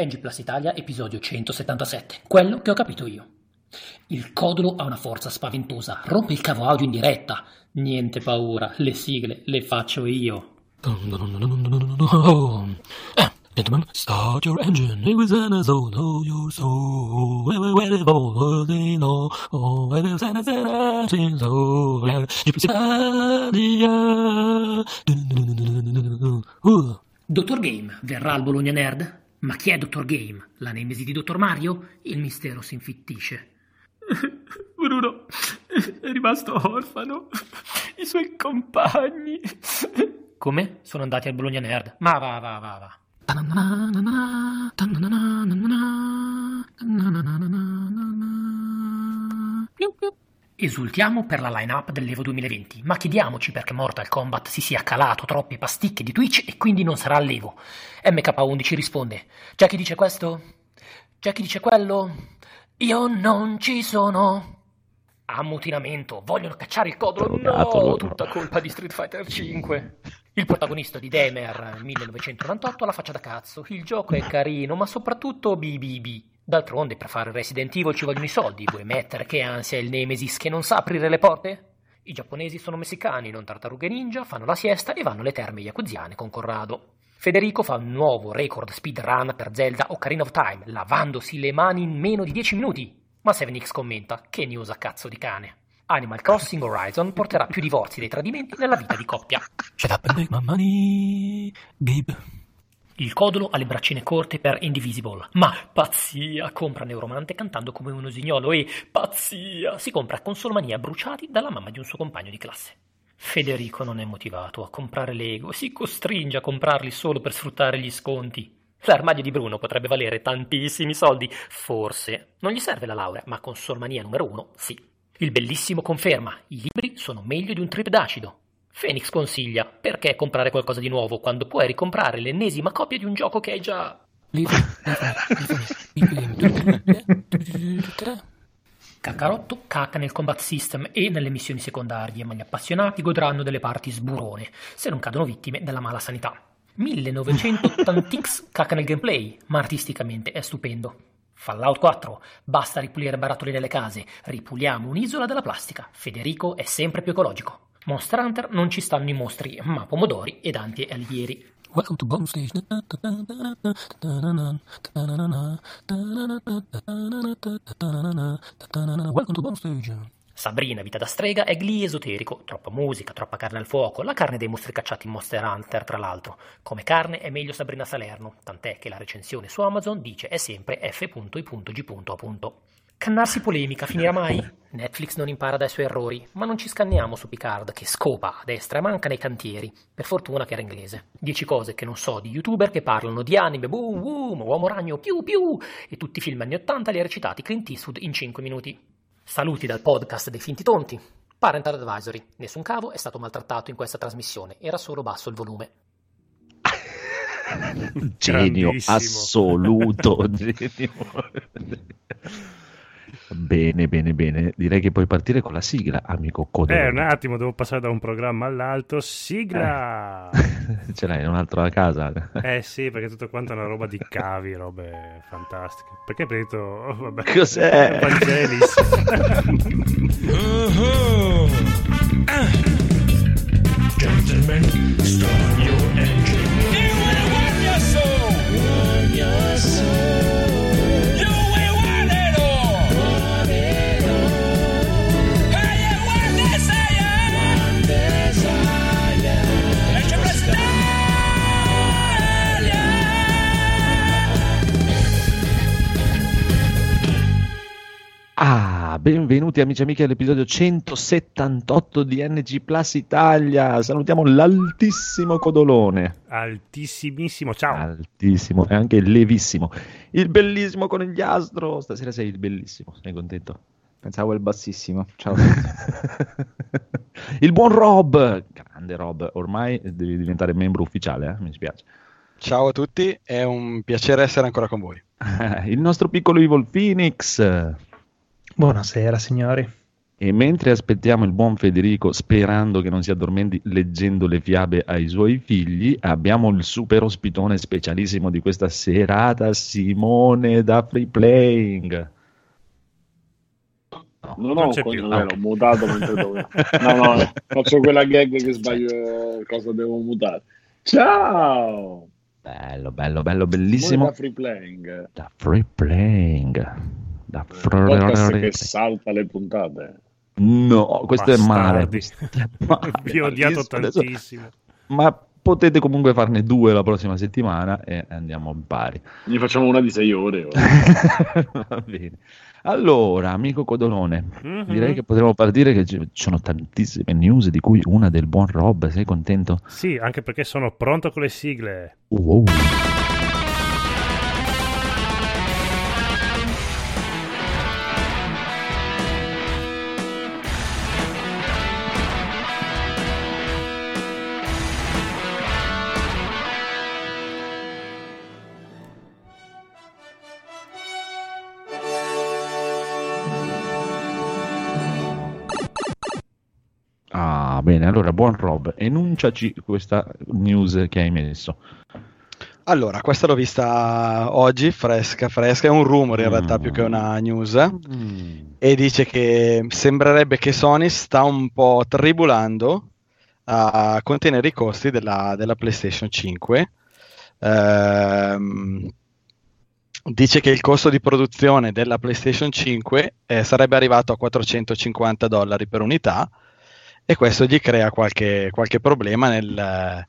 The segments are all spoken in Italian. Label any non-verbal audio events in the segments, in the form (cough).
NG Plus Italia, episodio 177. Quello che ho capito io. Il codolo ha una forza spaventosa, rompe il cavo audio in diretta. Niente paura, le sigle le faccio io. Gentlemen, start your engine. It was an zone, know your soul. Where, where, where, where, they know. Oh, where is an assassin, so, you uh. Dottor Game, verrà al Bologna Nerd? Ma chi è Dottor Game? La nemesi di Dottor Mario? Il mistero si infittisce. (laughs) Bruno è rimasto orfano. I suoi compagni. Come? Sono andati al Bologna Nerd. Ma va, va, va, va. Esultiamo per la line-up dell'Evo 2020, ma chiediamoci perché Mortal Kombat si sia calato troppe pasticche di Twitch e quindi non sarà all'Evo. MK11 risponde: C'è chi dice questo? C'è chi dice quello? Io non ci sono. Ammutinamento, vogliono cacciare il codolo. No, tutta colpa di Street Fighter 5. Il protagonista di Demer 1998 ha la faccia da cazzo. Il gioco è carino, ma soprattutto BBB. D'altronde, per fare Resident Evil ci vogliono i soldi. Vuoi mettere che ansia il Nemesis che non sa aprire le porte? I giapponesi sono messicani, non tartarughe ninja, fanno la siesta e vanno alle terme yakuziane con Corrado. Federico fa un nuovo record speedrun per Zelda Ocarina of Time, lavandosi le mani in meno di 10 minuti. Ma 7X commenta, che news a cazzo di cane. Animal Crossing Horizon porterà più divorzi dei tradimenti nella vita di coppia. Shut up and take my money, Gabe. Il codolo ha le braccine corte per Indivisible, ma pazzia, compra Neuromante cantando come un usignolo e pazzia, si compra consolmania bruciati dalla mamma di un suo compagno di classe. Federico non è motivato a comprare Lego, si costringe a comprarli solo per sfruttare gli sconti. L'armadio di Bruno potrebbe valere tantissimi soldi, forse. Non gli serve la laurea, ma con Solmania numero uno, sì. Il bellissimo conferma, i libri sono meglio di un trip d'acido. Phoenix consiglia, perché comprare qualcosa di nuovo quando puoi ricomprare l'ennesima copia di un gioco che hai già... Cacarotto caca nel combat system e nelle missioni secondarie, ma gli appassionati godranno delle parti sburone, se non cadono vittime della mala sanità. 1980x caca nel gameplay, ma artisticamente è stupendo. Fallout 4, basta ripulire barattoli nelle case, ripuliamo un'isola dalla plastica. Federico è sempre più ecologico. Monster Hunter non ci stanno i mostri, ma pomodori ed anti-allieri. Welcome to Bomb Station. Welcome to Bomb Station. Sabrina, vita da strega, è glee esoterico, troppa musica, troppa carne al fuoco, la carne dei mostri cacciati in Monster Hunter, tra l'altro. Come carne è meglio Sabrina Salerno, tant'è che la recensione su Amazon dice è sempre f.i.g. Cannarsi polemica, finirà mai? (laughs) Netflix non impara dai suoi errori, ma non ci scanniamo su Picard che scopa a destra e manca nei cantieri. Per fortuna che era inglese. Dieci cose che non so di youtuber che parlano di anime, boom boom, uomo ragno, più più, e tutti i film anni 80 li ha recitati Clint Eastwood in 5 minuti. Saluti dal podcast dei finti tonti. Parental Advisory. Nessun cavo è stato maltrattato in questa trasmissione, era solo basso il volume. genio assoluto. (laughs) genio. Bene, bene, bene. Direi che puoi partire con la sigla, amico Codolo. Eh, un attimo, devo passare da un programma all'altro. Sigla! (laughs) Ce l'hai un altro a casa? Eh sì, perché tutto quanto è una roba di cavi, robe fantastiche. Perché hai detto... oh, vabbè. Cos'è? Vangelis. Gentlemen, start your engine. Benvenuti amici e amiche all'episodio 178 di NG Plus Italia. Salutiamo l'altissimo Codolone. Altissimissimo, ciao. Altissimo e anche levissimo. Il bellissimo conigliastro. Stasera sei il bellissimo. Sei contento? Pensavo il bassissimo. Ciao. (laughs) il buon Rob. Grande Rob. Ormai devi diventare membro ufficiale, eh? mi spiace. Ciao a tutti, è un piacere essere ancora con voi. (laughs) Il nostro piccolo Evil Phoenix. Buonasera signori. E mentre aspettiamo il buon Federico, sperando che non si addormenti leggendo le fiabe ai suoi figli, abbiamo il super ospitone specialissimo di questa serata, Simone da Free Playing. Non, Non ho c'è più. ero mutato mentre dovevo. No, no, faccio quella gag che sbaglio cosa devo mutare. Ciao! Bello, bello, bello, Simone bellissimo. da free playing. Da Free Playing. Da Podcast Free che salta le puntate. No, questo è male. Bastardi. è male. Vi ho odiato tantissimo. Ma potete comunque farne due la prossima settimana e andiamo in pari. Ne facciamo una di sei ore. Va bene. Allora, amico Codolone, Mhm. direi che potremmo partire che ci ci sono tantissime news di cui una del buon Rob, sei contento? Sì, anche perché sono pronto con le sigle. Wow. Bene, allora buon Rob, enunciaci questa news che hai messo. Allora, questa l'ho vista oggi, fresca, fresca, è un rumore in realtà Mm. più che una news, e dice che sembrerebbe che Sony sta un po' tribulando a contenere i costi della, della PlayStation 5. Ehm, dice che il costo di produzione della PlayStation 5 eh, sarebbe arrivato a 450 dollari per unità e questo gli crea qualche, qualche problema nel,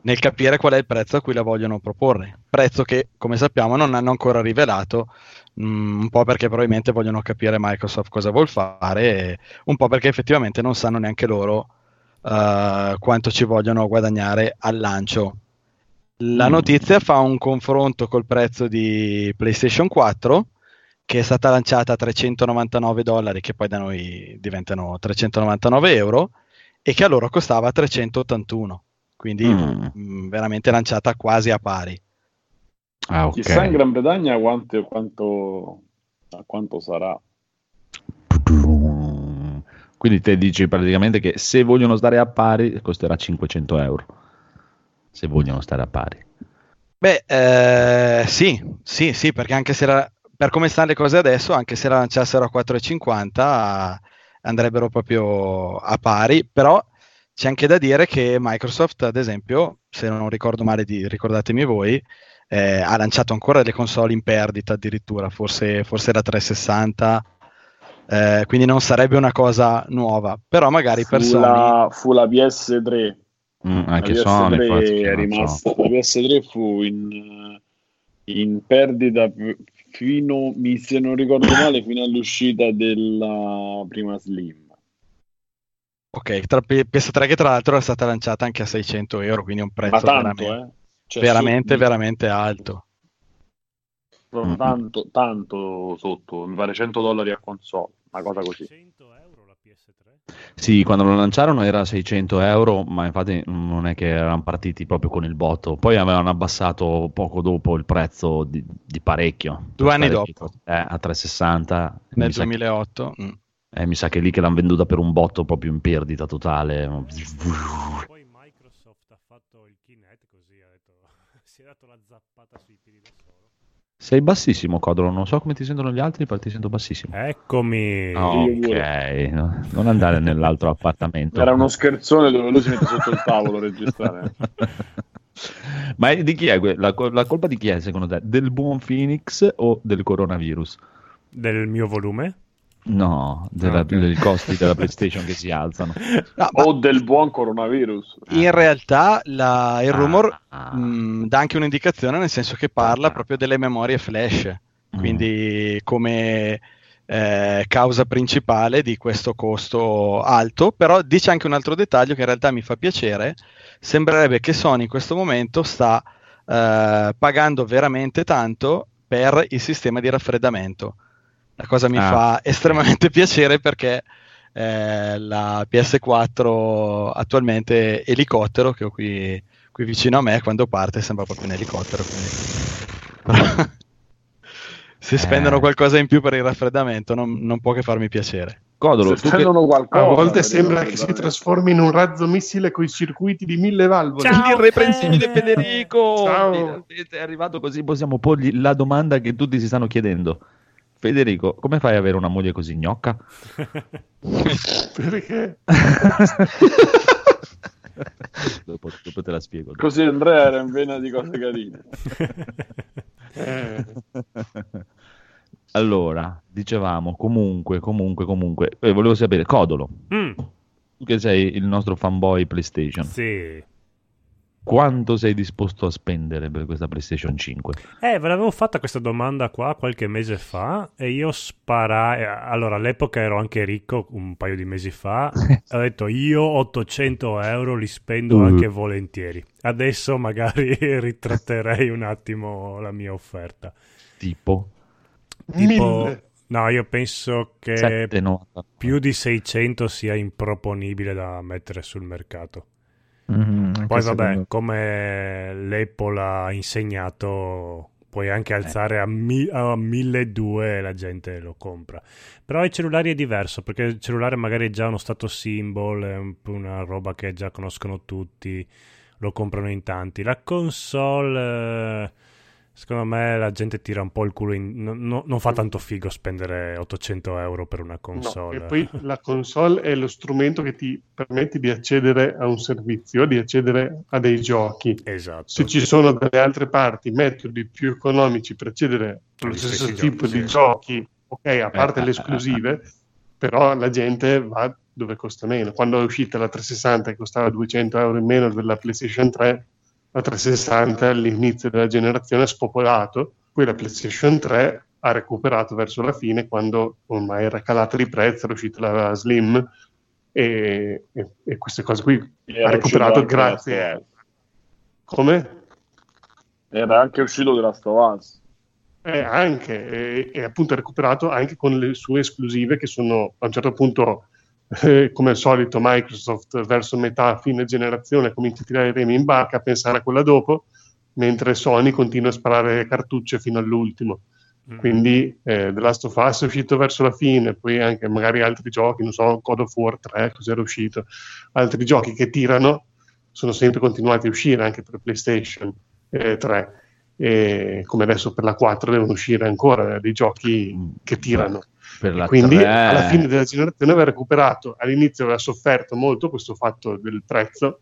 nel capire qual è il prezzo a cui la vogliono proporre. Prezzo che, come sappiamo, non hanno ancora rivelato, mm, un po' perché probabilmente vogliono capire Microsoft cosa vuol fare, e un po' perché effettivamente non sanno neanche loro eh, quanto ci vogliono guadagnare al lancio. La Mm. notizia fa un confronto col prezzo di PlayStation 4 che è stata lanciata a 399 dollari, che poi da noi diventano 399 euro, e che a loro costava 381, quindi Mm. mh, veramente lanciata quasi a pari. Ah, ok. Chissà in Gran Bretagna quanto, quanto, a quanto sarà. Quindi te dici praticamente che se vogliono stare a pari costerà 500 euro. Se vogliono stare a pari. Beh, eh, sì, sì, sì, perché anche se la- per come stanno le cose adesso, anche se la lanciassero a 4,50 andrebbero proprio a pari, però c'è anche da dire che Microsoft, ad esempio, se non ricordo male, di- ricordatemi voi, eh, ha lanciato ancora delle console in perdita addirittura, forse, forse la 360, eh, quindi non sarebbe una cosa nuova, però magari per fu, Sony... la, fu la PS3. Mm, anche la Sony PS3 forse, è non so. rimasta. La PS3 fu in, in perdita fino, se non ricordo male, fino all'uscita della prima Slim. Ok, tra PS3 che tra l'altro è stata lanciata anche a 600 euro, quindi un prezzo tanto, veramente, eh? Cioè, veramente, su- veramente alto. tanto, tanto sotto, mi pare 100 dollari a console, una cosa così. 100 euro la PS3? Sì, quando lo lanciarono era 600 euro, ma infatti non è che erano partiti proprio con il botto. Poi avevano abbassato poco dopo il prezzo di, di parecchio. Due anni dopo. Eh, a 360. Nel mi, sa che, 2008. mm. eh, mi sa che lì che l'hanno venduta per un botto proprio in perdita totale. Poi Microsoft ha fatto il Kinect così, ha detto, si è dato la zappata sui piedi da solo. Sei bassissimo, Codolo. Non so come ti sentono gli altri, ma ti sento bassissimo. Eccomi. Oh, ok, no, non andare nell'altro appartamento. Era uno scherzone dove lui si mette sotto il tavolo a registrare. (laughs) Ma di chi è que- la, la colpa di chi è secondo te? Del buon Phoenix o del coronavirus? Del mio volume? No, della- Ah, ok. dei costi della PlayStation che si alzano. No, ma o del buon coronavirus. in realtà la- il rumor Ah. mm, dà anche un'indicazione, nel senso che parla Ah. proprio delle memorie flash, Mm. quindi come eh, causa principale di questo costo alto, però dice anche un altro dettaglio che in realtà mi fa piacere, sembrerebbe che Sony in questo momento sta eh, pagando veramente tanto per il sistema di raffreddamento. La cosa mi Ah. fa estremamente (laughs) piacere perché eh, la PS4 attualmente è elicottero che ho qui, qui vicino a me quando parte sembra proprio un elicottero quindi- (laughs) se spendono Eh. qualcosa in più per il raffreddamento non, non può che farmi piacere. Codolo, Se tu che- spendono qualcosa, A volte sembra che si trasformi in un razzo missile con i circuiti di mille valvole. Ciao, L'irreprensibile Fede! Federico! Ciao. È arrivato così possiamo porgli la domanda che tutti si stanno chiedendo. Federico, come fai ad avere una moglie così gnocca? (laughs) Perché? (laughs) dopo, dopo te la spiego. Così Andrea era in vena di cose carine. (laughs) Eh, Allora, dicevamo, comunque, comunque, comunque, eh, volevo sapere, Codolo, Mm, tu che sei il nostro fanboy PlayStation, sì. Quanto sei disposto a spendere per questa PlayStation 5? Eh, ve l'avevo fatta questa domanda qua qualche mese fa e io sparai. Allora, all'epoca ero anche ricco un paio di mesi fa. (laughs) ho detto io 800 euro li spendo Uh. anche volentieri. Adesso magari (laughs) ritratterei un attimo la mia offerta. Tipo Tipo, Mille. no, io penso che 7,90. più di 600 sia improponibile da mettere sul mercato. Mhm, anche Poi vabbè, secondo- come l'Apple ha insegnato, puoi anche alzare a, mi- a 1200 e la gente lo compra. Però ai cellulari è diverso, perché il cellulare magari è già uno status symbol, è una roba che già conoscono tutti, lo comprano in tanti. La console, eh, secondo me la gente tira un po' il culo, in- no- no- non fa tanto figo spendere 800 euro per una No, console. e poi la console è lo strumento che ti permette di accedere a un servizio, di accedere a dei giochi. Esatto. Se ci sono dalle altre parti metodi più economici per accedere allo stesso tipo giochi, di sì. giochi, ok, a parte Eh, le eh, esclusive, però la gente va dove costa meno. Quando è uscita la 360 che costava 200 euro in meno della PlayStation 3, la 360 all'inizio della generazione ha spopolato, poi la PlayStation 3 ha recuperato verso la fine quando ormai era calata di prezzo, era uscita la Slim e, e- e queste cose qui Era ha recuperato grazie a... Come? Era anche uscito of Us. Eh, anche, e, e appunto ha recuperato anche con le sue esclusive che sono a un certo punto, eh, come al solito, Microsoft verso metà, fine generazione, comincia a tirare i remi in barca a pensare a quella dopo, mentre Sony continua a sparare cartucce fino all'ultimo. Mm. Quindi eh, The Last of Us è uscito verso la fine, poi anche magari altri giochi, non so, God of War 3, cos'era uscito, altri giochi che tirano sono sempre continuati a uscire anche per PlayStation eh, 3 e come adesso per la 4 devono uscire ancora dei giochi che tirano. Per la quindi 3, alla fine della generazione aveva recuperato, all'inizio aveva sofferto molto questo fatto del prezzo,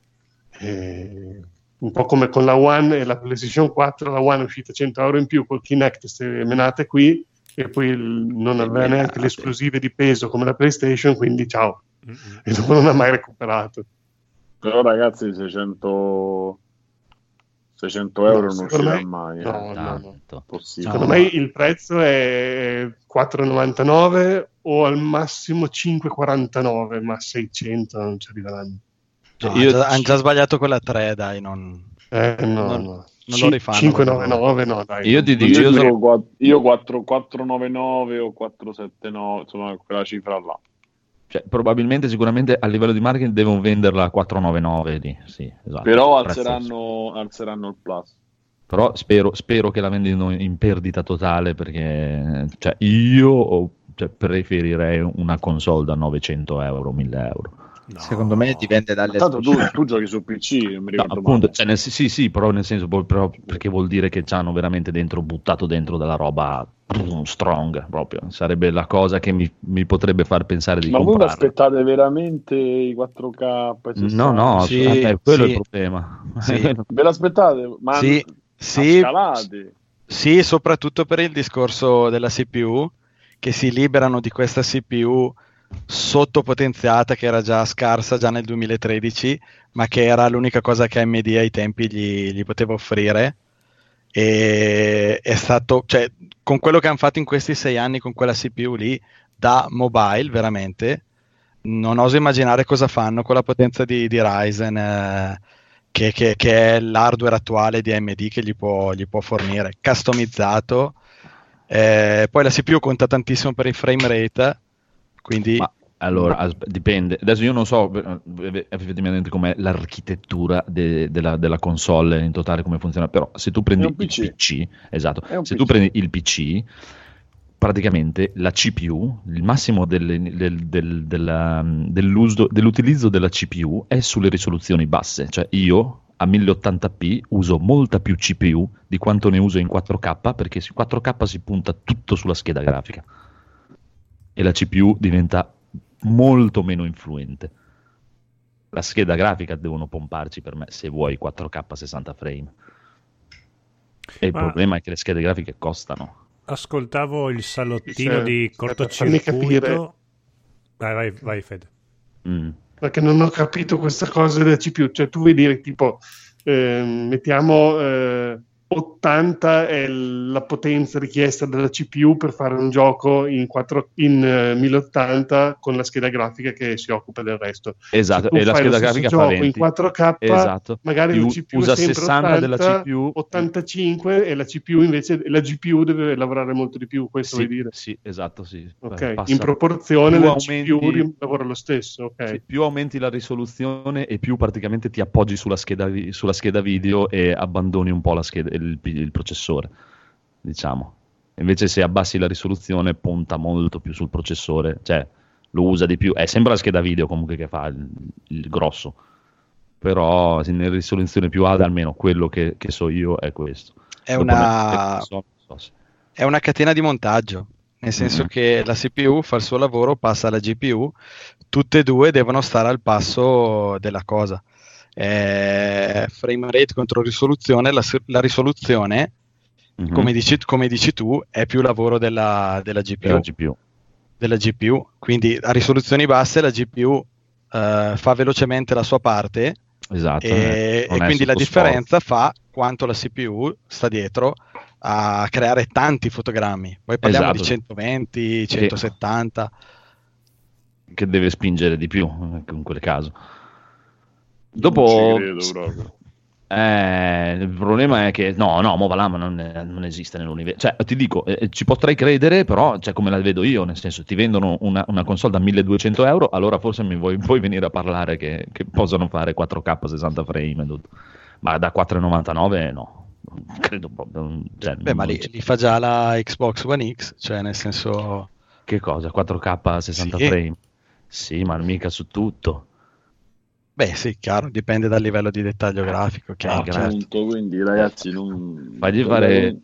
eh, un po' come con la One e la PlayStation 4, la One è uscita 100 euro in più col Kinect, queste menate qui, e poi il- non aveva neanche le esclusive di peso come la PlayStation, quindi ciao, Mm-mm. e dopo non ha mai recuperato. Però ragazzi 600, 600 euro No, non uscirà me- mai. eh. no, no, no. Secondo me il prezzo è 4,99 o al massimo 5,49, ma 600 non ci arriveranno. No, io- hanno già, han già sbagliato con la 3, dai, non... Eh, no, Non- no. non lo rifanno, 599, no, dai. Io ti dico, io sono- io 4, 499 o 479, insomma quella cifra là. Cioè, probabilmente, sicuramente a livello di marketing devono venderla a 499 lì, sì, esatto. Però alzeranno, alzeranno il plus. Però spero, spero che la vendino in perdita totale perché cioè, io cioè, preferirei una console da 900 euro, 1000 euro. No. Secondo me dipende dalle tanto tu, tu giochi su PC, non mi No, ricordo appunto, male. cioè, nel- sì, sì, però nel senso però perché vuol dire che ci hanno veramente dentro buttato dentro della roba strong proprio. Sarebbe la cosa che mi, mi potrebbe far pensare di Ma voi vi comprarla. aspettate veramente i 4K? e 60? No, no, Sì, eh, quello è sì. il problema. Sì. (laughs) Ve l'aspettate? Ma Sì, sì. Sì, soprattutto per il discorso della CPU, che si liberano di questa CPU sottopotenziata che era già scarsa già nel 2013, ma che era l'unica cosa che AMD ai tempi gli, gli poteva offrire. E è stato, cioè, con quello che hanno fatto in questi sei anni con quella CPU lì, da mobile veramente, non oso immaginare cosa fanno con la potenza di, di Ryzen. eh, che, che- che è l'hardware attuale di AMD che gli può, gli può fornire, customizzato. Eh, poi la CPU conta tantissimo per il frame rate, quindi Ma allora, asp- dipende. Adesso io non so eh, effettivamente com'è l'architettura de- della, della console in totale, come funziona, però se tu prendi un il PC. PC, esatto, se PC. tu prendi il PC, praticamente la CPU, il massimo del- del- del- della- dell'uso- dell'utilizzo della CPU è sulle risoluzioni basse, cioè io a 1080p uso molta più CPU di quanto ne uso in 4K perché su 4K si punta tutto sulla scheda grafica e la CPU diventa molto meno influente. La scheda grafica devono pomparci per me se vuoi 4K 60 frame. E il Ma- problema è che le schede grafiche costano. Ascoltavo il salottino di cortocircuito. Vai, vai, vai, Fede. Mm. perché non ho capito questa cosa della CPU. Cioè, tu vuoi dire tipo, ehm, mettiamo eh, 80 è la potenza richiesta dalla CPU per fare un gioco in, 4 in eh, 1080 con la scheda grafica che si occupa del resto. Esatto, e la scheda grafica fa 20. in 4K, Esatto. magari la CPU usa è sempre 60 80, della CPU. 85 e la CPU invece la GPU deve lavorare molto di più, questo Sì, vuoi dire? sì, esatto, sì. Ok, Passa- in proporzione più la aumenti- ri- lavora lo stesso, ok. Sì, più aumenti la risoluzione e più praticamente ti appoggi sulla scheda, sulla scheda video e abbandoni un po' la scheda- il, il processore, diciamo. Invece se abbassi la risoluzione punta molto più sul processore, cioè lo usa di più. È sempre la scheda video comunque che fa il, il grosso, però nella risoluzione più alta, almeno quello che, che so io è questo. È una, so- so se- è una catena di montaggio, nel senso Mhm. che la CPU fa il suo lavoro, passa alla GPU, tutte e due devono stare al passo della cosa. Eh, frame rate contro risoluzione, la, la risoluzione, Mhm. come, dici, come dici tu, è più lavoro della, della GPU. della GPU. della GPU. Quindi a risoluzioni basse la GPU eh, fa velocemente la sua parte Esatto. e, e quindi la differenza fa quanto la CPU sta dietro a creare tanti fotogrammi. Poi parliamo Esatto. di 120, 170. sforzo, che deve spingere di più eh, in quel caso. Non Dopo, ci credo proprio. Eh, il problema è che no, no, Movalama non, non esiste nell'universo. Cioè, ti dico, eh, ci potrei credere, però, cioè, come la vedo io, nel senso, ti vendono una, una console da 1200 euro, allora forse mi vuoi, vuoi venire a parlare che, che possono fare 4K 60 frame, tutto. ma da 4,99 no, non credo proprio. Cioè, Beh, ma li, li fa già la Xbox One X, cioè nel senso... Che cosa? 4K 60 Sì. frame? Sì, ma mica su tutto. Beh, sì, chiaro, dipende dal livello di dettaglio grafico. che Ah, certo. Appunto, quindi ragazzi, non... Fagli fare-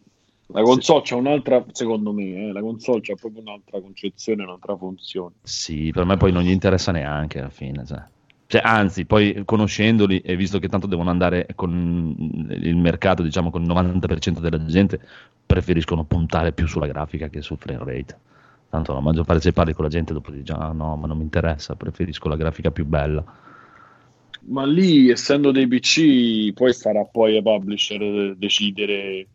La console c'ha un'altra, secondo me, eh, la console c'ha proprio un'altra concezione, un'altra funzione. Sì, per me poi non gli interessa neanche alla fine. Cioè. Cioè, anzi, poi conoscendoli e visto che tanto devono andare con il mercato, diciamo con il 90% della gente, preferiscono puntare più sulla grafica che sul frame rate. Tanto la maggior parte se parli con la gente dopo dici ah no, ma non mi interessa, preferisco la grafica più bella. Ma lì, essendo dei PC, poi starà poi ai publisher decidere.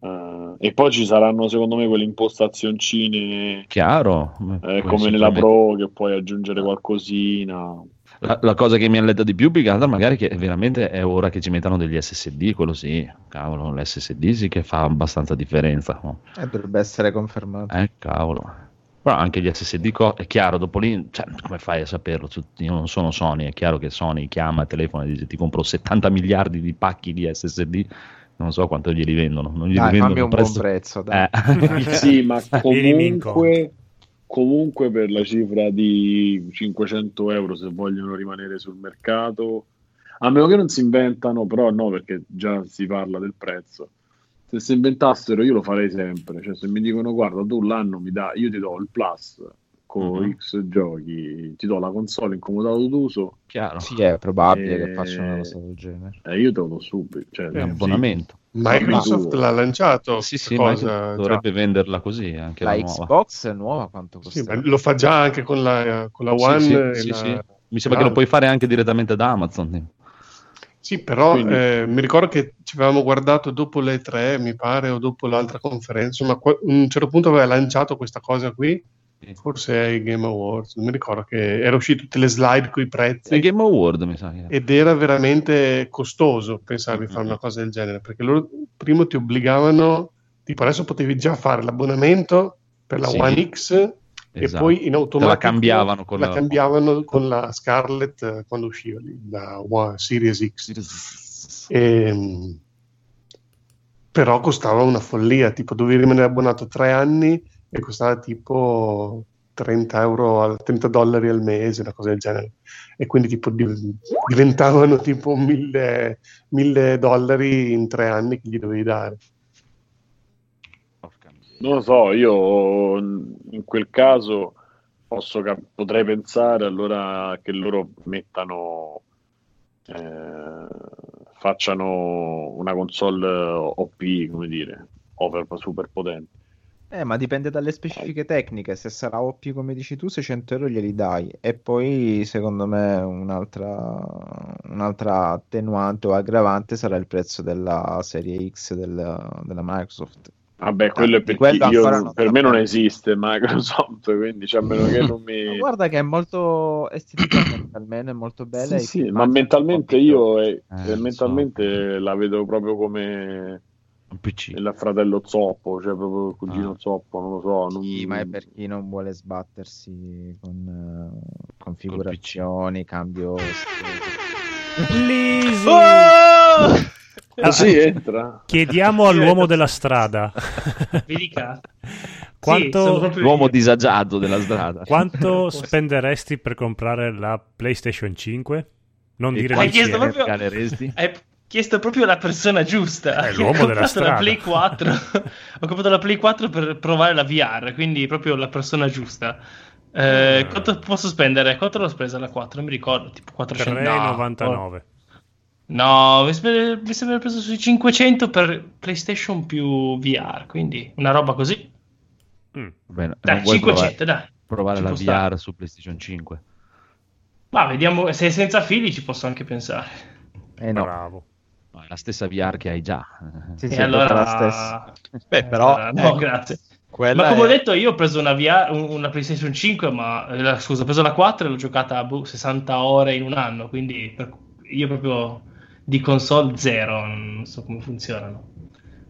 eh, e poi ci saranno, secondo me, quelle impostazioncine Chiaro? eh, come nella Pro che puoi aggiungere qualcosina. La, la cosa che mi ha letto di più, più che altro, magari che veramente è ora che ci mettano degli SSD, quello sì, cavolo, l'SSD sì che fa abbastanza differenza. no? Eh, dovrebbe essere confermato. Eh, cavolo. Però anche gli SSD, co- è chiaro, dopo lì, cioè, come fai a saperlo? Io non sono Sony, è chiaro che Sony chiama, telefona e dice ti compro 70 miliardi di pacchi di SSD, non so quanto glieli vendono. Non glieli Dai, vendono fammi un prezzo- buon prezzo. Dai. Eh. (laughs) Sì, ma (laughs) comunque, comunque per la cifra di 500 euro, se vogliono rimanere sul mercato, a meno che non si inventano, però no, perché già si parla del prezzo. Se si inventassero io lo farei sempre, cioè se mi dicono guarda tu l'anno mi dà, io ti do il plus con Mhm. X giochi, ti do la console in comodato d'uso, chiaro, Sì, è probabile Eh, che facciano una cosa del genere. eh, io te lo do subito. Cioè, è Eh, un sì. abbonamento. Microsoft l'ha lanciato Sì, sì, cosa, dovrebbe venderla così anche La la, nuova. Xbox nuova quanto già. Sì, costa? ma lo fa già anche con la, con la Sì, One. sì, e sì, la- sì. Mi sembra che lo puoi fare anche direttamente da Amazon. Sì, però Quindi- eh, mi ricordo che ci avevamo guardato dopo le tre, mi pare, o dopo l'altra conferenza, ma a un certo punto aveva lanciato questa cosa qui, forse ai Game Awards, non mi ricordo che era uscito tutte le slide con i prezzi È Game Award, mi sa. che- ed era veramente costoso pensare di Mm-hmm. fare una cosa del genere, perché loro prima ti obbligavano, tipo adesso potevi già fare l'abbonamento per la Sì. One X e Esatto. poi in automatico cambiavano con la la- cambiavano con la Scarlett eh, quando usciva lì, la One Series X. Ehm, però costava una follia, tipo dovevi rimanere abbonato tre anni e costava tipo 30 euro, al- 30 dollari al mese, una cosa del genere. E quindi tipo div- diventavano tipo 1000, 1000 dollari in tre anni che gli dovevi dare. Non lo so, io in quel caso posso potrei pensare allora che loro mettano, eh, facciano una console OP, come dire, over super potente. Eh, ma dipende dalle specifiche tecniche. Se sarà OP come dici tu, 600 euro glieli dai. E poi, secondo me, un'altra, un'altra attenuante o aggravante sarà il prezzo della serie X del- della Microsoft. Vabbè, quello è Di per quello chi- io- per me non esiste (laughs) Microsoft, quindi cioè, a meno che non mi... (laughs) Ma guarda che è molto esteticamente (coughs) almeno è molto bella. Sì, sì, ma mentalmente io eh, mentalmente la vedo proprio come Un PC. il fratello zoppo, cioè proprio il cugino Ah. zoppo, non lo so. non- Sì, ma è per chi non vuole sbattersi con eh, configurazioni, cambio. Lisi! (laughs) Così entra. Chiediamo all'uomo della strada (laughs) Vi dica. Quanto- Sì, L'uomo io. disagiato della strada. quanto (laughs) spenderesti per comprare la PlayStation 5? Non E dire Hai quanti chiesto proprio-? Hai chiesto proprio la persona giusta. È Che l'uomo della strada. la Play 4. (laughs) ho comprato la Play 4 per provare la VR, quindi proprio la persona giusta. Eh, Ah. Quanto posso spendere? Quanto l'ho spesa la 4? Non mi ricordo, tipo 400 no, 3,99. No, sembra, mi sembra preso sui 500 per PlayStation più VR, quindi una roba così. Mm. Bene, Dai, non vuoi 500, dai. provare, provare Ci la VR stare. su PlayStation 5? Ma vediamo, se è senza fili ci posso anche pensare. Eh no, Bravo. No, è la stessa VR che hai già. sì, E sì, allora... la stessa. Beh, però, Eh, no, ecco, grazie. quella Ma come ho è- detto, io ho preso una, VR, un- una PlayStation 5, ma eh, la- scusa, ho preso la 4 e l'ho giocata boh, 60 ore in un anno. Quindi per- io proprio di console zero, non so come funzionano,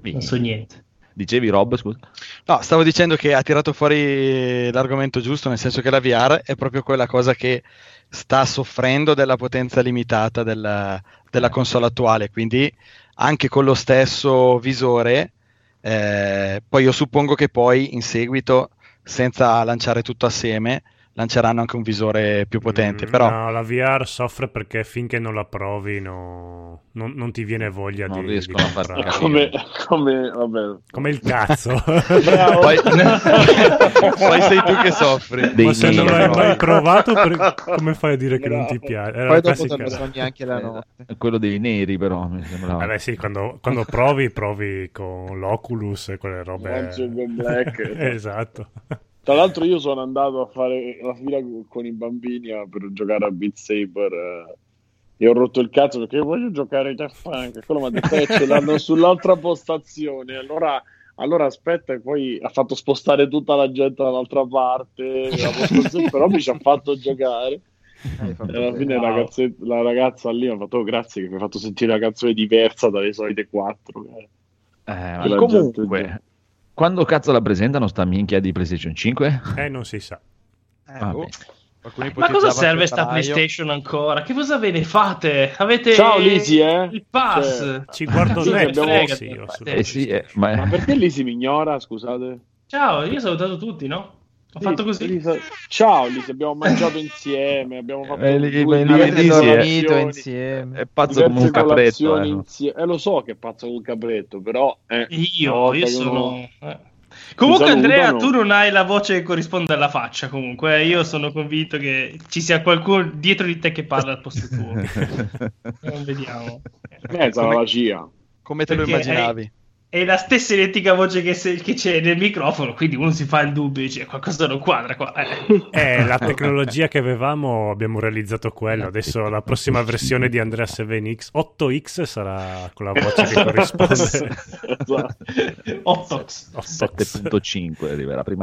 non so niente. Dicevi Rob, scusa? No, stavo dicendo che ha tirato fuori l'argomento giusto, nel senso che la VR è proprio quella cosa che sta soffrendo della potenza limitata della, della console attuale, quindi anche con lo stesso visore, eh, poi io suppongo che poi in seguito, senza lanciare tutto assieme, lanceranno anche un visore più potente, Mm, però No, la VR soffre perché finché non la provi no- non, non ti viene voglia Non di, riescono di a far comprare. Come, come, vabbè. Come il cazzo. Bravo. poi, (laughs) poi sei tu che soffri. Dei Ma se non l'hai mai provato, per- come fai a dire che non ti Bravo. piace? Era Poi dopo dormi neanche la notte. È quello dei neri, però mi sembrava. Vabbè, sì, quando, quando provi, provi con l'Oculus e quelle robe. Black. (laughs) esatto. Tra l'altro io sono andato a fare la fila con i bambini a- per giocare a Beat Saber eh, e ho rotto il cazzo perché voglio giocare a Funk e quello mi ha detto eh, ce l'hanno (laughs) sull'altra postazione. Allora, allora aspetta e poi ha fatto spostare tutta la gente dall'altra parte però mi ci ha fatto giocare. Fatto e alla fine la, ragazze- la ragazza lì mi ha fatto "Oh, grazie che mi hai fatto sentire una canzone diversa dalle solite quattro eh." Eh, comunque, gente- quando cazzo la presentano sta minchia di PlayStation 5? Eh, non si sa. Eh, Vabbè. boh. Ma cosa serve sta. PlayStation ancora? Che cosa ve ne fate? Avete Ciao, Lisi, eh? il pass. Cioè, Ci guardo Sì, Netflix abbiamo- io. su- Eh sì, eh, ma, ma perché lì si mi ignora scusate? Ciao, io ho salutato tutti, no? Ho Sì, fatto così. Lisa- Ciao Lisa, abbiamo mangiato insieme, abbiamo fatto Eh, due si è- dormito insieme. è pazzo come un capretto. eh. eh, lo so che è pazzo come un capretto, però eh, Io, io sono... eh. Comunque. Andrea, tu non hai la voce che corrisponde alla faccia comunque. eh. Io sono convinto che ci sia qualcuno dietro di te che parla al posto tuo. (laughs) non vediamo. Eh, sarà Come- la CIA. Come te lo Perché immaginavi? È la stessa identica voce che, se- che c'è nel microfono, quindi uno si fa il dubbio dice qualcosa non quadra qua. Eh. (laughs) Eh, la tecnologia che avevamo abbiamo realizzato quello. Adesso la prossima versione di Andrea 7X 8X sarà con la voce che corrisponde. Esatto. Ottox. 7.5 arriverà prima.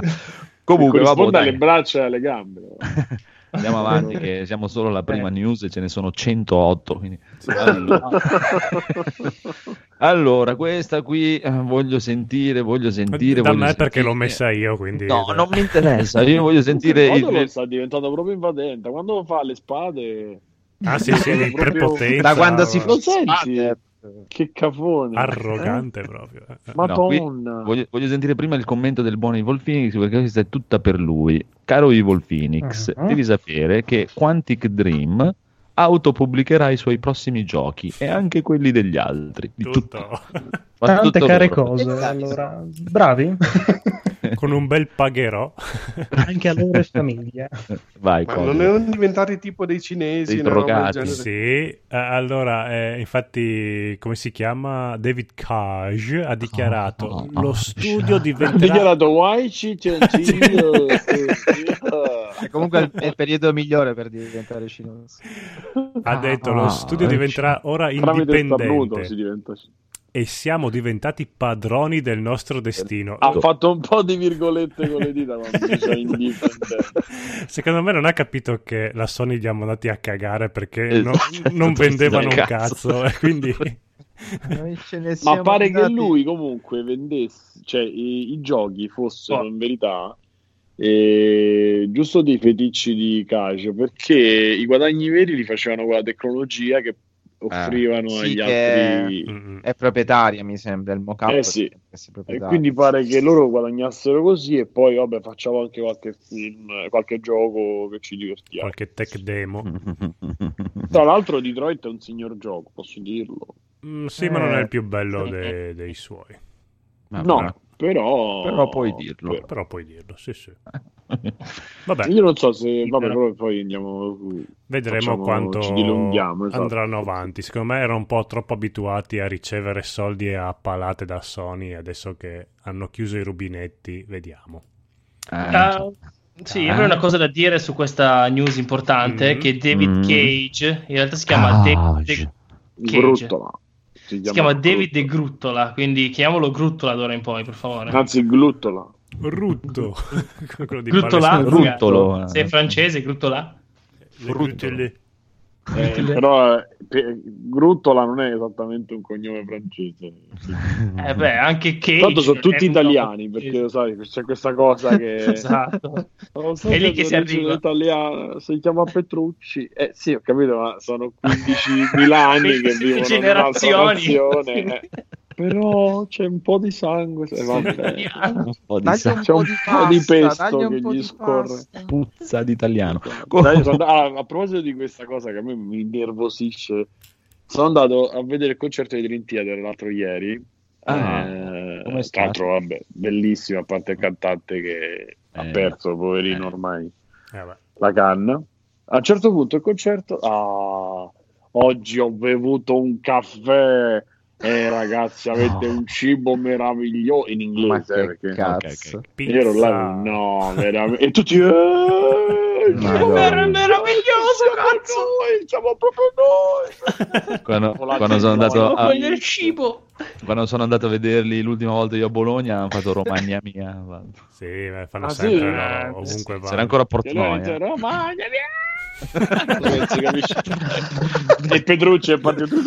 Comunque, Corrisponde alle dai. braccia e alle gambe. (laughs) andiamo (laughs) avanti, che siamo solo alla prima news e ce ne sono 108. quindi- Allora, (laughs) allora, questa qui eh, voglio sentire, voglio sentire. da voglio me perché sentire. l'ho messa io, quindi... No, non mi interessa. Io (laughs) voglio sentire Quando lo il, sta diventando proprio invadente. Quando fa le spade, Ah sì, sì, Proprio- prepotenza. Da quando si lo fa senti? Che cafone. Arrogante proprio. eh. No, qui Madonna. voglio, voglio sentire prima il commento del buon Evil Phoenix perché questa è tutta per lui. Caro Evil Phoenix, Mhm. devi sapere che Quantic Dream autopubblicherà i suoi prossimi giochi e anche quelli degli altri. Di Tutto. (laughs) Ma Tante tutto care loro. cose. Allora, bravi. (laughs) Con un bel pagherò. (laughs) Anche a loro e famiglia. Vai, Ma non erano diventati tipo dei cinesi, Dei drogati. Sì, eh, allora, eh, infatti, come si chiama? David Cage ha dichiarato Ah, lo studio Ha diventerà... dichiarato Why ci io E comunque è il periodo migliore per diventare cinese. Ha detto lo Ah, studio diventerà ora Tramite il indipendente si diventa e siamo diventati padroni del nostro destino. ha fatto un po' di virgolette con le dita indipendente (laughs) Secondo me non ha capito che la Sony li ha mandati a cagare perché Esatto, no- esatto, non vendevano un cazzo. cazzo (laughs) e quindi ma pare che andati- lui comunque vendesse cioè i, i giochi fossero Oh. in verità eh, giusto dei feticci di Cage perché i guadagni veri li facevano con la tecnologia che offrivano Sì, agli altri mm. È proprietaria, mi sembra, il mock-up. Eh sì. E quindi pare che loro guadagnassero così e poi vabbè facciamo anche qualche film, qualche gioco che ci divertiamo. qualche tech demo. (laughs) Tra l'altro Detroit è un signor gioco, posso dirlo. Mm, sì, ma non è Eh, il più bello sì. de- dei suoi. Ma no, però- però... puoi dirlo. però- Però puoi dirlo, sì, sì. (laughs) Vabbè, Io non so se... Vabbè, però- però poi andiamo... vedremo facciamo- quanto esatto. andranno avanti. Secondo me erano un po' troppo abituati a ricevere soldi a palate da Sony. Adesso che hanno chiuso i rubinetti, vediamo. Ah, Ah, sì, avrei una cosa da dire su questa news importante, Mm. che David Mm. Cage, in realtà si chiama Cage. David De- Cage. Gruttola. Si chiama David De Gruttola, quindi chiamiamolo Gruttola d'ora in poi, per favore. Anzi, Gluttola. Rutto. (laughs) Gruttola? Palestina. Ruttolo. Sei francese, Gruttola? Le Ruttole. Eh, però eh, pe- Gruttola non è esattamente un cognome francese. Eh beh, anche Cage. Tanto sono tutti italiani, perché lo sai, c'è questa cosa che... (laughs) Esatto. Non so È lì che si arriva. italiana, si chiama Petrucci. Eh sì, ho capito, ma sono 15.000 anni che vivono generazioni. in un'altra nazione. (laughs) Però c'è un po' di sangue. eh, vabbè. un po' di Dagli sa- un C'è un po' di pasta, pesto che gli scorre. pasta. puzza di italiano. Dai, sono- ah, a proposito di questa cosa che a me mi nervosisce, sono andato a vedere il concerto di Dream Theater l'altro ieri. Ah, Eh, tra l'altro, vabbè, bellissimo, a parte il cantante che ha Eh, perso, poverino eh. ormai, Eh, la canna. A un certo punto il concerto, ah, oggi ho bevuto un caffè. Eh, ragazzi, avete No. un cibo meraviglioso in Ma inglese che perché cazzo. ok. io ero là, no, veramente. E tutti, eh, Madonna. meraviglioso, cazzo! noi, siamo proprio noi. (laughs) Quando, quando sono andato a, Voglio il cibo. quando sono andato a vederli l'ultima volta io a Bologna hanno fatto Romagna mia. Sì, beh, fanno Ah, sì? sempre Eh, loro, ovunque sì. C'era ancora a E lui Portnoy. inizia, eh. Romagna, capisce. e Petrucci è partito. (laughs)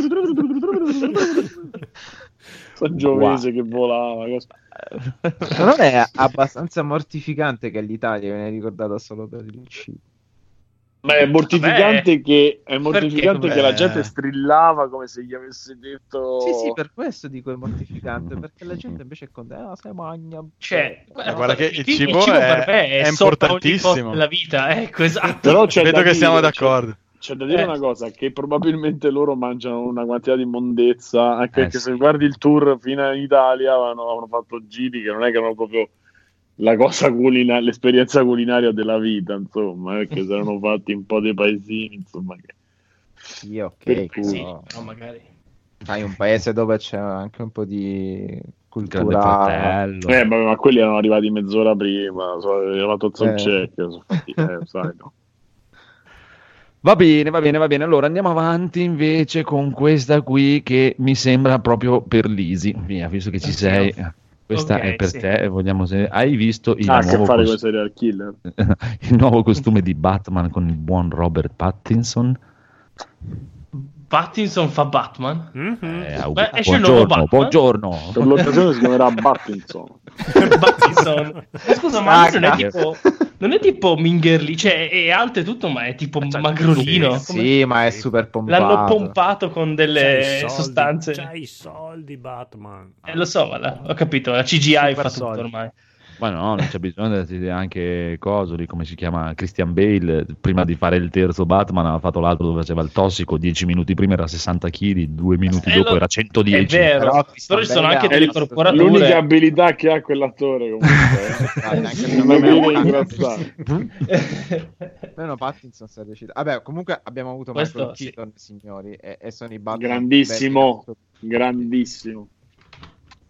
Sangiovese che volava. cosa- Ma non è abbastanza mortificante che l'Italia viene ricordata solo per il cibo. Ma è mortificante Vabbè, che è mortificante che la gente strillava come se gli avesse detto Sì, sì, per questo dico è mortificante, perché la gente invece è contenta, ah, se magna. Cioè, Eh, guarda che il cibo per è- me è ogni importantissimo. della vita, ecco, (laughs) esatto. Però c'è Vedo che siamo d'accordo. C'è da dire Eh. una cosa, che probabilmente loro mangiano una quantità di mondezza, anche Eh, perché sì. se guardi il tour fino in Italia hanno, hanno fatto giri che non è che erano proprio la cosa culina- l'esperienza culinaria della vita, insomma, eh, perché si erano (laughs) fatti un po' dei paesini, insomma. Che... Sì, ok, Per cui- Sì, però no, magari. hai un paese dove c'è anche un po' di cultura. fratello. Eh, vabbè, ma quelli erano arrivati mezz'ora prima, sono arrivato al Eh. check, sono fatti- eh, sai, no. Va bene, va bene, va bene. Allora andiamo avanti invece con questa qui che mi sembra proprio per Lisi. Via, visto che ci sei. Questa Ok, è per sì. te. Vogliamo se... Hai visto il Ha a che nuovo, fare cos- con i serial killer. (laughs) il nuovo costume di Batman con il buon Robert Pattinson? Pattinson fa Batman? Mhm. Eh, Beh, esce il nuovo buongiorno, Batman? buongiorno. Per l'occasione si chiamerà Battinson. (laughs) Pattinson. Ma scusa, ma Ah, non è tipo Non è tipo Mingerli, cioè è alto e tutto, ma è tipo magrolino. Sì, Come- sì, ma è super pompato. L'hanno pompato con delle soldi, sostanze. C'hai i soldi, Batman. Eh, lo so, ma la- ho capito, la CGI Super fa tutto soldi. ormai. Ma no, non c'è bisogno di anche coso lì, come si chiama Christian Bale. Prima di fare il terzo Batman aveva fatto l'altro dove faceva il tossico. 10 minuti prima era 60 kg, due minuti Eh, dopo lo- era 110. È vero, Però ci sono anche delle corporature. L'unica abilità che ha quell'attore comunque. eh. (laughs) Anche. Meno Pattinson si è riuscito. Vabbè, comunque abbiamo avuto Questo Michael sì. Keaton, signori, e, e sono i Batman Grandissimo. Grandissimo.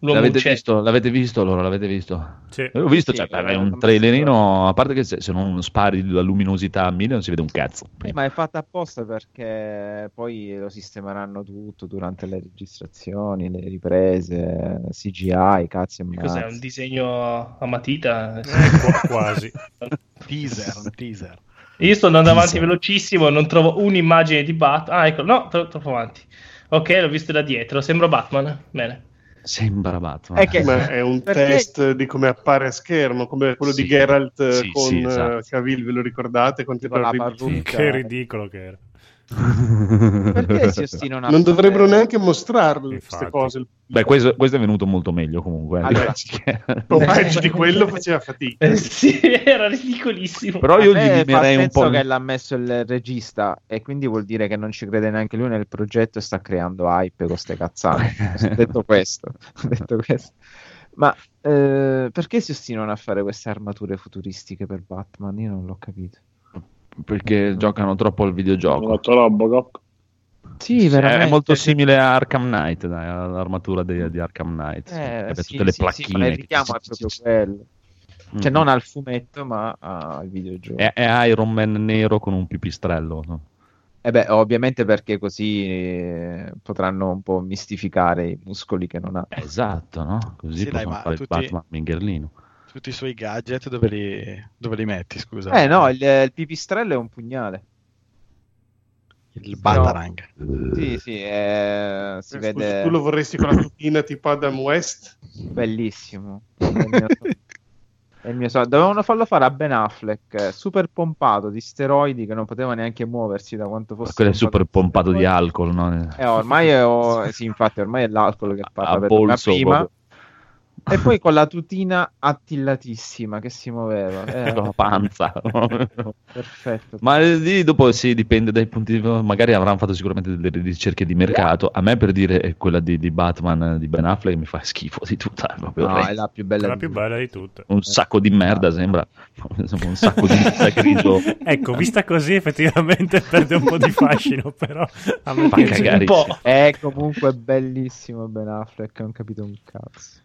L'uomo L'avete visto? L'avete visto allora? L'avete visto? Sì. L'ho visto, Sì, cioè, è un trailerino, a parte che se, se non spari la luminosità a mille non si vede un cazzo. Sì, ma è fatta apposta perché poi lo sistemeranno tutto durante le registrazioni, le riprese, CGI, cazzi e Che Cos'è? Un mazzi. disegno a matita? Eh, qua- quasi. (laughs) Teaser, un teaser. Io sto andando avanti velocissimo, non trovo un'immagine di Batman. Ah, ecco, no, tro- troppo avanti. Ok, l'ho visto da dietro, sembra Batman. Bene. Sembra Batman. È che- Ma è un Perché- test di come appare a schermo, come quello Sì. di Geralt eh, Sì, con sì, eh, esatto. Cavill, ve lo ricordate? Continua Con a la rid- parrucca. Che ridicolo che era. (laughs) Perché si ostinano a Non dovrebbero neanche mostrarle queste cose. Beh, questo, questo è venuto molto meglio comunque. eh. Allora- (laughs) O peggio di quello faceva fatica. Eh, sì, (laughs) era ridicolissimo. Però io gli fa dividerei un po'. che l'ha messo il regista e quindi vuol dire che non ci crede neanche lui nel progetto e sta creando hype con ste cazzate. Detto questo, detto questo. Ma eh, perché si ostinano a fare queste armature futuristiche per Batman? Io non l'ho capito. Perché giocano troppo al videogioco. fatto Robocop. Sì, Sì, veramente. È molto simile a Arkham Knight, dai, all'armatura di, di Arkham Knight. Eh, sì, tutte le sì, sì, placchine. ma il che- richiamo è proprio quello. Cioè, Mm. non al fumetto, ma al videogioco. È, è Iron Man nero con un pipistrello. no? E beh, ovviamente perché così eh, potranno un po' mistificare i muscoli che non ha. Esatto, no? Così Sì, dai, possono ma fare tutti- il Batman Mingherlino. Tutti i suoi gadget dove li, dove li metti, scusa? Eh no, il, il pipistrello è un pugnale. Il Batarang. Sì, sì, eh, si Eh, vede scusa, tu lo vorresti con la tutina tipo Adam West? bellissimo. È il mio, è il mio sogno. Dovevano farlo fare a Ben Affleck, eh, super pompato di steroidi che non poteva neanche muoversi da quanto fosse Quello è super pompato di alcol, no? Eh, ormai è, sì, infatti, ormai è l'alcol che parla A per me polso prima. proprio. E poi con la tutina attillatissima che si muoveva. (laughs) Eh, la panza. perfetto. Ma eh, lì dopo sì, dipende dai punti di vista. Magari avranno fatto sicuramente delle ricerche di mercato. A me per dire eh, quella di, di Batman eh, di Ben Affleck mi fa schifo di tutta. È proprio No, è la più bella. la di più tutte. bella di tutte. Un sacco di merda sembra. Un sacco di (laughs) grigio. Ecco, vista così effettivamente perde un po' di fascino, però a me Fa cagare. Un po'. È comunque bellissimo Ben Affleck, non capito un cazzo.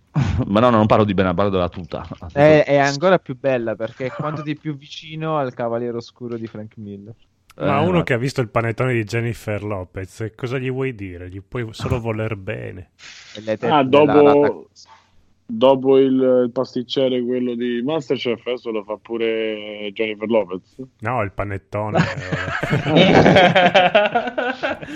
Ma no, non parlo di Ben Affleck, parlo della tuta. È, è ancora più bella perché è quanto di più vicino al Cavaliere Oscuro di Frank Miller. Ma Eh, uno no. che ha visto il panettone di Jennifer Lopez, cosa gli vuoi dire? Gli puoi solo voler bene. Ah, dopo, la- dopo il, il pasticcere, quello di Masterchef, adesso lo fa pure Jennifer Lopez. No, il panettone. (laughs)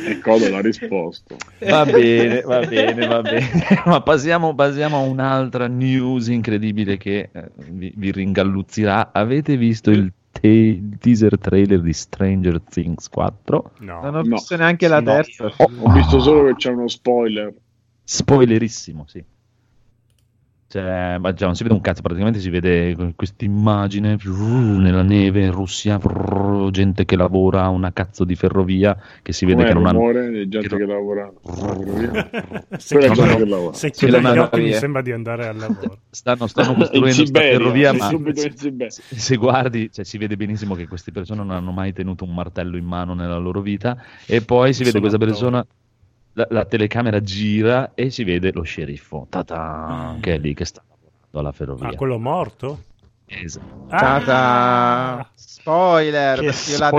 E Codo l'ha risposto. Va bene, va bene, va bene. (laughs) Ma passiamo, passiamo a un'altra news incredibile che eh, vi, vi ringalluzzirà. Avete visto il, te- il teaser trailer di Stranger Things 4? no. Non ho No. visto neanche la No. terza. Ho, ho visto solo che c'è uno spoiler. Spoilerissimo, sì. Cioè, ma già non si vede un cazzo, praticamente si vede questa immagine nella neve in Russia, brrr, gente che lavora a una cazzo di ferrovia che si vede Com'è che non hanno... rumore di gente che che lavora (laughs) se lavora. se chiudi Sì, gli occhi mi sembra di andare al lavoro. Stanno, stanno costruendo questa ferrovia, ma se, se guardi, cioè, si vede benissimo che queste persone non hanno mai tenuto un martello in mano nella loro vita e poi si vede Sono questa persona, la, la telecamera gira e si vede lo sceriffo, ta-ta, che è lì che sta lavorando alla ferrovia. Ah, quello morto? Esatto. Ta-ta! Spoiler, Che perché la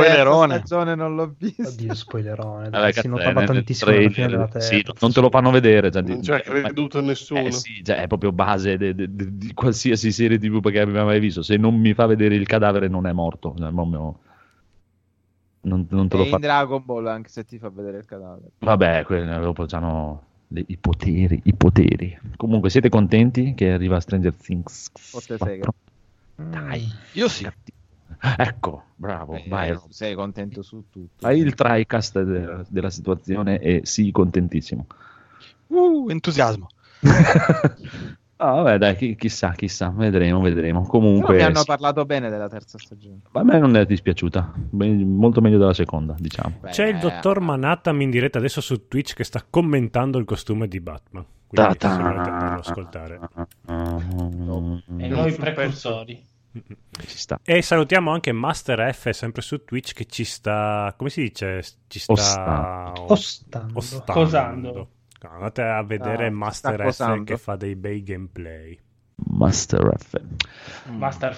stagione non l'ho vista. Oddio, spoilerone. Vabbè, Dai, si notava eh, nel tantissimo alla fine trailer, della terza. sì, non te lo fanno vedere. Cioè, Non ci ha ma- creduto nessuno. Eh sì, cioè, è proprio base di qualsiasi serie TV che abbia mai visto. Se non mi fa vedere il cadavere, non è morto. Cioè, proprio- Non, non te E lo in fa. Dragon Ball anche se ti fa vedere il cadavere. Vabbè, quelli dopo hanno i poteri. I poteri. Comunque, siete contenti che arriva Stranger Things? Forte 4? sega. Dai. Io sì. Ecco, bravo, Eh, vai. Sei contento su tutto. Fai il tricast della, della situazione e sii contentissimo. Uh, entusiasmo. (laughs) Ah, vabbè, dai, chi- chissà, chissà, vedremo, vedremo. Però Comunque, mi hanno sì, parlato bene della terza stagione. a me non è dispiaciuta, Ben- molto meglio della seconda, diciamo. Beh, C'è il dottor Manhattan in diretta adesso su Twitch che sta commentando il costume di Batman. Quindi andarlo ad ascoltare. E noi precursori. Ci sta. E salutiamo anche Master F sempre su Twitch che ci sta, come si dice? Ci sta Ostando. Ostando. ostando. Cosando. No, andate a vedere Ah, Master F che fa dei bei gameplay. Master F. Master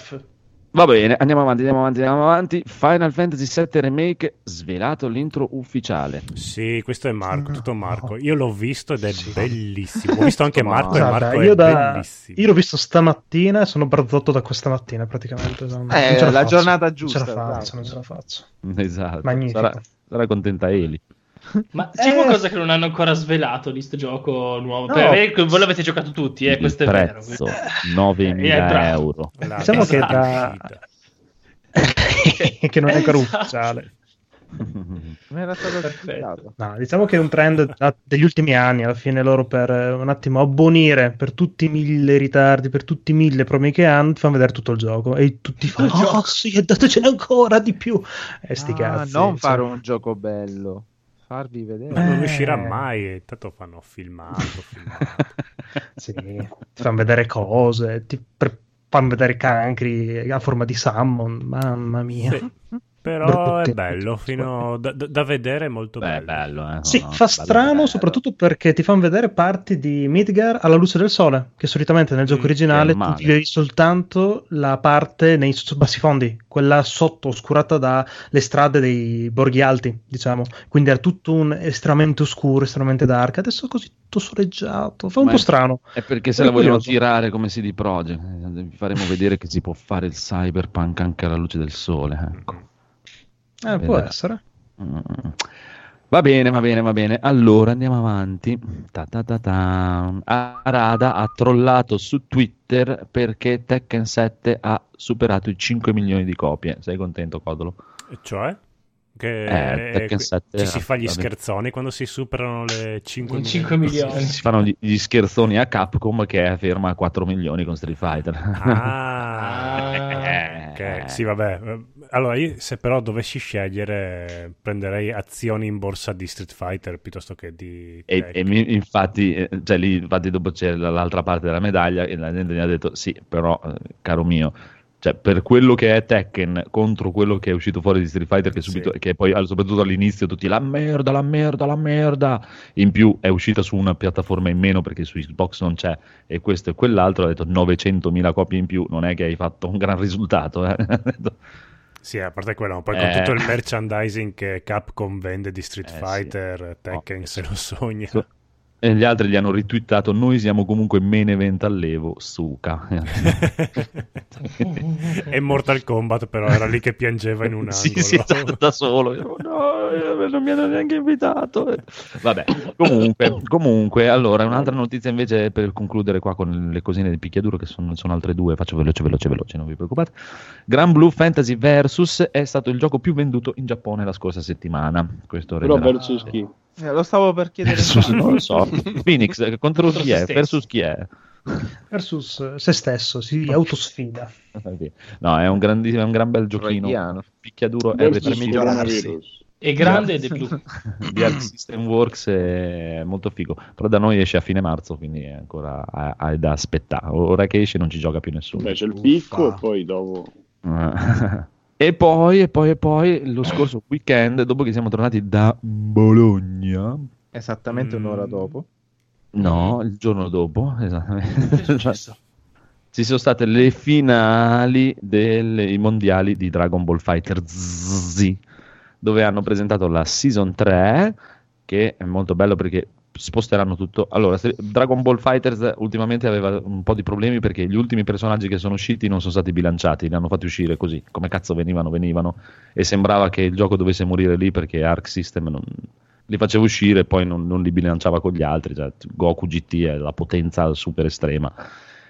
Va bene, andiamo avanti, andiamo avanti, andiamo avanti. Final Fantasy VII Remake, svelato l'intro ufficiale. Sì, questo è Marco, tutto. Marco. Io l'ho visto ed è bellissimo. Ho visto anche Ma- (laughs) Marco e Guarda, Marco io, è da- bellissimo. io l'ho visto stamattina e sono barzotto da questa mattina praticamente. Non, Eh, non la faccio. giornata Non giusta, ce la faccio, non ce la faccio. Esatto. Magnifico. Sarà, sarà contenta Eli. Ma c'è Eh. qualcosa che non hanno ancora svelato di sto gioco nuovo? No. Per voi l'avete giocato tutti, eh, Il questo è vero. prezzo, 9.000 Eh, bravo. euro. La Diciamo che esatto. da- che non è ancora Esatto. ufficiale. Non era stato Perfetto. No, diciamo che è un trend degli ultimi anni, alla fine loro per eh, un attimo abbonire per tutti i mille ritardi, per tutti i mille problemi che hanno, ti fanno vedere tutto il gioco e tutti fanno, Il gioco. oh sì, datecene ancora di più. E sti Ah, cazzi. non insomma. fare un gioco bello, farvi vedere. Ma non Eh. uscirà mai, tanto fanno filmato, (laughs) filmato. Sì, ti fanno vedere cose, ti pre- fanno vedere cancri a forma di salmon, mamma mia. Sì. (laughs) Però è bello, fino da, da- vedere è molto Beh, bello. bello, eh. Sì, No, fa bello, strano bello. soprattutto perché ti fanno vedere parti di Midgar alla luce del sole, che solitamente nel gioco Mm, originale tu vedi soltanto la parte nei bassi fondi, quella sotto oscurata dalle strade dei borghi alti, diciamo. Quindi era tutto un estremamente oscuro, estremamente dark. Adesso è così tutto soleggiato, fa un Ma po' è- strano. È perché se È la vogliono tirare come CD Projekt, eh, vi faremo vedere che si può fare il cyberpunk anche alla luce del sole. Ecco. Eh, può essere. Mm. Va bene, va bene, va bene. Allora andiamo avanti. Ta ta ta ta. Arada ha trollato su Twitter perché Tekken 7 ha superato i 5 milioni di copie. Sei contento, Codolo? E Cioè? Che Eh, Tekken qui- 7 ci si fa gli scherzoni quando si superano le 5 I milioni. 5 milioni. Si fanno gli, gli scherzoni a Capcom che è ferma a 4 milioni con Street Fighter. Ah, (laughs) Eh. ok. Sì, vabbè. Allora, io se però dovessi scegliere, prenderei azioni in borsa di Street Fighter piuttosto che di E, e mi- infatti, eh, cioè lì, infatti dopo c'è l'altra parte della medaglia e la gente mi ha detto sì, però eh, caro mio, cioè per quello che è Tekken contro quello che è uscito fuori di Street Fighter che, subito, Sì. che poi soprattutto all'inizio tutti la merda, la merda, la merda, in più è uscita su una piattaforma in meno perché su Xbox non c'è e questo e quell'altro, ha detto 900.000 copie in più, non è che hai fatto un gran risultato. eh. (laughs) Sì, a parte quello, ma poi Eh. con tutto il merchandising che Capcom vende di Street Eh, sì. Fighter, Tekken No, se lo sogna. So- E gli altri gli hanno ritwittato, noi siamo comunque main event all'evo, suca. (laughs) e Mortal Kombat però era lì che piangeva in un angolo. (laughs) Sì, sì, esatto, da solo. No, non mi hanno neanche invitato. Vabbè, comunque, (laughs) comunque, allora, un'altra notizia invece per concludere qua con le cosine di picchiaduro, che sono, sono altre due, faccio veloce, veloce, veloce, non vi preoccupate. Gran Blue Fantasy Versus è stato il gioco più venduto in Giappone la scorsa settimana. Questo Però versus chi? Eh, lo stavo per chiedere. Versus, non lo so. (laughs) Phoenix, eh, contro Contro chi è? stesso. Versus chi è? Versus eh, se stesso, si autosfida. No, è un, grandissimo, è un gran bel giochino. Freudiano. Picchiaduro Versus RPG coronavirus. È grande ed è blu. (laughs) di Arc System Works è molto figo. Però da noi esce a fine marzo, quindi è ancora ha, ha da aspettare. Ora che esce non ci gioca più nessuno. Beh, c'è il Uffa. picco e poi dopo... (laughs) e poi, e poi, e poi, lo scorso weekend, dopo che siamo tornati da Bologna, Esattamente un'ora Mm. dopo. no, il giorno dopo, esattamente, (laughs) ci sono state le finali dei mondiali di Dragon Ball Fighter Z, dove hanno presentato la Season 3, che è molto bello perché sposteranno tutto. Allora, Dragon Ball Fighters ultimamente aveva un po' di problemi perché gli ultimi personaggi che sono usciti non sono stati bilanciati, li hanno fatti uscire così, come cazzo venivano, venivano, e sembrava che il gioco dovesse morire lì perché Arc System non, li faceva uscire e poi non, non li bilanciava con gli altri, cioè, Goku GT è la potenza super estrema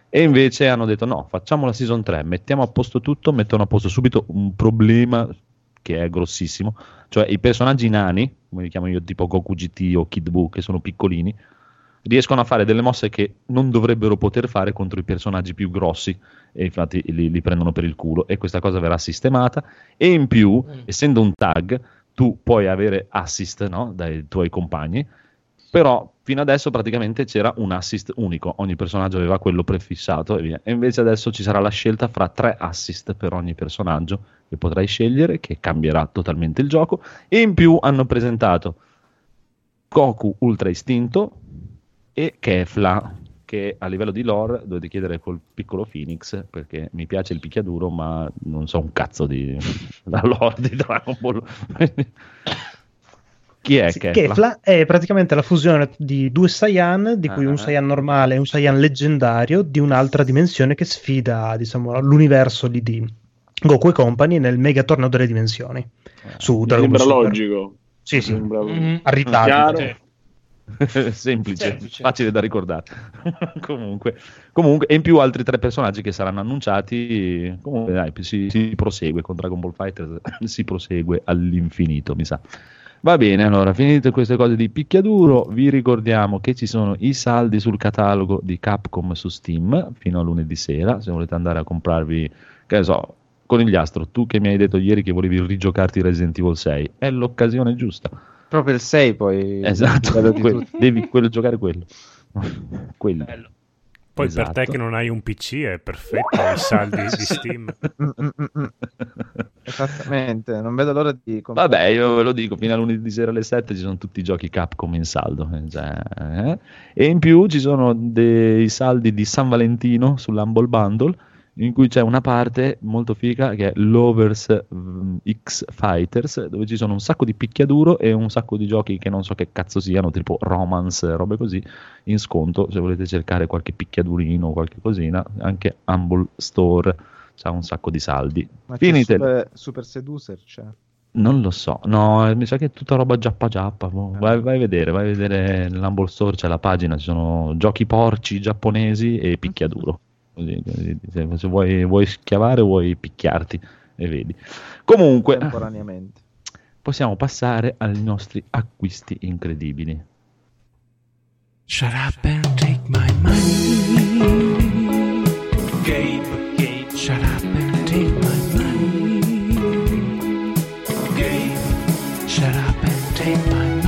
E invece hanno detto no, facciamo la season 3, mettiamo a posto tutto, mettono a posto subito un problema che è grossissimo, cioè i personaggi nani, come li chiamo io, tipo Goku GT o Kid Buu, che sono piccolini, riescono a fare delle mosse che non dovrebbero poter fare contro i personaggi più grossi e infatti li, li prendono per il culo. E questa cosa verrà sistemata. E in più, essendo un tag, tu puoi avere assist no, dai tuoi compagni, però fino adesso praticamente c'era un assist unico, ogni personaggio aveva quello prefissato e via. E invece adesso ci sarà la scelta fra tre assist per ogni personaggio che potrai scegliere, che cambierà totalmente il gioco. E in più hanno presentato Goku Ultra Istinto e Kefla, che a livello di lore dovete chiedere col piccolo Phoenix, perché mi piace il picchiaduro, ma non so un cazzo di (laughs) la lore di Dragon Ball. Chi è Sì, Kefla? Kefla è praticamente la fusione di due Saiyan, di cui Ah. un Saiyan normale e un Saiyan leggendario di un'altra dimensione che sfida, diciamo, l'universo lì di Goku e Company nel mega torneo delle dimensioni su Mi Dragon Ball sembra Super. logico. Sì, sì. Sembra Mhm. Chiaro. Sì. (laughs) Semplice, Semplice. facile da ricordare. (laughs) comunque, comunque, e in più altri tre personaggi che saranno annunciati. Comunque, dai, si, si prosegue con Dragon Ball Fighter, (laughs) si prosegue all'infinito, mi sa. Va bene, allora, finite queste cose di picchiaduro, vi ricordiamo che ci sono i saldi sul catalogo di Capcom su Steam fino a lunedì sera, se volete andare a comprarvi, che ne so, Conigliastro, tu che mi hai detto ieri che volevi rigiocarti Resident Evil 6, è l'occasione giusta. Proprio il 6 poi. Esatto, quello devi quello, giocare quello. (laughs) quello. Bello. Poi Esatto. per te che non hai un PC è perfetto i saldi di (laughs) Steam. Esattamente, non vedo l'ora di comprare. Vabbè, io ve lo dico, fino a lunedì sera alle 7 ci sono tutti i giochi Capcom in saldo. eh, cioè, eh. E in più ci sono dei saldi di San Valentino sull'Humble Bundle, in cui c'è una parte molto figa che è l'Overs mm, X Fighters, dove ci sono un sacco di picchiaduro e un sacco di giochi che non so che cazzo siano, tipo romance, robe così, in sconto. Se volete cercare qualche picchiadurino o qualche cosina, anche Humble Store c'ha un sacco di saldi. Ma c'è Finite. Super, Super Seducer, cioè. Non lo so, no, eh, mi sa che è tutta roba giappa giappa. boh. Vai, vai a vedere, vai a vedere nell'Humble Store c'è la pagina, ci sono giochi porci giapponesi e picchiaduro. Così, così, se, se vuoi, vuoi schiavare vuoi picchiarti e vedi. Comunque, Temporaneamente. (laughs) possiamo passare ai nostri acquisti incredibili. Shut up and take my money. Gabe, shut up and take my money. Gabe, shut up and take my money.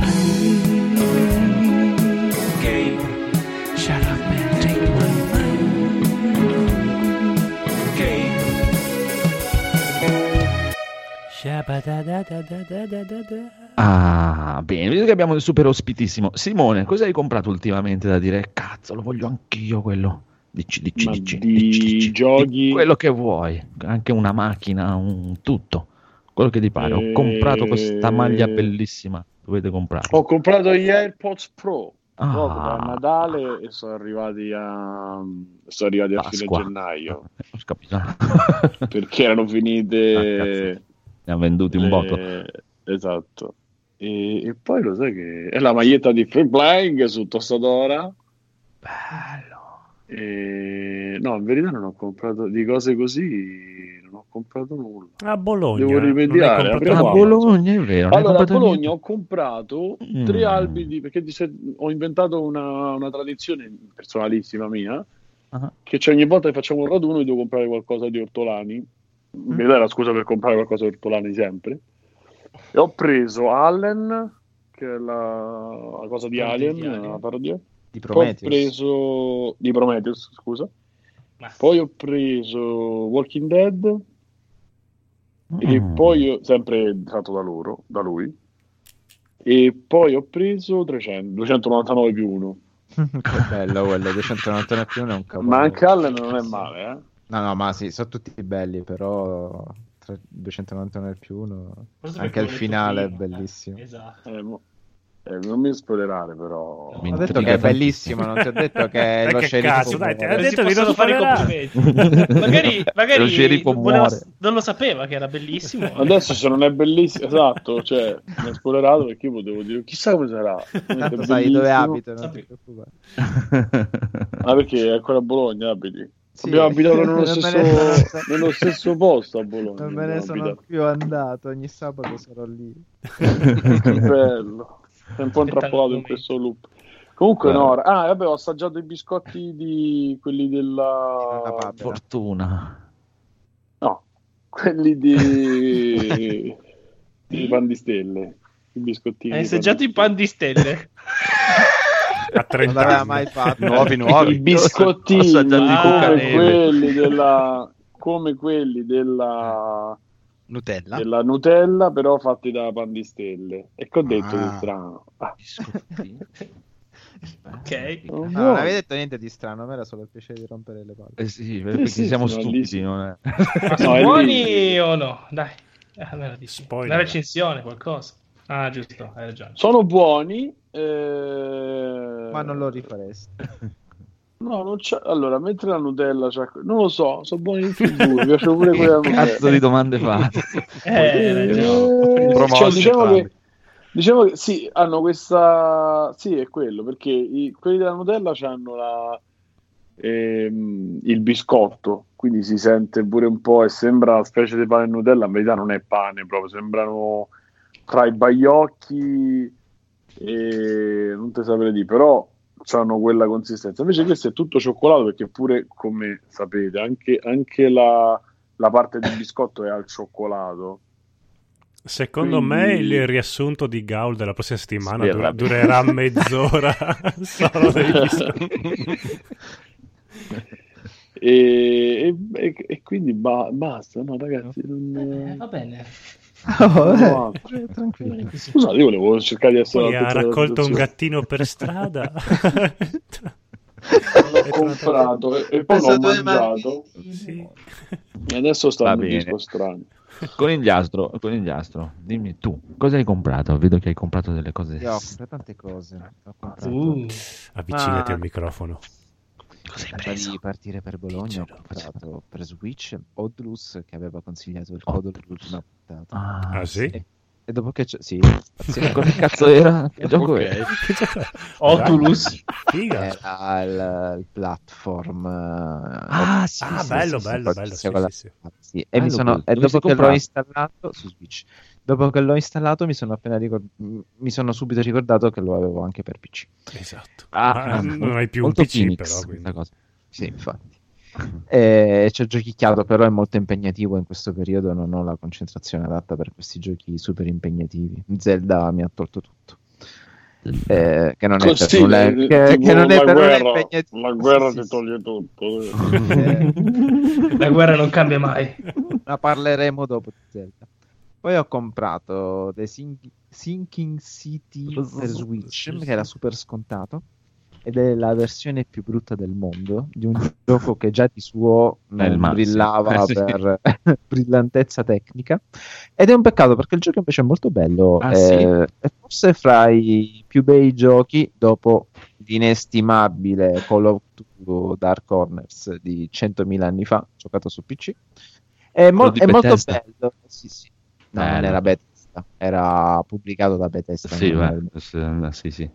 Ah, bene, visto che abbiamo il super ospitissimo. Simone, cosa hai comprato ultimamente da dire? Cazzo, lo voglio anch'io quello. Dici, dici, dici, di dici, giochi- quello che vuoi, anche una macchina, un tutto. Quello che ti pare. Ho Eh, comprato questa maglia bellissima. Dovete comprarla. Ho comprato gli AirPods Pro Ah. proprio da Natale e sono arrivati a, sono arrivati a fine Pasqua. gennaio Ho capito. (laughs) (laughs) perché erano Ah, finite cazzo. Ne ha venduti un le- botto. Esatto. E, e poi lo sai che è la maglietta di Free Playing su Tostadora. Bello. E... No, in verità non ho comprato di cose così, non ho comprato nulla. A Bologna. Devo rimediare, A. Bologna è vero. Allora, a Bologna niente? ho comprato Mm. tre albi di... perché ho inventato una, una tradizione personalissima mia, Ah. che c'è ogni volta che facciamo un raduno io devo comprare qualcosa di ortolani. In verità è la scusa per comprare qualcosa di ortolani sempre. E ho preso Allen, che è la, la cosa di Alien, di Alien. la parodia. Di Poi ho Prometheus. preso di Prometheus, scusa. Ma- Poi ho preso Walking Dead e Mm. poi ho- sempre tratto da loro, da lui. E poi ho preso 300, 299 più 1. (laughs) che bello quello, 299 più uno è un cavallo. Ma anche Allen non è male, eh? No, no, ma sì, sono tutti belli, però tra 299 più uno... Forse Anche il finale è prima. bellissimo. Esatto. Eh, mo- Eh, non mi spoilerare, però. Mi Ho detto che è bellissimo, non ti ho detto che (laughs) Eh, lo che sceriffo cazzo, dai, ti ha detto di non possono fare complimenti. magari (laughs) magari Lo sceriffo voleva- non lo sapeva che era bellissimo. Adesso se non è bellissimo, esatto, cioè mi ha spoilerato perché io potevo dire chissà come sarà. (laughs) Tanto È sai dove abito, non ti preoccupare. Ah, perché è ancora a Bologna abiti? Sì. Abbiamo abitato nello stesso, nello stesso posto a Bologna. Non me ne sono abitato. più andato, ogni sabato sarò lì. Che bello. Sei un po' intrappolato in questo loop. Comunque, Guarda. no, ah, vabbè, ho assaggiato i biscotti di quelli della. Fortuna. No, (laughs) quelli di di pan di stelle. I biscottini. Hai assaggiato i pan di stelle? (laughs) A Non 30 l'aveva anni. mai fatto. Nuovi, I nuovi. biscottini i come cucanele. quelli della come quelli della, Nutella. della Nutella, però fatti da pan di stelle. E che ho detto di Ah. strano? Ah. (laughs) Ok. sono No, non avevi detto niente di strano, a me era solo il piacere di rompere le palle. Eh sì, perché sì, siamo stupidi. Non è... Ma (laughs) No, sono è buoni o no? Dai, eh, almeno dici. Spoiler. Una recensione, qualcosa. Ah, giusto, hai ragione. Sono buoni, eh, Ma non lo rifaresti. (laughs) No, non c'è. Allora, mentre la Nutella c'ha... Non lo so, sono buoni tutti e due. Mi piace pure quella Nutella. Cazzo di domande fate. (laughs) Eh. Eh, cioè, diciamo, entrambi. che, diciamo che sì, hanno questa. Sì, è quello perché i- quelli della Nutella hanno la, ehm, il biscotto, quindi si sente pure un po' e sembra una specie di pane e Nutella. In verità non è pane proprio, sembrano tra i baiocchi e non te saprei dire, però hanno quella consistenza. Invece questo è tutto cioccolato perché pure, come sapete, anche, anche la, la parte del biscotto è al cioccolato. Secondo Quindi- me il riassunto di Gaul della prossima settimana vabbè. durerà mezz'ora (laughs) solo dei biscotti. (laughs) E, e- e- quindi ba- basta, no ragazzi, Eh, non... va bene. Oh, No, eh, altro. eh, tranquillo. Scusate, io volevo cercare di essere Poi ha raccolto un gattino per strada. (laughs) L'ho comprato e, e poi l'ho mangiato Sì. e adesso sta Va un disco strano. Conigliastro, conigliastro, dimmi tu, cosa hai comprato? Vedo che hai comprato delle cose. Io ho comprato tante cose. Ho comprato Uh, Avvicinati Ma- al microfono. Cosa hai Prima preso? di partire per Bologna ho comprato per Switch Odlus che aveva consigliato il codo dell'ultima puntata. Ah, Ah sì? E, e dopo che c'è... Sì, (laughs) sì, Cosa cazzo era? (laughs) Che gioco Ok. è? (laughs) Oculus. Figa. era il, il platform. eh, Ah, sì, Ah, sì, bello, sì, bello, sì, bello. sì, Sì, sì, e, Bello mi sono, e dopo che l'ho installato su Switch, dopo che l'ho installato mi sono appena ricor- mi sono subito ricordato che lo avevo anche per PC. Esatto. Ah, Ma non hai più un molto PC Phoenix, però, cosa. Sì, infatti. E ci ho giochicchiato, però è molto impegnativo in questo periodo, non ho la concentrazione adatta per questi giochi super impegnativi. Zelda mi ha tolto tutto. Eh, che non è per nulla, che, che non è la per guerra, impegnativo. la guerra Sì, ti sì, toglie tutto. (laughs) Eh, La guerra non cambia mai. ma parleremo dopo di Zelda. Poi ho comprato The Sink- Sinking City per Switch, che era super scontato. Ed è la versione più brutta del mondo di un (laughs) gioco che già di suo È brillava Eh, (laughs) sì. per (laughs) brillantezza tecnica. Ed è un peccato perché il gioco invece è molto bello. Ah, eh, sì? È forse fra i più bei giochi dopo l'inestimabile Call of Duty Dark Corners di 100.000 anni fa, giocato su PC. È, mo- è molto bello. Sì, sì. No, non era Bethesda, era pubblicato da Bethesda. Sì, beh, era- sì, sì, sì.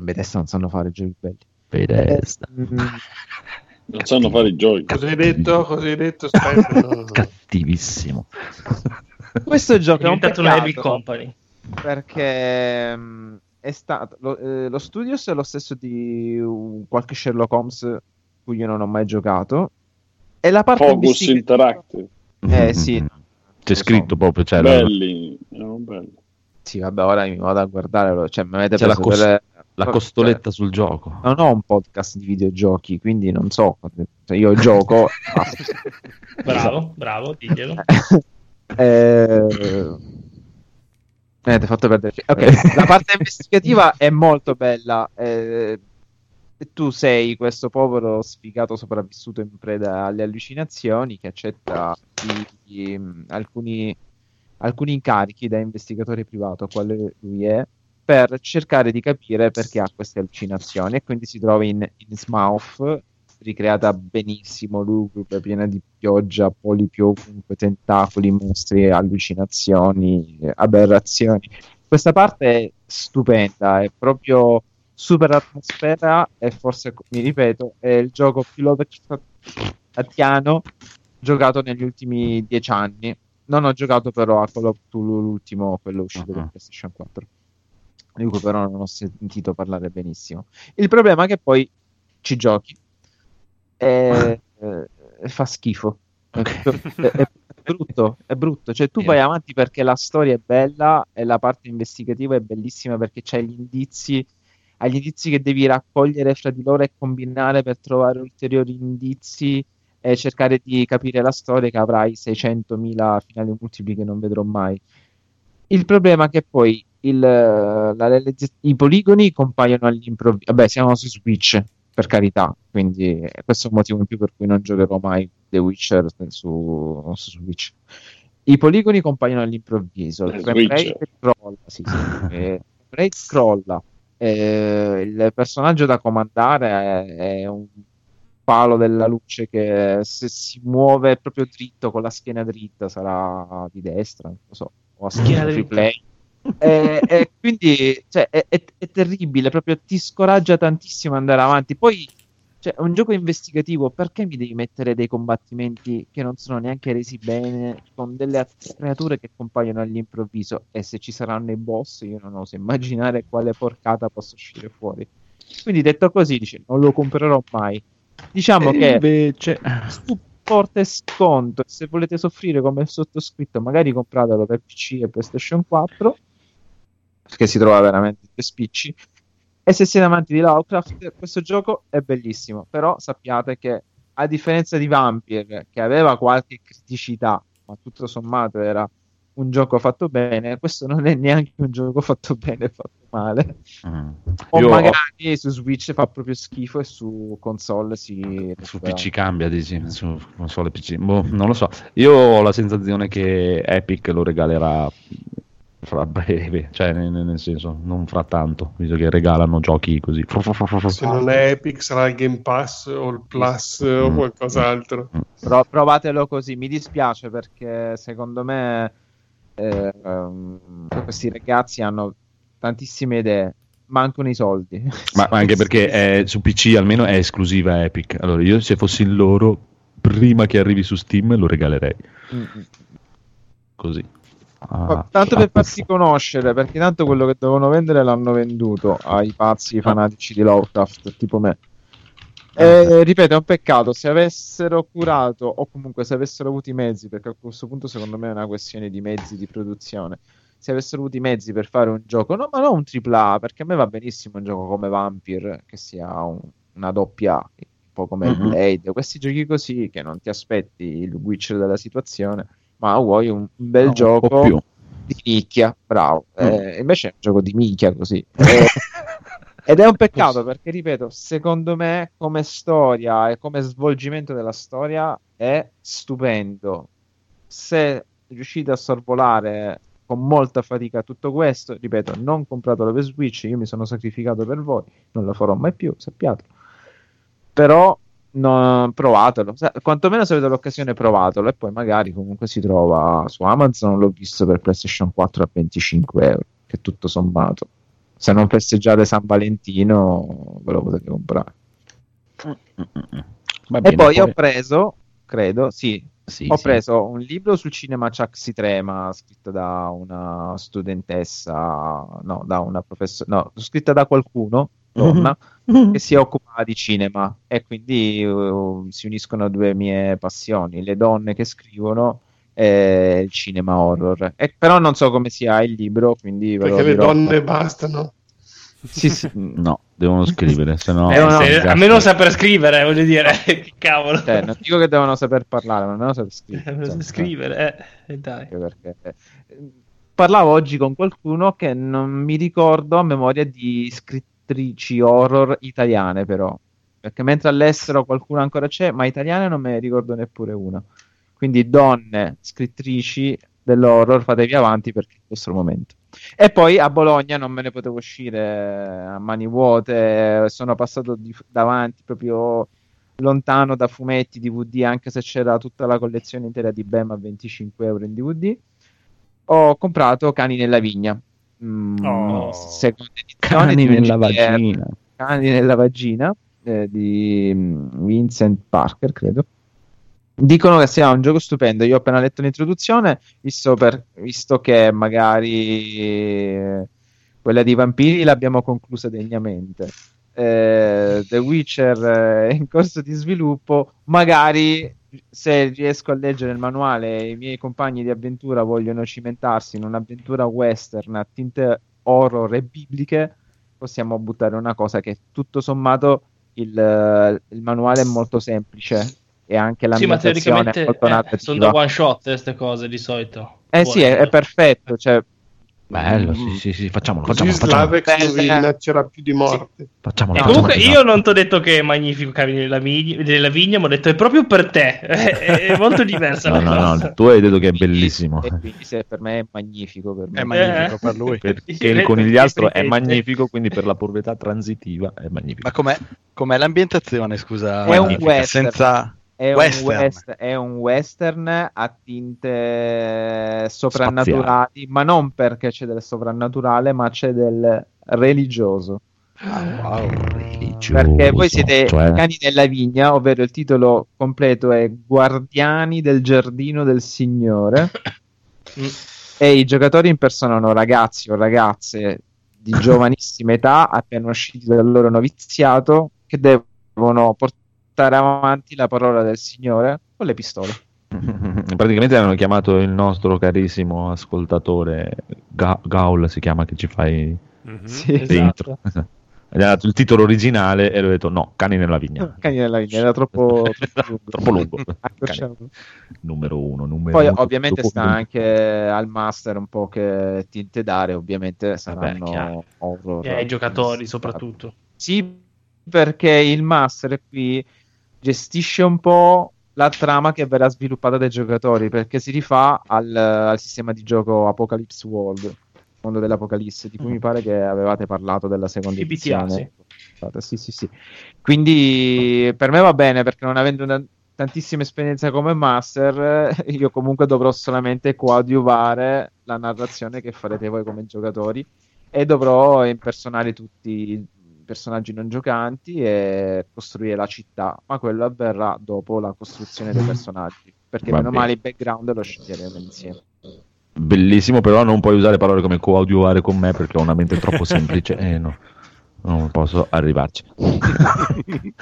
Bethesda non sanno fare giochi belli. Bethesda. Mm, Non sanno fare i giochi. Cosa hai detto? Cosa hai detto? (laughs) Cattivissimo. Questo È gioco è un una heavy peccato company. perché mm, è stato lo, eh, lo studios è lo stesso di un- qualche Sherlock Holmes cui io non ho mai giocato e la parte Focus Interactive. Eh, sì. (laughs) C'è so. scritto proprio, cioè, Belli, erano belli. Sì, vabbè, ora mi vado a guardare, cioè mi avete C'è la preso cos- per- la cioè, costoletta sul gioco. non ho un podcast di videogiochi, quindi non so, cioè, io gioco (laughs) Bravo, bravo, diglielo. (laughs) Eh, eh, fatto perdere. Ok, (laughs) la parte investigativa è molto bella. eh, e tu sei questo povero sfigato sopravvissuto in preda alle allucinazioni che accetta di- di, alcuni, alcuni incarichi da investigatore privato, quale lui è, per cercare di capire perché ha queste allucinazioni e quindi si trova in, in Smouth ricreata benissimo, lugubre, piena di pioggia, polipi ovunque, tentacoli, mostri, allucinazioni, aberrazioni. Questa parte è stupenda, è proprio super atmosfera e forse, mi ripeto, è il gioco più Lovecraftiano giocato negli ultimi dieci anni. Non ho giocato però a Call of Cthulhu, l'ultimo, quello uscito per Uh-huh. PlayStation 4 di cui però non ho sentito parlare benissimo. Il problema è che poi ci giochi e, e fa schifo. È, è- è brutto, è brutto. Cioè, tu vai avanti perché la storia è bella e la parte investigativa è bellissima perché c'hai gli indizi, hai gli indizi che devi raccogliere fra di loro e combinare per trovare ulteriori indizi e cercare di capire la storia che avrai 600.000 finali multipli che non vedrò mai. Il problema è che poi il, la i poligoni compaiono all'improvviso. Vabbè, siamo su Switch, per carità, quindi questo è un motivo in più per cui non giocherò mai The Witcher su, su Switch. I poligoni compaiono all'improvviso, il frame rate crolla, sì, sì, (laughs) crolla, eh, il personaggio da comandare è, è un palo della luce che se si muove proprio dritto con la schiena dritta sarà di destra, non lo so, o a Schiena free dritta. play. e, e quindi cioè, è, è- è terribile, proprio ti scoraggia tantissimo andare avanti. Poi cioè, è un gioco investigativo, perché mi devi mettere dei combattimenti che non sono neanche resi bene con delle at- creature che compaiono all'improvviso? E se ci saranno i boss, io non oso immaginare quale porcata possa uscire fuori. Quindi detto così, dice, non lo comprerò mai. Diciamo E che invece su forte sconto, se volete soffrire come sottoscritto, magari compratelo per PC e PlayStation 4, perché si trova veramente spicci. E se siete amanti di Lovecraft, questo gioco è bellissimo, però sappiate che a differenza di Vampire, che aveva qualche criticità, ma tutto sommato era un gioco fatto bene, questo non è neanche un gioco fatto bene, fatto male. Mm. O Io ho- magari su Switch fa proprio schifo e su console si su. PC cambia, dici, su console PC. Boh, non lo so. Io ho la sensazione che Epic lo regalerà fra breve, cioè nel, nel senso, non fra tanto, visto che regalano giochi così. Se non è Epic sarà il Game Pass o il Plus o Mm. qualcos'altro. Pro- provatelo così, mi dispiace perché secondo me eh, ehm, questi ragazzi hanno tantissime idee, mancano i soldi. (laughs) Ma anche perché è- su PC almeno è esclusiva Epic. Allora io se fossi loro, prima che arrivi su Steam lo regalerei. Mm, mm. Così. Ma Ah, tanto per ah, farsi conoscere, perché tanto quello che dovevano vendere l'hanno venduto ai pazzi fanatici di Lovecraft, tipo me. E, ripeto, è un peccato. Se avessero curato, o comunque se avessero avuto i mezzi, perché a questo punto secondo me è una questione di mezzi di produzione. Se avessero avuto i mezzi per fare un gioco, no, ma non un AAA, perché a me va benissimo un gioco come Vampire, che sia un- una doppia A, un po' come Mhm. Blade, questi giochi così che non ti aspetti il Witcher della situazione, ma vuoi un, bel no, gioco un di nicchia, bravo. Mm. Eh, invece è un gioco di minchia così. (laughs) Eh, ed è un peccato perché, ripeto, secondo me come storia e come svolgimento della storia è stupendo. Se riuscite a sorvolare con molta fatica tutto questo, ripeto, non compratelo per Switch, io mi sono sacrificato per voi, non lo farò mai più, sappiatelo. Però no, provatelo, quantomeno se avete l'occasione provatelo e poi magari comunque si trova su Amazon, l'ho visto per PlayStation 4 a 25 euro, che tutto sommato. Se non festeggiate San Valentino ve lo potete comprare. Mm, mm, mm. Va E bene, poi ho preso, credo, sì, sì, ho sì. preso un libro sul cinema Chuck si trema, scritto da una studentessa, no, da una professoressa, no, scritta da qualcuno, donna, che si occupa di cinema e quindi uh, si uniscono due mie passioni, le donne che scrivono e il cinema horror. E, però non so come sia il libro, quindi Perché le dirò. donne bastano. Sì, sì. (laughs) No, devono scrivere, se no... Eh, Eh, no, se- no, a meno saper scrivere, voglio dire, (laughs) che cavolo. Cioè, non dico che devono saper parlare, ma almeno saper Eh, scrivere. scrivere, eh, eh, dai. Perché eh, parlavo oggi con qualcuno che non mi ricordo a memoria di scrittrici horror italiane, però. Perché mentre all'estero qualcuno ancora c'è, ma italiane non me ne ricordo neppure una. Quindi donne scrittrici dell'horror, fatevi avanti perché è il vostro momento. E poi a Bologna non me ne potevo uscire a mani vuote, sono passato di- davanti proprio lontano da fumetti DVD, anche se c'era tutta la collezione intera di Bam a 25 euro in DVD. Ho comprato Cani nella vigna. Mm, Oh. seconda edizione Cani nella vagina. Cani nella vagina eh, di mm, Vincent Parker, credo. Dicono che sia un gioco stupendo. Io ho appena letto l'introduzione, visto, per- visto che magari eh, quella di vampiri l'abbiamo conclusa degnamente. Eh, The Witcher eh, è in corso di sviluppo. Magari se riesco a leggere il manuale e i miei compagni di avventura vogliono cimentarsi in un'avventura western a tinte horror e bibliche, possiamo buttare una cosa che tutto sommato il, eh, il manuale è molto semplice e anche Sì, ma è molto eh, sono da one shot queste cose di solito. Eh sì, è, è perfetto. Cioè, Bello, mm, sì, sì, sì, facciamolo, Così facciamolo, facciamolo, Slavex non Bella. minaccerà più di morte. facciamolo, E facciamolo, comunque io non ti ho detto che è magnifico Cavini della, Vigna- della Vigna, ma ho detto è proprio per te. (laughs) È, è molto diversa No, la no, cosa. no, tu hai detto che è bellissimo. E quindi se per me è magnifico. Per me. È magnifico Eh. per lui. Perché il conigliastro è magnifico, quindi per la proprietà transitiva è magnifico. Ma com'è, com'è l'ambientazione, scusa? È un western. Senza... È un, Western. west- è un western a tinte soprannaturali, ma non perché c'è del soprannaturale, ma c'è del religioso. Religioso, Perché voi siete cioè- cani nella vigna, ovvero il titolo completo è Guardiani del giardino del Signore. (coughs) E i giocatori impersonano ragazzi o ragazze di (coughs) giovanissima età appena usciti dal loro noviziato che devono portare avanti la parola del Signore con le pistole. (laughs) Praticamente hanno chiamato il nostro carissimo ascoltatore Ga- Gaul, si chiama, che ci fai Mhm. (laughs) Sì, intro. (laughs) Gli ha dato il titolo originale e lui ha detto no, cani nella vigna. Cani nella vigna era troppo, troppo lungo. Troppo lungo. Accorciamo. Numero uno, numero Poi uno. ovviamente sta anche al master un po' che tinte dare, ovviamente saranno chiaro. horror. E ai giocatori soprattutto. Sì, perché il master qui gestisce un po' la trama che verrà sviluppata dai giocatori, perché si rifà al, al sistema di gioco Apocalypse World, mondo dell'Apocalisse, di cui mi pare che avevate parlato della seconda PBTA, edizione. Sì, sì, sì. Quindi per me va bene, perché non avendo una tantissima esperienza come master, (laughs) io comunque dovrò solamente coadiuvare la narrazione che farete voi come giocatori e dovrò impersonare tutti personaggi non giocanti e costruire la città, ma quello avverrà dopo la costruzione dei personaggi, perché Va meno bene. male il background lo sceglieremo insieme. Bellissimo, però non puoi usare parole come coadiuvare con me perché ho una mente troppo semplice e no, non posso arrivarci. (laughs)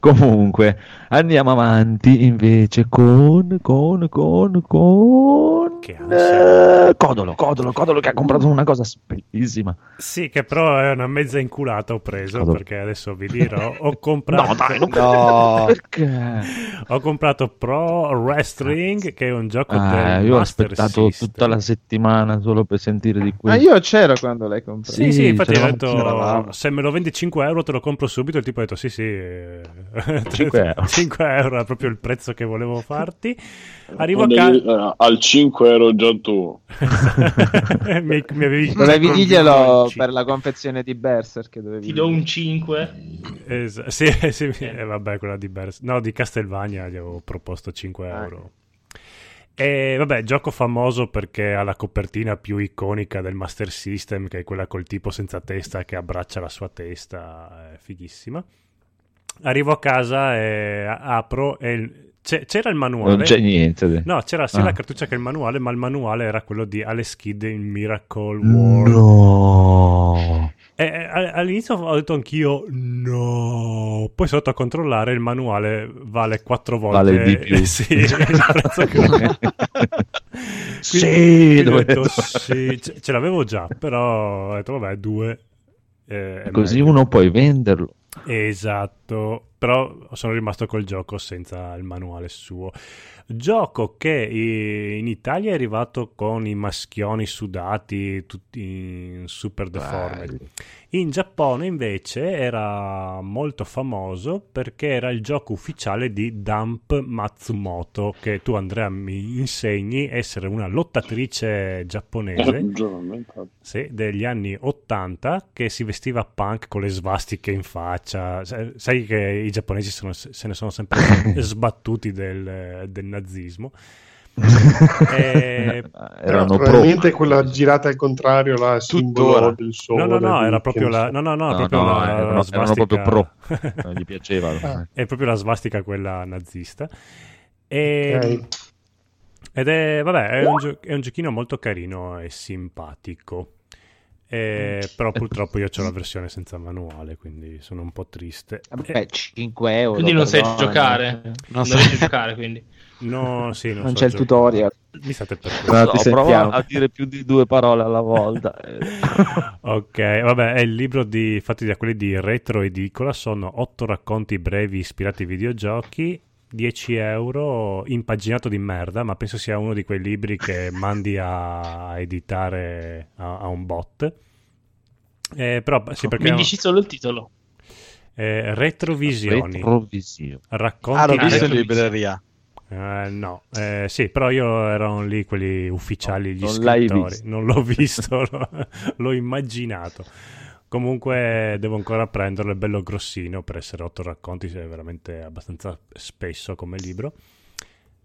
Comunque, andiamo avanti invece con, con, con, con... Che ansia. eh, Codolo, Codolo, Codolo che ha comprato una cosa bellissima. Sì, che però è una mezza inculata ho preso Codolo. perché adesso vi dirò. Ho (laughs) comprato, No, dai, non- No, (laughs) Perché? ho comprato Pro Wrestling, che è un gioco Ah, del io ho Master aspettato System. tutta la settimana solo per sentire di Ma questo. io c'ero quando l'hai comprato. Sì, sì, Sì, infatti ho detto se me lo vendi 5 euro te lo compro subito. Il tipo ha detto sì, sì, eh, 5 (laughs) euro. 5 euro è proprio il prezzo che volevo farti. Arrivo a casa. al 5 ero già tu. (laughs) mi, mi avevi (laughs) Dovevi dirglielo per la confezione di Berserk. Dovevi Ti do un 5. Es- sì, (laughs) sì, eh, vabbè, quella di Bers- no, di Castelvania gli avevo proposto 5 Ah, euro. E vabbè, gioco famoso perché ha la copertina più iconica del Master System, che è quella col tipo senza testa che abbraccia la sua testa, è fighissima. Arrivo a casa e apro e c'era il manuale. Non c'è niente. No, c'era sia Ah. la cartuccia che il manuale, ma il manuale era quello di Alex Kidd in Miracle World. No. E, e, a- all'inizio ho detto anch'io no, poi sono andato a controllare il manuale vale quattro volte Vale di più. eh, (laughs) sì, (laughs) il prezzo che- (laughs) Sì, quindi ho dove- detto sì, ce, l'avevo già, però ho detto vabbè due. eh, Così meglio. uno puoi venderlo. Esatto. però sono rimasto col gioco senza il manuale suo. Gioco che i- in Italia è arrivato con i maschioni sudati, tutti in super deformed. In Giappone invece era molto famoso perché era il gioco ufficiale di Dump Matsumoto, che tu Andrea mi insegni essere una lottatrice giapponese inventato. sì, degli anni 80 che si vestiva punk con le svastiche in faccia. Sai- Sai che i giapponesi sono- se ne sono sempre (laughs) sbattuti del, del nazismo. (laughs) E- Erano pro. probabilmente quella girata al contrario, la simbolo del sole. No, no, no, era proprio la, no, no, no, No, proprio no, la erano- erano svastica- proprio pro. (laughs) Gli piaceva. Ah. è proprio la svastica quella nazista. E, Ok. Ed è, vabbè, è un, gio- è un giochino molto carino e simpatico. Eh, però purtroppo io ho la versione senza manuale, quindi sono un po' triste. Vabbè, 5 euro. Quindi non sai giocare. Non Non sai- giocare, quindi. No, sì, non, Non so c'è il giocare. tutorial. Mi state per Non ti so, prova sentiamo. a (laughs) dire più di due parole alla volta. (laughs) Ok, vabbè, è il libro di, fatti da quelli di Retro Edicola, sono otto racconti brevi ispirati ai videogiochi, 10 euro, impaginato di merda, ma penso sia uno di quei libri che (laughs) mandi a editare a, a un bot. Eh, però sì, perché Mi dici solo il titolo. eh, Retrovisioni, Retrovisione. racconti Ah, l'ho di- visto in libreria. Eh, no, Eh, sì, però io erano lì quelli ufficiali, gli Non scrittori. Non l'ho visto, l'ho, (laughs) l'ho immaginato. Comunque devo ancora prenderlo, è bello grossino per essere otto racconti, è veramente abbastanza spesso come libro.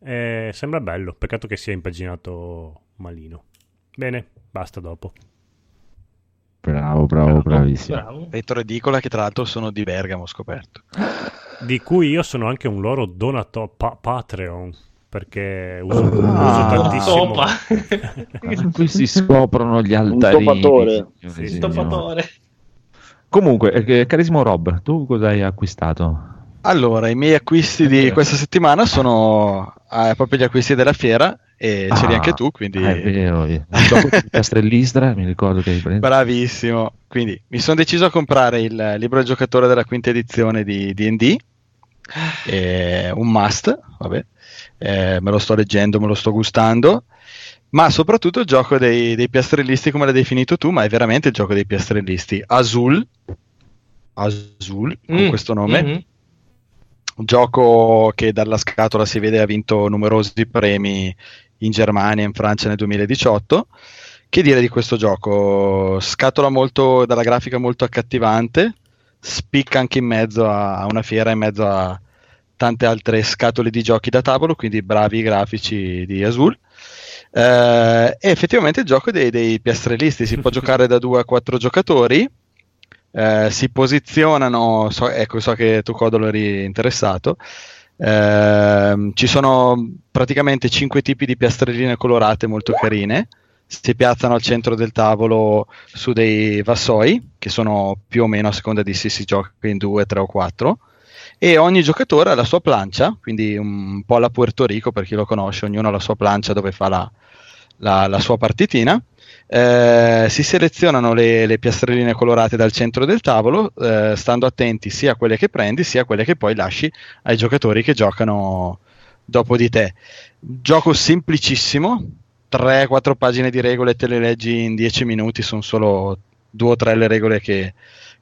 Eh, sembra bello, peccato che sia impaginato malino. Bene, basta dopo. Bravo, bravo, bravissimo. Bravo. Retro Edicola che tra l'altro sono di Bergamo, ho scoperto. Di cui io sono anche un loro donato pa- Patreon, perché uso, Ah. uso tantissimo... Topa. Qui si scoprono gli altarini. toppatore. signore e Sì, signori. Comunque, eh, carissimo Rob, tu cosa hai acquistato? Allora, i miei acquisti di questa settimana sono ah, proprio gli acquisti della fiera e c'eri Ah, anche tu, quindi è vero, il gioco di Castrellistra, mi ricordo che hai preso. bravissimo. Quindi mi sono deciso a comprare il libro del giocatore della quinta edizione di D&D, è un must, vabbè. Eh, me lo sto leggendo, me lo sto gustando, ma soprattutto il gioco dei, dei piastrellisti come l'hai definito tu, ma è veramente il gioco dei piastrellisti. Azul, Azul, con Mm, questo nome, mhm. un gioco che dalla scatola si vede ha vinto numerosi premi in Germania e in Francia nel 2018. Che dire di questo gioco? Scatola molto dalla grafica molto accattivante, spicca anche in mezzo a a una fiera, in mezzo a tante altre scatole di giochi da tavolo, quindi bravi i grafici di Azul. Eh, e effettivamente il gioco dei, dei piastrellisti si può (laughs) giocare da 2 a 4 giocatori. eh, si posizionano, so, ecco, so che tu Codolo eri interessato. Ehm, ci sono praticamente 5 tipi di piastrelline colorate molto carine. Si piazzano al centro del tavolo su dei vassoi, che sono più o meno a seconda di se si gioca in 2, 3 o 4 e ogni giocatore ha la sua plancia, quindi un po' alla Puerto Rico per chi lo conosce, ognuno ha la sua plancia dove fa la, la- la sua partitina. Eh, si selezionano le, le piastrelline colorate dal centro del tavolo, eh, stando attenti sia a quelle che prendi, sia a quelle che poi lasci ai giocatori che giocano dopo di te. Gioco semplicissimo, 3-4 pagine di regole te le leggi in 10 minuti, sono solo due o tre le regole che,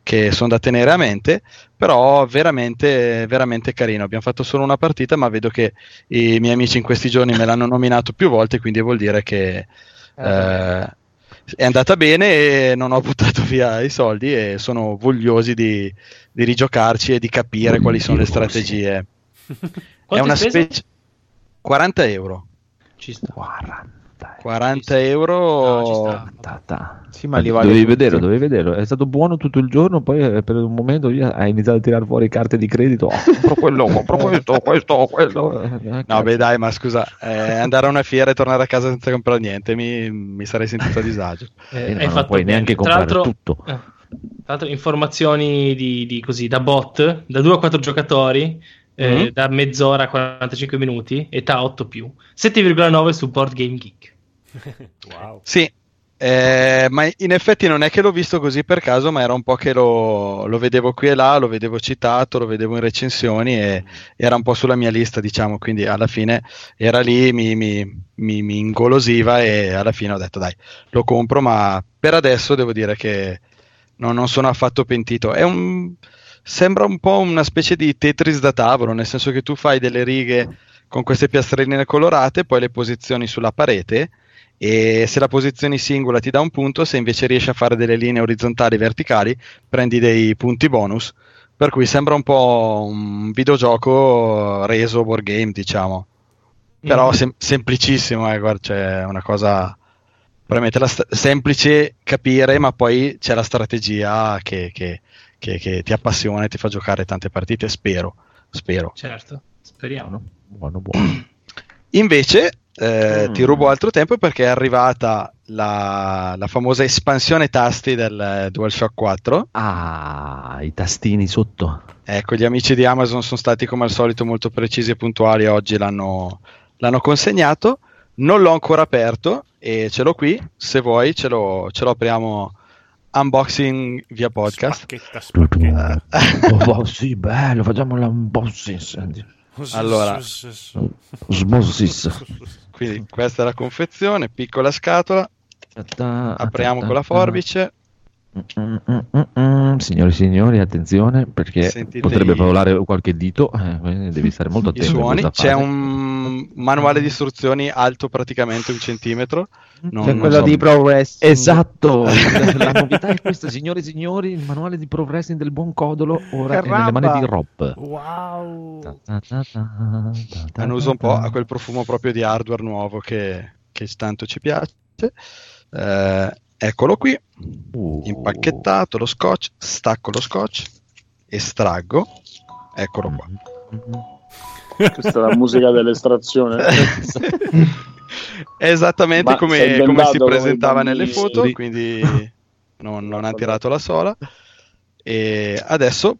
che sono da tenere a mente, però veramente, veramente carino. Abbiamo fatto solo una partita, ma vedo che i miei amici in questi giorni me l'hanno nominato più volte, quindi vuol dire che eh, è andata bene e non ho buttato via i soldi e sono vogliosi di, di rigiocarci e di capire quali sono le strategie. (laughs) È una specie 40 euro. Ci sta. 40. 40 euro. No, ci sta. Tata. Sì, ma li vale dovevi tutti. vederlo, dovevi vederlo. È stato buono tutto il giorno, poi eh, per un momento hai iniziato a tirare fuori carte di credito. Oh, (laughs) compro quello, compro questo, questo, quello. Eh, No, beh, dai, ma scusa, eh, andare a una fiera e tornare a casa senza comprare niente mi, mi sarei sentito a disagio. (laughs) Eh, Eh, no, hai non fatto puoi bene. neanche Tra comprare l'altro- tutto. eh, tra l'altro, informazioni di, di così da bot, da 2 a 4 giocatori, eh, Mhm. da mezz'ora a 45 minuti, età 8 più, 7,9 su Board Game Geek. (laughs) Wow. Sì, Eh, ma in effetti non è che l'ho visto così per caso, ma era un po' che lo, lo vedevo qui e là, lo vedevo citato, lo vedevo in recensioni e era un po' sulla mia lista, diciamo, quindi alla fine era lì, mi, mi, mi, mi ingolosiva e alla fine ho detto dai, lo compro, ma per adesso devo dire che non, non sono affatto pentito. È un, sembra un po' una specie di Tetris da tavolo, nel senso che tu fai delle righe con queste piastrelline colorate, poi le posizioni sulla parete e se la posizione singola ti dà un punto, se invece riesci a fare delle linee orizzontali e verticali, prendi dei punti bonus. Per cui sembra un po' un videogioco reso board game, diciamo. Però Mm. sem- semplicissimo, eh, guarda, c'è una cosa veramente st- semplice capire, ma poi c'è la strategia che, che- che- che ti appassiona e ti fa giocare tante partite, spero. Spero. Certo, speriamo. Buono, buono. (clears throat) Invece eh, Mm. ti rubo altro tempo perché è arrivata la, la famosa espansione tasti del eh, DualShock 4. Ah, i tastini sotto. Ecco, gli amici di Amazon sono stati come al solito molto precisi e puntuali. Oggi l'hanno, l'hanno consegnato. Non l'ho ancora aperto e ce l'ho qui. Se vuoi, ce lo, ce lo apriamo unboxing via podcast. Spacchetta, spacchetta. Oh, sì, bello, facciamo l'unboxing. senti. Allora. Quindi questa è la confezione, piccola scatola. Apriamo con la forbice. Mm, mm, mm, mm. Signori e signori, attenzione perché Sentite potrebbe i- volare qualche dito, eh, quindi devi stare molto I attento. in suoni. C'è fase. un manuale di istruzioni alto praticamente un centimetro. Non- C'è non quello so- di Pro Wrestling. Esatto, (laughs) la novità è questa, signore e signori, il manuale di pro wrestling del buon Codolo ora è nelle mani di Rob. Wow. hanno uso un po' a quel profumo proprio di hardware nuovo che, che tanto ci piace. Eh, eccolo qui, Uh. impacchettato lo scotch, stacco lo scotch, estraggo, eccolo qua. Questa è la musica dell'estrazione. (laughs) (laughs) È esattamente Ma come, come si presentava nelle foto, quindi (laughs) non, non ha tirato la sola. (laughs) E adesso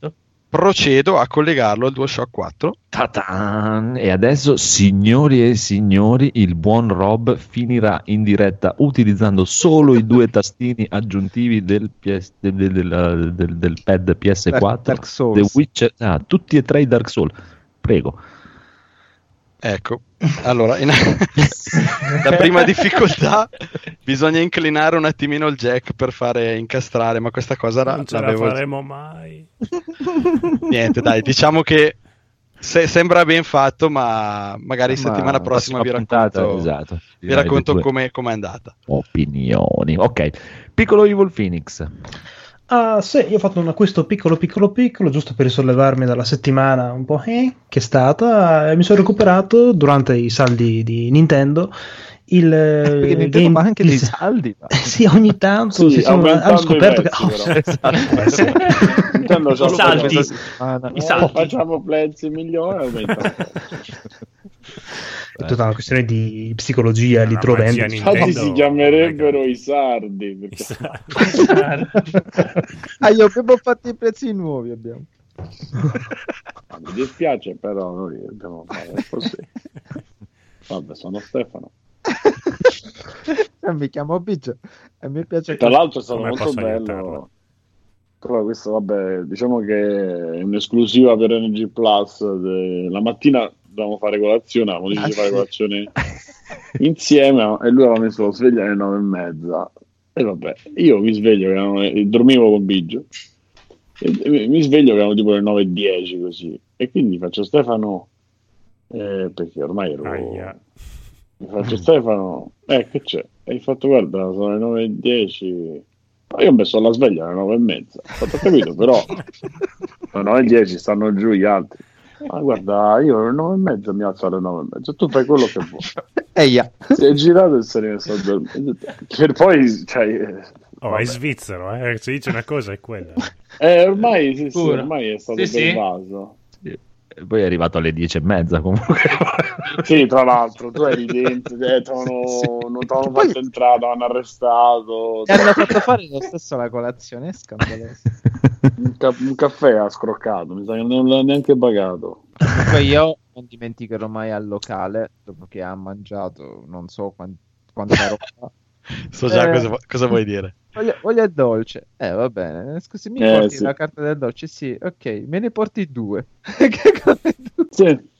procedo a collegarlo al DualShock 4. Ta-tan! E adesso, signori e signori, il buon Rob finirà in diretta utilizzando solo i due (laughs) tastini aggiuntivi del, PS del, del- del- del- del pad PS4, Dark Souls. The Witcher, ah, tutti e tre i Dark Souls. Prego. Ecco, allora, in- (laughs) la prima difficoltà bisogna inclinare un attimino il jack per fare incastrare, ma questa cosa la- Non ce la faremo mai. (laughs) Niente, dai, diciamo che se- sembra ben fatto, ma magari Ma settimana prossima vi puntata, racconto, esatto. vi racconto come è andata. Opinioni. Ok, piccolo Evil Phoenix. Ah, sì, io ho fatto un acquisto piccolo, piccolo, piccolo, giusto per risollevarmi dalla settimana un po' eh, che è stata. Mi sono recuperato durante i saldi di Nintendo il eh, game fa anche dei (laughs) saldi. ma- Eh, (laughs) sì, ogni tanto Sì, si sono- aumentando hanno i scoperto che prezzi, oh, (laughs) però. eh, sì. Nintendo c'ha I saldi. I saldi. Facciamo prezzi migliori è tutta una questione di psicologia dentro. Nintendo. Infatti si chiamerebbero i sardi. Perché... Ah, io abbiamo fatto i prezzi nuovi. Abbiamo. Mi dispiace, però noi dobbiamo fare così. Vabbè, sono Stefano. Eh, mi chiamo Biggio e mi piace Tra l'altro è stato Come molto bello. Però questo, vabbè, diciamo che è un'esclusiva per Energy Plus. de- La mattina dovevamo fare colazione, avevamo deciso Ah, di fare colazione insieme e lui aveva messo lo sveglio alle nove e mezza. E vabbè, io mi sveglio, che erano- dormivo con Biggio. E mi- mi sveglio che erano tipo le 9 e 10 così. E quindi faccio Stefano, eh, perché ormai ero... Aia. Mi faccio Stefano, eh che c'è? Hai fatto guarda, sono le 9 e 10. Ma io ho messo la sveglia alle 9 e mezza. Ho capito, però (laughs) alle 9 e 10 stanno giù gli altri. Ma guarda, io alle 9 e mezza mi alzo alle 9 e mezza. Tu fai quello che vuoi. Eia. Si è girato e se ne sta dormendo. Per poi, cioè, Oh, vabbè. è svizzero, eh. Se dice una cosa è quella. Eh, ormai, sì, sì, ormai è stato Sì, sì. pervaso. E Poi è arrivato alle dieci e mezza comunque. Sì, tra l'altro, tu eri dentro, eh, t'avevano- (laughs) Sì. non ti avevano Poi- fatto entrare, ti avevano arrestato. E hanno fatto fare lo stesso la colazione, è scandaloso. Un, ca- un caffè ha scroccato, mi sa che non l'ha neanche pagato. Comunque io non dimenticherò mai al locale, dopo che ha mangiato non so quan- quanta roba, So già Eh. cosa, cosa vuoi dire. Voglia, voglia dolce. Eh, va bene. Scusi, mi Eh, porti sì. la carta del dolce? Sì, ok. Me ne porti due. (laughs) che due? Sì.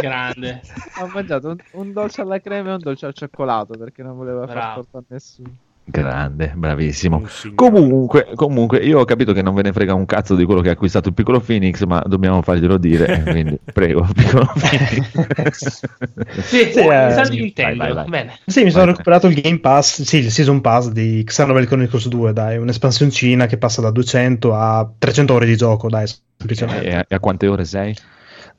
Grande. Ho mangiato un, un dolce alla crema e un dolce al cioccolato perché non voleva far Bravo. torto a nessuno. Grande, bravissimo. Comunque, comunque, io ho capito che non ve ne frega un cazzo di quello che ha acquistato il piccolo Phoenix, ma dobbiamo farglielo dire. eh, quindi, (laughs) prego, piccolo Phoenix. (laughs) Sì, Sì, eh, di vai, vai, vai. Bene. Sì, mi sono Vai. recuperato il Game Pass, sì, il Season Pass di Xenoblade Chronicles 2, dai, un'espansioncina che passa da 200 a 300 ore di gioco, dai, semplicemente. e, a, e a quante ore sei?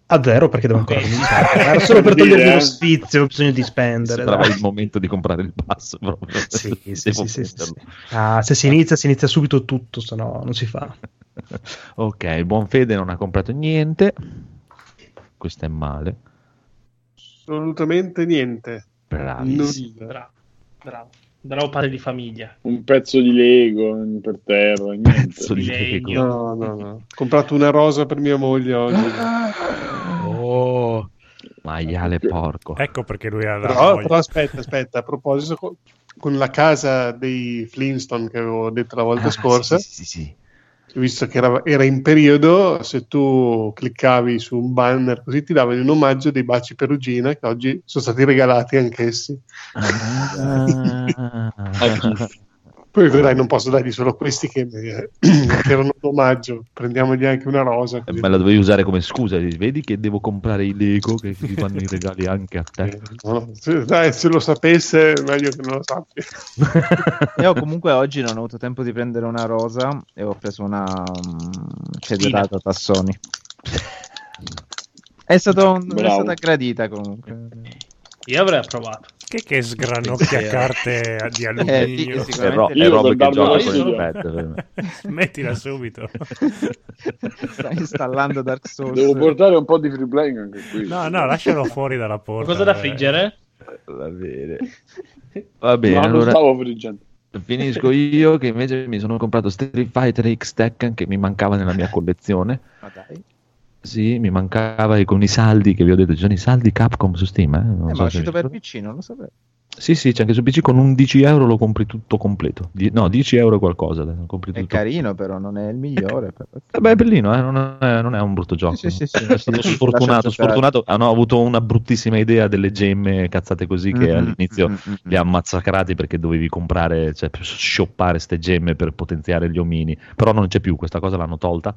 A zero perché devo ancora cominciare. Solo per (laughs) togliermi eh. lo sfizio, ho bisogno di spendere. Sembrava dai. il momento di comprare il pass proprio. Sì, sì, (laughs) sì, sì, sì. Ah, se si inizia, si inizia subito tutto, se no non si fa. (laughs) Ok, Buonfede non ha comprato niente. Questo è male. Assolutamente niente. Bravissimo. Bravo. Bravo. Bravo padre di famiglia. Un pezzo di Lego per terra, niente. Pezzo di Legno. No, no, no. Ho comprato una rosa per mia moglie oggi. Oh, Maiale porco. Ecco perché lui ha la Però, moglie. però aspetta, aspetta, a proposito, co- con la casa dei Flintstone che avevo detto la volta Ah, scorsa, Sì, sì, sì, sì. Visto che era, era in periodo, se tu cliccavi su un banner così ti davano in omaggio dei baci perugina che oggi sono stati regalati anch'essi. Ah. (laughs) Poi vedrai, non posso dargli solo questi che, (clears throat) che erano un omaggio, prendiamogli anche una rosa. così. Me la dovevi usare come scusa. Vedi che devo comprare i Lego che ti fanno i regali anche a te. Eh, no, se, dai, se lo sapesse, meglio che non lo sappia. (laughs) Io comunque oggi non ho avuto tempo di prendere una rosa e ho preso una mm, federata Tassoni. È, stato un- è stata gradita comunque. Io avrei approvato. Che che sgranocchia Eh. carte di Eh, alluminio? sì, sì, È, ro- è roba per che gioca io con per me. (laughs) Mettila subito. Sta installando Dark Souls. Devo portare un po' di free playing anche qui. No, no, lascialo fuori dalla porta. Qualcosa da eh. friggere? Va bene. Va bene, No, non allora stavo friggendo. finisco io che invece mi sono comprato Street Fighter X Tekken che mi mancava nella mia collezione. Ma dai. Sì, mi mancava con i saldi che vi ho detto, ci sono i saldi Capcom su Steam. Eh? Non Eh, ma so è se- uscito per PC, non lo sapevo. Sì, sì, c'è anche su PC con 11 euro lo compri tutto completo. Die- no, 10 euro qualcosa, lo compri È tutto. carino, però non è il migliore. però. Eh beh, è bellino, eh, non, è, non è un brutto gioco. Sì, sì, sì. È stato sfortunato, lascia giocare. sfortunato. Hanno avuto una bruttissima idea delle gemme cazzate così che Mhm, all'inizio mhm, mhm. li ha massacrati perché dovevi comprare, cioè shoppare ste gemme per potenziare gli omini. Però non c'è più, questa cosa l'hanno tolta.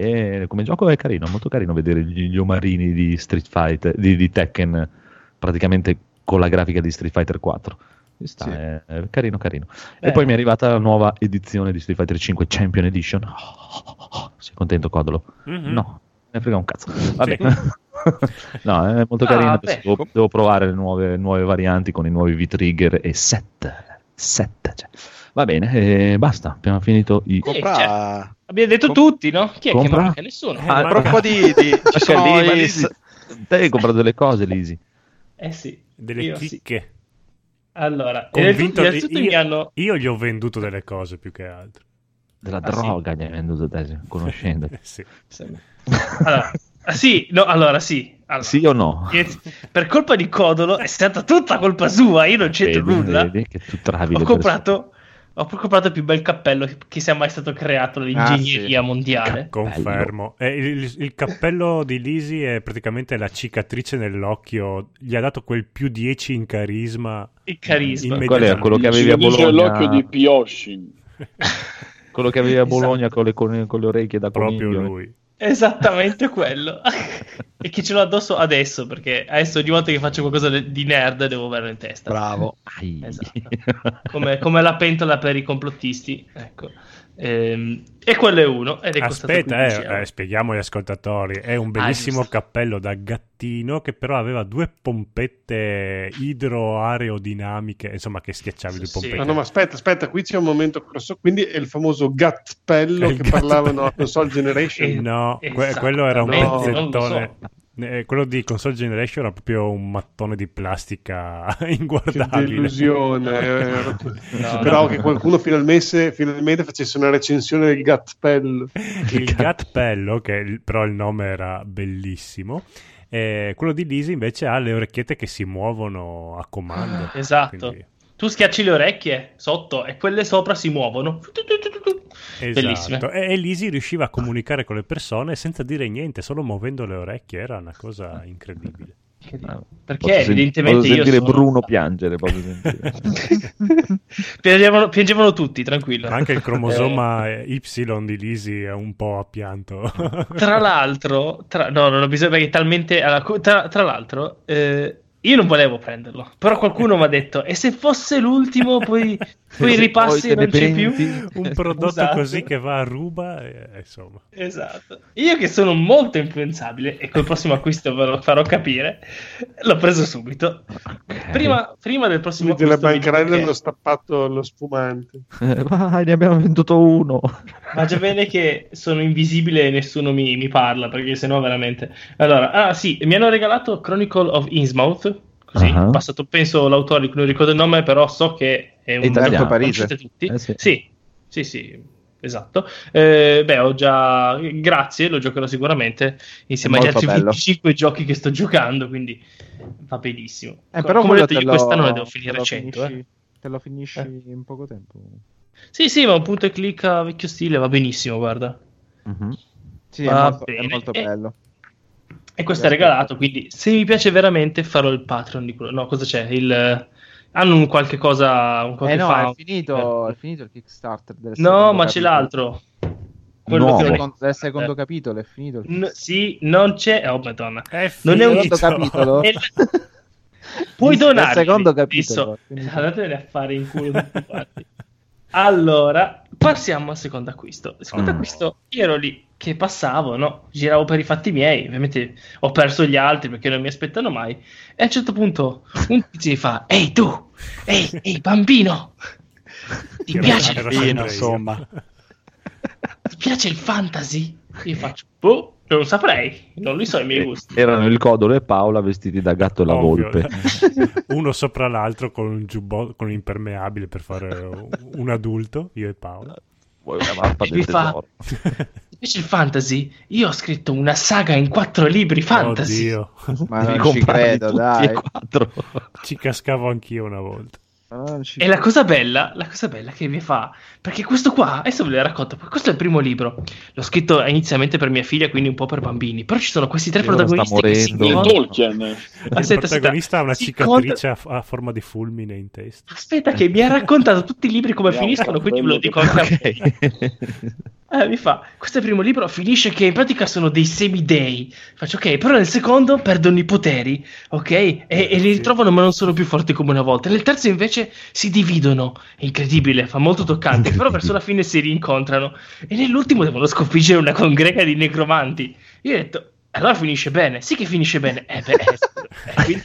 E come gioco è carino, è molto carino vedere gli, gli omarini di Street Fighter, di, di Tekken, praticamente con la grafica di Street Fighter 4. Ci sta, Sì. è, è carino, carino. Beh. E poi mi è arrivata la nuova edizione di Street Fighter 5 Champion Edition. Oh, (laughs) sei contento, Codolo? Mhm. No, ne frega un cazzo. Va Sì. bene. (laughs) no, è molto Ah, carino. Devo, devo provare le nuove, nuove varianti con i nuovi V-Trigger e set. Set. cioè. Va bene, e basta. Abbiamo finito i. compra... Abbiamo detto Com- tutti, no? Chi è compra? che manca? Nessuno. Eh, Ah, manca- proprio di, di- (laughs) ci sono lì, Lisi, te hai comprato delle cose, Lisi. Eh sì. Delle Io sì. chicche. Allora, Convinto innanzitutto mi hanno... Io gli ho venduto delle cose più che altro. Della Ah, sì? droga gli hai venduto te, conoscendo. (laughs) Eh, sì. Allora, ah, sì, no, allora sì. Allora, Sì o no? Per colpa di Codolo è stata tutta colpa sua, io non c'entro Vedi, nulla. vedi che tu travi Ho comprato, ho comprato il più bel cappello che sia mai stato creato nell'ingegneria Ah, sì. mondiale. Confermo. Eh, il, il cappello di Lisi è praticamente la cicatrice nell'occhio. Gli ha dato quel più 10 in carisma. Il carisma. Qual era quello che avevi a Bologna? l'occhio di Pioshin. (laughs) (laughs) Quello che avevi a Esatto. Bologna con, le, con, con le orecchie da Proprio coniglio. lui. Esattamente quello. (laughs) e che ce l'ho addosso adesso, perché adesso ogni volta che faccio qualcosa di nerd devo averlo in testa. Bravo. Esatto. Come, come la pentola per i complottisti. Ecco. Ehm, e quello è uno. Ed è Aspetta, 15 eh, eh, spieghiamo agli ascoltatori. È un bellissimo giusto. cappello da gattino che però aveva due pompette idroaerodinamiche, insomma, che schiacciavi le Sì. pompette. Ah, no, ma aspetta, aspetta, qui c'è un momento grosso. Quindi è il famoso gattpello il che gat- parlavano a console generation. Eh, No, que- Esattamente, quello era un lo pezzettone. Eh, quello di Console Generation era proprio un mattone di plastica (laughs) Che inguardabile. delusione. eh. (laughs) No, Però no. che qualcuno finalmente, finalmente facesse una recensione del gattpello. (laughs) il Gatpello, che il- però il nome era bellissimo. Eh, quello di Lisi invece ha le orecchiette che si muovono a comando. Esatto. Quindi tu schiacci le orecchie sotto e quelle sopra si muovono. Bellissime. Esatto. E, e Lisi riusciva a comunicare con le persone senza dire niente, solo muovendo le orecchie. Era una cosa incredibile. Ah, Perché posso sen- evidentemente posso io sentire sono- Bruno piangere, posso sentire. (laughs) piangevano, piangevano tutti, tranquillo. Anche il cromosoma (laughs) eh, Y di Lisi è un po' a pianto. Tra l'altro, tra- no, non ho bisogno perché è talmente. allora, tra, tra l'altro, eh, io non volevo prenderlo, però qualcuno mi ha detto: e se fosse l'ultimo, poi, (laughs) poi ripassi poi e non c'è più. un prodotto Esatto. così che va a ruba, eh, insomma. Esatto. Io che sono molto influenzabile e col prossimo acquisto ve lo farò capire, l'ho preso subito. Prima, prima del prossimo Quindi acquisto. bancarelle che- hanno stappato lo spumante. Eh, vai, ne abbiamo venduto uno. Ma già bene che sono invisibile e nessuno mi, mi parla, perché sennò veramente... Allora, ah sì, mi hanno regalato Chronicle of Innsmouth, così, Ah. passato, penso l'autore, non ricordo il nome, però so che è un... Italiano. tutti? Eh, sì. sì, sì, sì, esatto. Eh, beh, ho già... Grazie, lo giocherò sicuramente, insieme È agli altri bello. 25 giochi che sto giocando, quindi va benissimo. Eh, però Come ho detto, io lo- quest'anno ne devo finire lo 100, eh. finisci- Te lo finisci Eh. in poco tempo. Sì, sì, ma un punto e clic a vecchio stile va benissimo, guarda. Mhm. Sì, è Va molto, è molto E- bello. E questo è regalato, quindi se mi piace veramente farò il Patreon di quello. No, cosa c'è? Il... Hanno un qualche cosa... Un qualche Eh no, fan- è finito, è finito il Kickstarter del No, ma c'è capitolo. l'altro. Quello è- Secondo- del secondo capitolo è finito il N- sì, non c'è... Oh, madonna. È Non è un capitolo. (laughs) È la- Puoi donare. secondo capitolo, (laughs) Andatevene a fare in culo tutti quanti. Allora, passiamo al secondo acquisto. Il secondo Mm. acquisto, io ero lì che passavo, no? Giravo per i fatti miei. Ovviamente ho perso gli altri perché non mi aspettano mai. E a un certo punto un tizio mi fa: Ehi tu, ehi, ehi bambino, ti Ero- piace, Bambino, sempre io. insomma. ti piace il fantasy? Io faccio: Boh, non saprei, non li so i miei gusti. Erano il Codolo e Paola vestiti da gatto e la Ovvio. volpe. (laughs) Uno sopra l'altro con un giubbotto, con un impermeabile per fare un adulto, io e Paolo. Vuoi una mappa del fa- piace il fantasy? Io ho scritto una saga in quattro libri fantasy. Oddio, Ma non ci credo, dai. e quattro. ci cascavo anch'io una volta. Ci E la cosa bella, la cosa bella che mi fa, perché questo qua, adesso ve lo racconto, questo è il primo libro, l'ho scritto inizialmente per mia figlia, quindi un po' per bambini, però ci sono questi tre Io protagonisti che si morendo. Il incontrano- Tolkien. (laughs) Il Aspetta, protagonista ha una cicatrice a, a forma di fulmine in testa. Aspetta che mi ha raccontato tutti i libri come finiscono, quindi ve lo dico anche a (laughs) voi. Eh, mi fa, questo è il primo libro, finisce che in pratica sono dei semidei. Faccio ok, però nel secondo perdono i poteri, ok? E, e li ritrovano ma non sono più forti come una volta. Nel terzo invece si dividono, è incredibile, fa molto toccante, però verso la fine si rincontrano. E nell'ultimo devono sconfiggere una congrega di necromanti. Io ho detto, allora finisce bene, sì che finisce bene. Eh beh, eh, (laughs) quindi-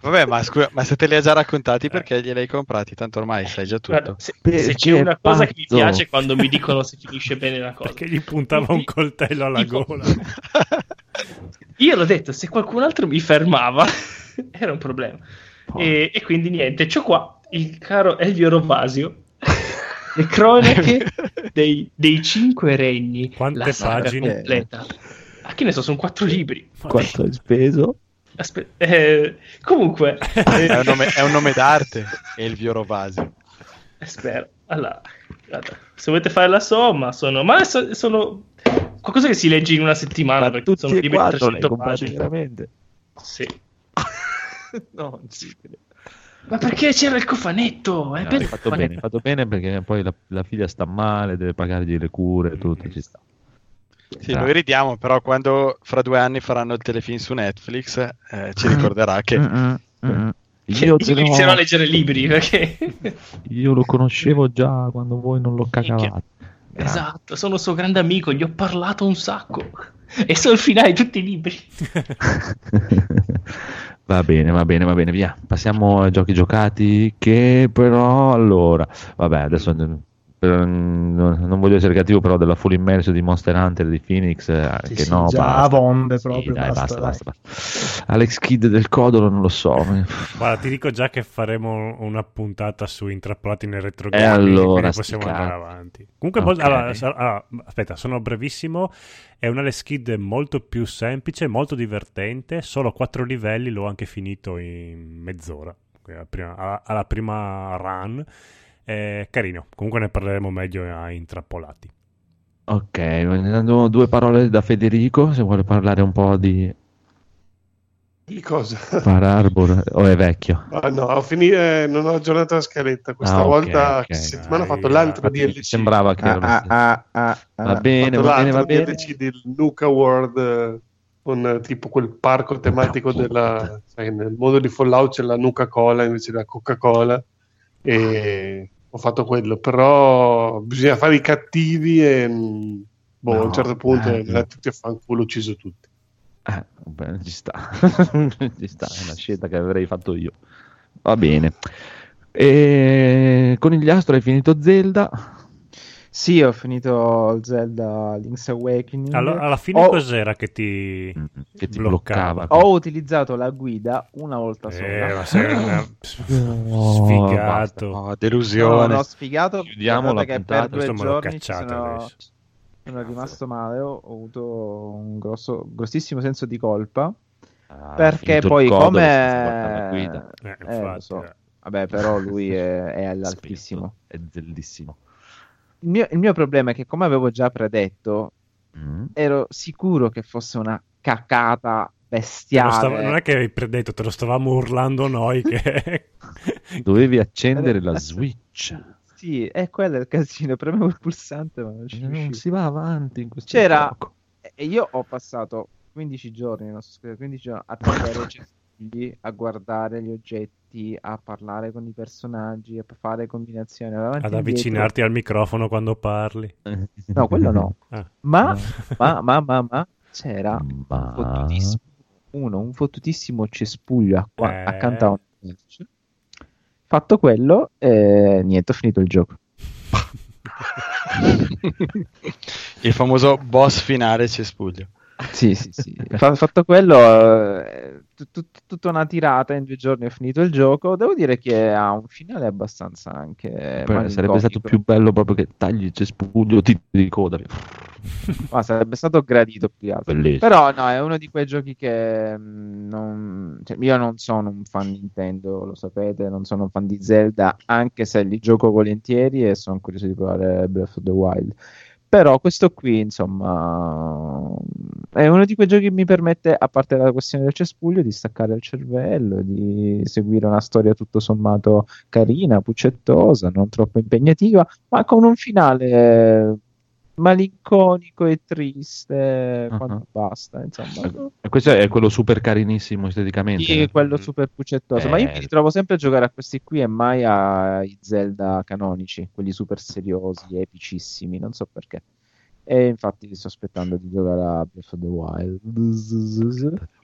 Vabbè, ma, scusa, ma se te li ha già raccontati perché glieli hai comprati? Tanto ormai sai già tutto. Guarda, se, se c'è una cosa che mi pazzo. piace quando mi dicono se finisce bene la cosa. Perché gli puntava un coltello alla Tipo- gola. (laughs) Io l'ho detto, se qualcun altro mi fermava (laughs) era un problema. E, e quindi niente, c'ho qua il caro Elvio Rovasio, le cronache dei, dei cinque regni, Quante la pagine? completa. Ah, che ne so, sono quattro libri. Quanto hai speso? Aspe- eh, comunque, (laughs) è, eh, un nome, è un nome d'arte, Elvio Rovasio. spero. Allora, guarda, se volete fare la somma, sono, ma so- sono qualcosa che si legge in una settimana Ma perché tutti sono e libri di quattro li hai 300 comprati pagine. veramente? Sì. (laughs) no, non ci credo. Ma perché c'era il cofanetto? È No, fatto bene, fatto bene perché poi la, la figlia sta male, deve pagargli le cure, tutto ci sta. Sì, noi ridiamo, però quando fra due anni faranno il telefilm su Netflix eh, ci ricorderà che... Mm, mm, mm. Che Io, io lo- inizierò a leggere libri perché (laughs) io lo conoscevo già quando voi non lo cagavate. esatto, sono suo grande amico, gli ho parlato un sacco e so il finale di tutti i libri. (laughs) va bene, va bene, va bene, via. Passiamo ai giochi giocati che però allora, vabbè, adesso per- non non voglio essere cattivo, però della full immersion di Monster Hunter di Phoenix, eh, Sì, che sì, no, già basta. a vonde Sì, proprio, dai, basta, basta, dai. basta, basta. Alex Kidd del Codolo non lo so. (laughs) Guarda, ti dico già che faremo una puntata su intrappolati nel retro E gaming, allora, possiamo cazzi. andare avanti. Comunque, Ok. molto- allora, aspetta, sono brevissimo. È una Alex Kidd molto più semplice, molto divertente. Solo quattro livelli, l'ho anche finito in mezz'ora. alla prima, alla prima run. È carino, comunque ne parleremo meglio a intrappolati. Ok, dando due parole da Federico, se vuole parlare un po' di Di cosa? Far Arbor o è vecchio? Ah, no, ho finito, eh, non ho aggiornato la scaletta. Questa Ah, ok, volta, ok. questa settimana ho Ah, fatto io- l'altro Infatti, DLC. sembrava che Ah, ah, stesso. ah, ah, Va ah. bene, Ho va fatto bene, va bene. DLC del Nuka World eh, con eh, tipo quel parco tematico della sai, nel mondo di Fallout c'è la Nuka Cola invece della Coca-Cola e ho fatto quello però bisogna fare i cattivi e mh, boh, a No, un certo punto eh, eh, tutti a fanculo ucciso tutti Eh, bene, ci sta. (laughs) ci sta, è una scelta che avrei fatto io. Va bene. E con il hai finito Zelda? Sì, ho finito Zelda Link's Awakening. Alla, alla fine Ho- cos'era che ti... Mm, Che ti Bloccava. bloccava? Ho utilizzato la guida una volta sola. Eh, ma sei una- (laughs) No, sfigato. No, No, delusione. no, sfigato. Chiudiamo la che puntata, per due Questo me lo giorni sono, adesso. sono rimasto male. Ho avuto un grosso, grossissimo senso di colpa. Ah, perché il poi come... Eh, Eh, lo infatti, so. eh. Vabbè, però lui è, è (laughs) all'altissimo. È zeldissimo. Il mio, il mio problema è che, come avevo già predetto, Mm. ero sicuro che fosse una cacata bestiale. stava- non è che hai predetto, te lo stavamo urlando noi che... (laughs) Dovevi accendere la Eh, Switch. Sì, è quello il casino. Premevo il pulsante, ma non ci Non si va avanti in questo C'era- gioco. E io ho passato 15 giorni, non so, scusa, 15 giorni a (laughs) i cespugli, a guardare gli oggetti, a parlare con i personaggi, a fare combinazioni. avanti Ad indietro. avvicinarti al microfono quando parli. (laughs) No, quello no. Ah. Ma, ma, ma, ma, ma c'era un Ma- fottutissimo, uno, un fottutissimo cespuglio acqua, Eh. accanto a un. Fatto quello, eh, niente, ho finito il gioco. (laughs) Il famoso boss finale cespuglio. Sì, sì, sì. Fa- fatto quello, eh, tut- tut- tutta una tirata in due giorni ho finito il gioco. Devo dire che ha un finale abbastanza anche sarebbe stato più bello proprio che tagli il cespuglio ti di coda. Ma sarebbe stato gradito più che altro. Bellissimo. Però no, è uno di quei giochi che mm, non... cioè, io non sono un fan Nintendo, lo sapete, non sono un fan di Zelda, anche se li gioco volentieri e sono curioso di provare Breath of the Wild. Però questo qui, insomma, è uno di quei giochi che mi permette, a parte la questione del cespuglio, di staccare il cervello, di seguire una storia tutto sommato carina, puccettosa, non troppo impegnativa, ma con un finale malinconico e triste Ah. quando basta, insomma. E questo è quello super carinissimo esteticamente. Sì, quello super puccettoso. Ma io mi Eh. ritrovo sempre a giocare a questi qui e mai ai Zelda canonici, quelli super seriosi, epicissimi, non so perché. E infatti sto aspettando di giocare a Breath of the Wild.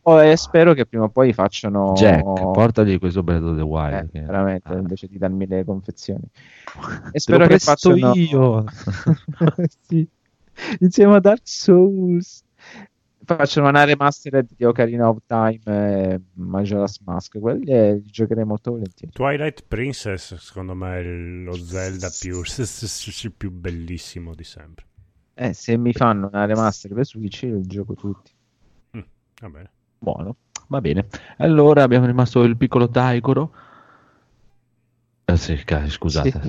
Oh, e spero che prima o poi facciano. Jack, portagli questo Breath of the Wild. Eh, che- veramente, Ah. invece di darmi le confezioni. (laughs) E Te spero lo che facciano io. (laughs) sì. insieme a Dark Souls facciano una remastered di Ocarina of Time e Majora's Mask quelli eh, li giocherei molto volentieri Twilight Princess, secondo me, è lo Zelda più, (laughs) più bellissimo di sempre. Eh, se mi fanno una remaster per Switch io gioco tutti Va bene. Buono, va bene. Allora abbiamo rimasto il piccolo Taikoro. Eh sì, scusate,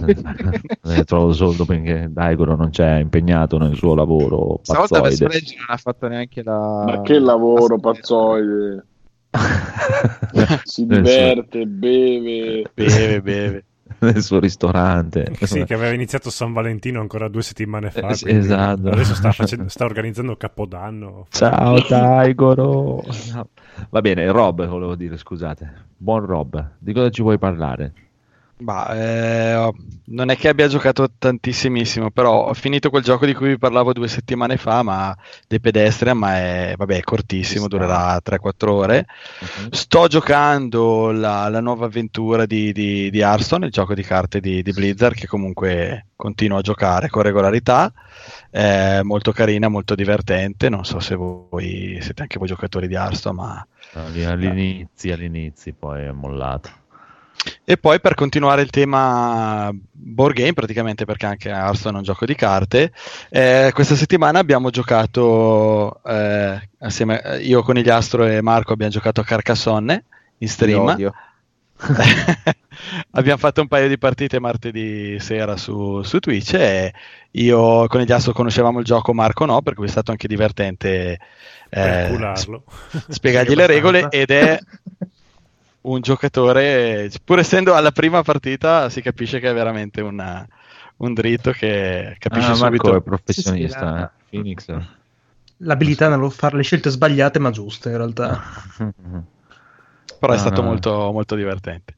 Sì. (laughs) trovo solo perché Daigoro non c'è impegnato nel suo lavoro stavolta. Spread non ha fatto neanche la Ma che lavoro la- pazzoide. (laughs) Si diverte, beve. Beve, beve. (laughs) nel suo ristorante. Sì, che aveva iniziato San Valentino ancora due settimane fa. Eh, esatto. Adesso sta, (laughs) facendo- sta organizzando Capodanno. Ciao Taigoro. Va bene, Rob, volevo dire, scusate. Buon Rob, di cosa ci vuoi parlare? Ma eh, non è che abbia giocato tantissimissimo, però ho finito quel gioco di cui vi parlavo due settimane fa, ma dei pedestrian, ma è, vabbè, è cortissimo, durerà 3-4 ore. Sto giocando la, la nuova avventura di, di, di Hearthstone, il gioco di carte di, di Blizzard, che comunque continuo a giocare con regolarità. È molto carina, molto divertente. Non so se voi siete anche voi giocatori di Hearthstone, ma No, all'inizio, all'inizio, poi è mollato. E poi per continuare il tema board game, praticamente perché anche Hearthstone è un gioco di carte, eh, questa settimana abbiamo giocato eh, assieme, io con Iliastro e Marco abbiamo giocato a Carcassonne in stream. odio. (laughs) abbiamo fatto un paio di partite martedì sera su, su Twitch e io con Eliasso conoscevamo il gioco, Marco no, per cui è stato anche divertente eh, cularlo. spiegargli le regole ed è un giocatore, pur essendo alla prima partita, si capisce che è veramente una- un dritto che capisce Ah, subito. Marco è professionista, Sì, sì, eh. Phoenix. L'abilità nello fare le scelte sbagliate, ma giuste in realtà. (laughs) Però è No, stato no. molto, molto divertente.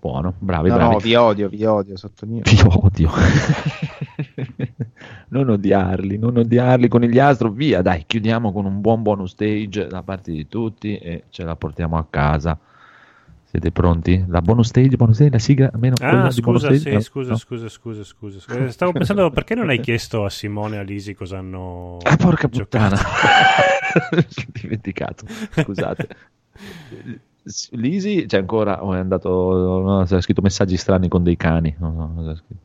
Buono, bravi, No, bravi. no, vi odio, vi odio, sottolineo. Vi odio. (laughs) non odiarli, non odiarli con gli astro. Via, dai, chiudiamo con un buon bonus stage da parte di tutti e ce la portiamo a casa. Siete pronti? La bonus stage, bonus stage, la sigla, almeno quella Ah, scusa, sì, No? scusa, No? scusa, scusa, scusa, scusa. Eh, Stavo pensando perché non hai chiesto a Simone e a Lisi cosa hanno Ah, porca giocato? puttana. (laughs) (laughs) Ho dimenticato. Scusate. Lisi c'è ancora o è andato no, è scritto messaggi strani con dei cani. No, ha scritto?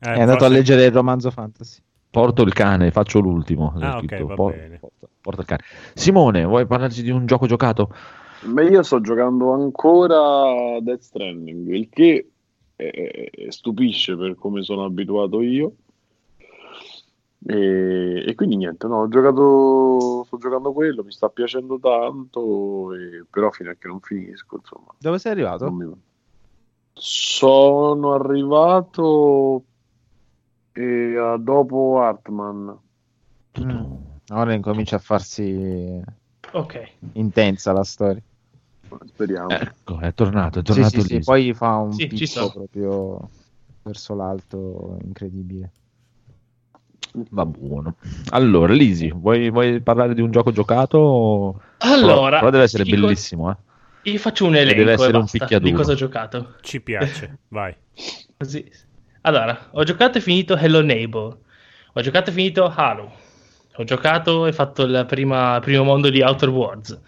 Eh, È andato a leggere il romanzo fantasy. Porto il cane, faccio l'ultimo. Ah, Ha ok, scritto, va por- bene. porta, porta il cane. Simone, vuoi parlarci di un gioco giocato? Beh, io sto giocando ancora Death Stranding, il che eh, stupisce per come sono abituato io. E, e quindi niente, no, ho giocato, sto giocando quello, mi sta piacendo tanto, e- però fino a che non finisco, insomma. Dove sei arrivato? mi- Sono arrivato eh, dopo Hartman. Mm. Ora incomincia a farsi Ok. intensa la storia. Speriamo. Ecco, è tornato, è Sì, tornato sì, sì, Lisi. poi fa un Sì, picco proprio verso l'alto incredibile. Va buono. Allora, Lisi, vuoi, vuoi parlare di un gioco giocato? Allora, però, però deve essere dico- bellissimo, eh. Io faccio un deve elenco essere e un basta di picchiaduro. cosa ho giocato. Ci piace, (laughs) vai. Così. Allora, ho giocato e finito Hello Neighbor. Ho giocato e finito Halo. Ho giocato e fatto il prima- primo mondo di Outer Worlds.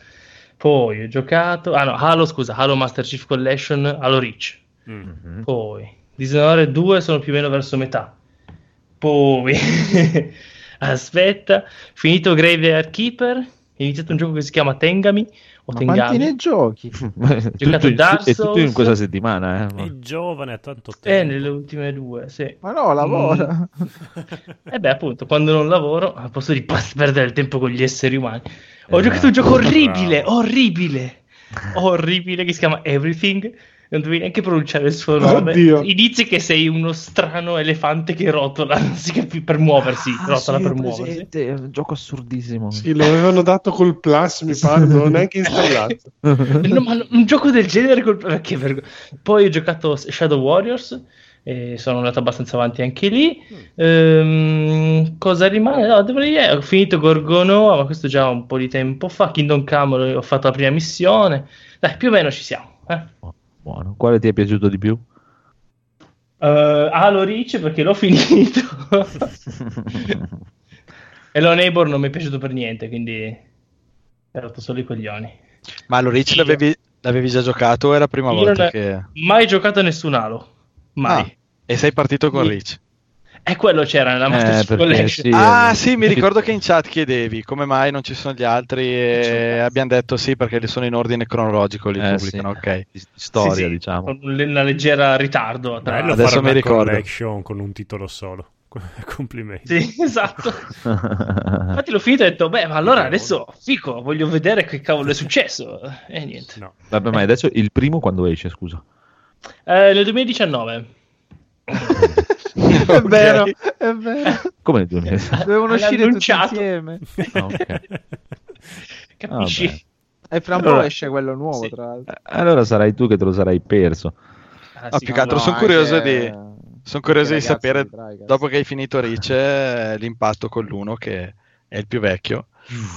Poi ho giocato... Ah no, Halo, scusa, Halo Master Chief Collection, Halo Reach. Mm. Mhm. Poi Dishonored 2 sono più o meno verso metà. Poi (laughs) aspetta, finito Graveyard Keeper, ho iniziato un gioco che si chiama Tengami o Ma quanti ne giochi? (laughs) Giocato tutto, Dark è tutto in Souls. questa settimana, eh. È giovane, ha tanto Eh, tempo. nelle ultime due, sì. Ma no, lavora. (laughs) E beh, appunto, quando non lavoro, al posto di perdere il tempo con gli esseri umani, ho Esatto. giocato un gioco orribile, Bravo. orribile, orribile, che si chiama Everything. Non devi neanche pronunciare il suo nome. Oddio. Inizi che sei uno strano elefante che rotola, (laughs) capi- per muoversi, Ah, rotola sì, per muoversi. presente, è un gioco assurdissimo. Sì, lo avevano dato col plus, mi pare, non l'ho neanche installato. (laughs) No, ma un gioco del genere col... perché vergo- Poi ho giocato Shadow Warriors e sono andato abbastanza avanti anche lì. Ehm, cosa rimane? No, dovrei... ho finito Gorgonoa, ma questo già un po' di tempo fa. Kingdom Come ho fatto la prima missione. Dai, più o meno ci siamo. Eh? Buono. Quale ti è piaciuto di più? Eh, Halo Reach perché l'ho (laughs) finito. (laughs) e lo Neighbor non mi è piaciuto per niente, quindi ho rotto solo i coglioni. Ma lo Reach l'avevi, l'avevi già giocato o era la prima Io volta non- che... Mai giocato a nessun Halo. Mai. Ah, e sei partito con. Reach? E quello c'era nella Master Eh, Collection. sì, (laughs) Ah eh, sì, mi ricordo che in chat chiedevi come mai non ci sono gli altri e abbiamo detto sì perché li sono in ordine cronologico li Eh, pubblicano, sì. ok. Di storia, Sì, sì, diciamo. Con un- una leggera ritardo. Tra... Bello Adesso fare mi una ricordo. collection con un titolo solo. (laughs) Complimenti. Sì, esatto. Infatti l'ho finito e ho detto, beh, ma allora adesso, fico, voglio vedere che cavolo è successo. E niente. No. Vabbè, ma adesso il primo quando esce, scusa. Eh, nel 2019. (laughs) È vero, è vero. Come nel 2000? Dovevano uscire tutti insieme. Ah, ok. (laughs) Capisci? Vabbè. E fra un Allora- po' esce quello nuovo, Sì. tra l'altro. Allora sarai tu che te lo sarai perso. Ah, No, sì, più che altro no. sono anche- curioso di- Sono curioso di ragazzi sapere, di Trigas. dopo che hai finito eh, l'impatto con l'uno che è il più vecchio.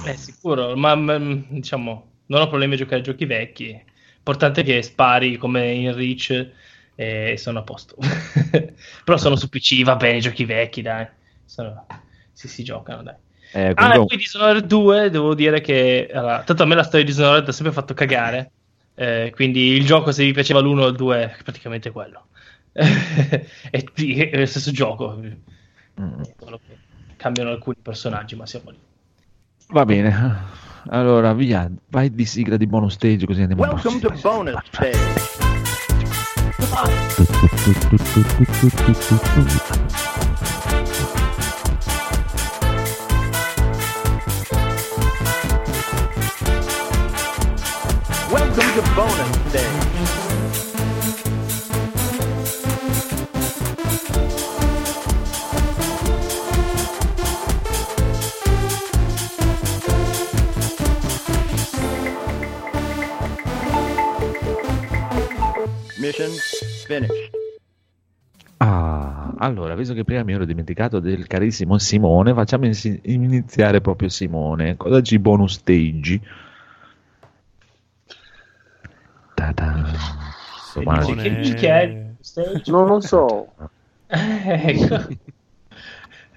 Eh, sicuro, ma ma, diciamo, non ho problemi a giocare a giochi vecchi. L'importante è che spari come in Reach e sono a posto. (laughs) Però sono su PC, va bene, i giochi vecchi, dai. Sono... Sì, si giocano, dai. Eh, Ah, e poi Dishonored 2, devo dire che... allora, tanto a me la storia di Dishonored ha sempre fatto cagare. eh, quindi il gioco, se vi piaceva l'1 o il 2, è praticamente quello. (laughs) è, è lo stesso gioco. Mm. Cambiano alcuni personaggi, ma siamo lì. Va bene. Allora, via, vai di sigla di bonus stage così andiamo Welcome to bonus stage. Welcome to bonus stage. Mission finished. Ah, allora, visto che prima mi ero dimenticato del carissimo Simone, facciamo iniziare proprio Simone. Cosa ci bonus stage? Ta-da. Simone- Che minchia è? Stage? Non lo so. ecco. (laughs)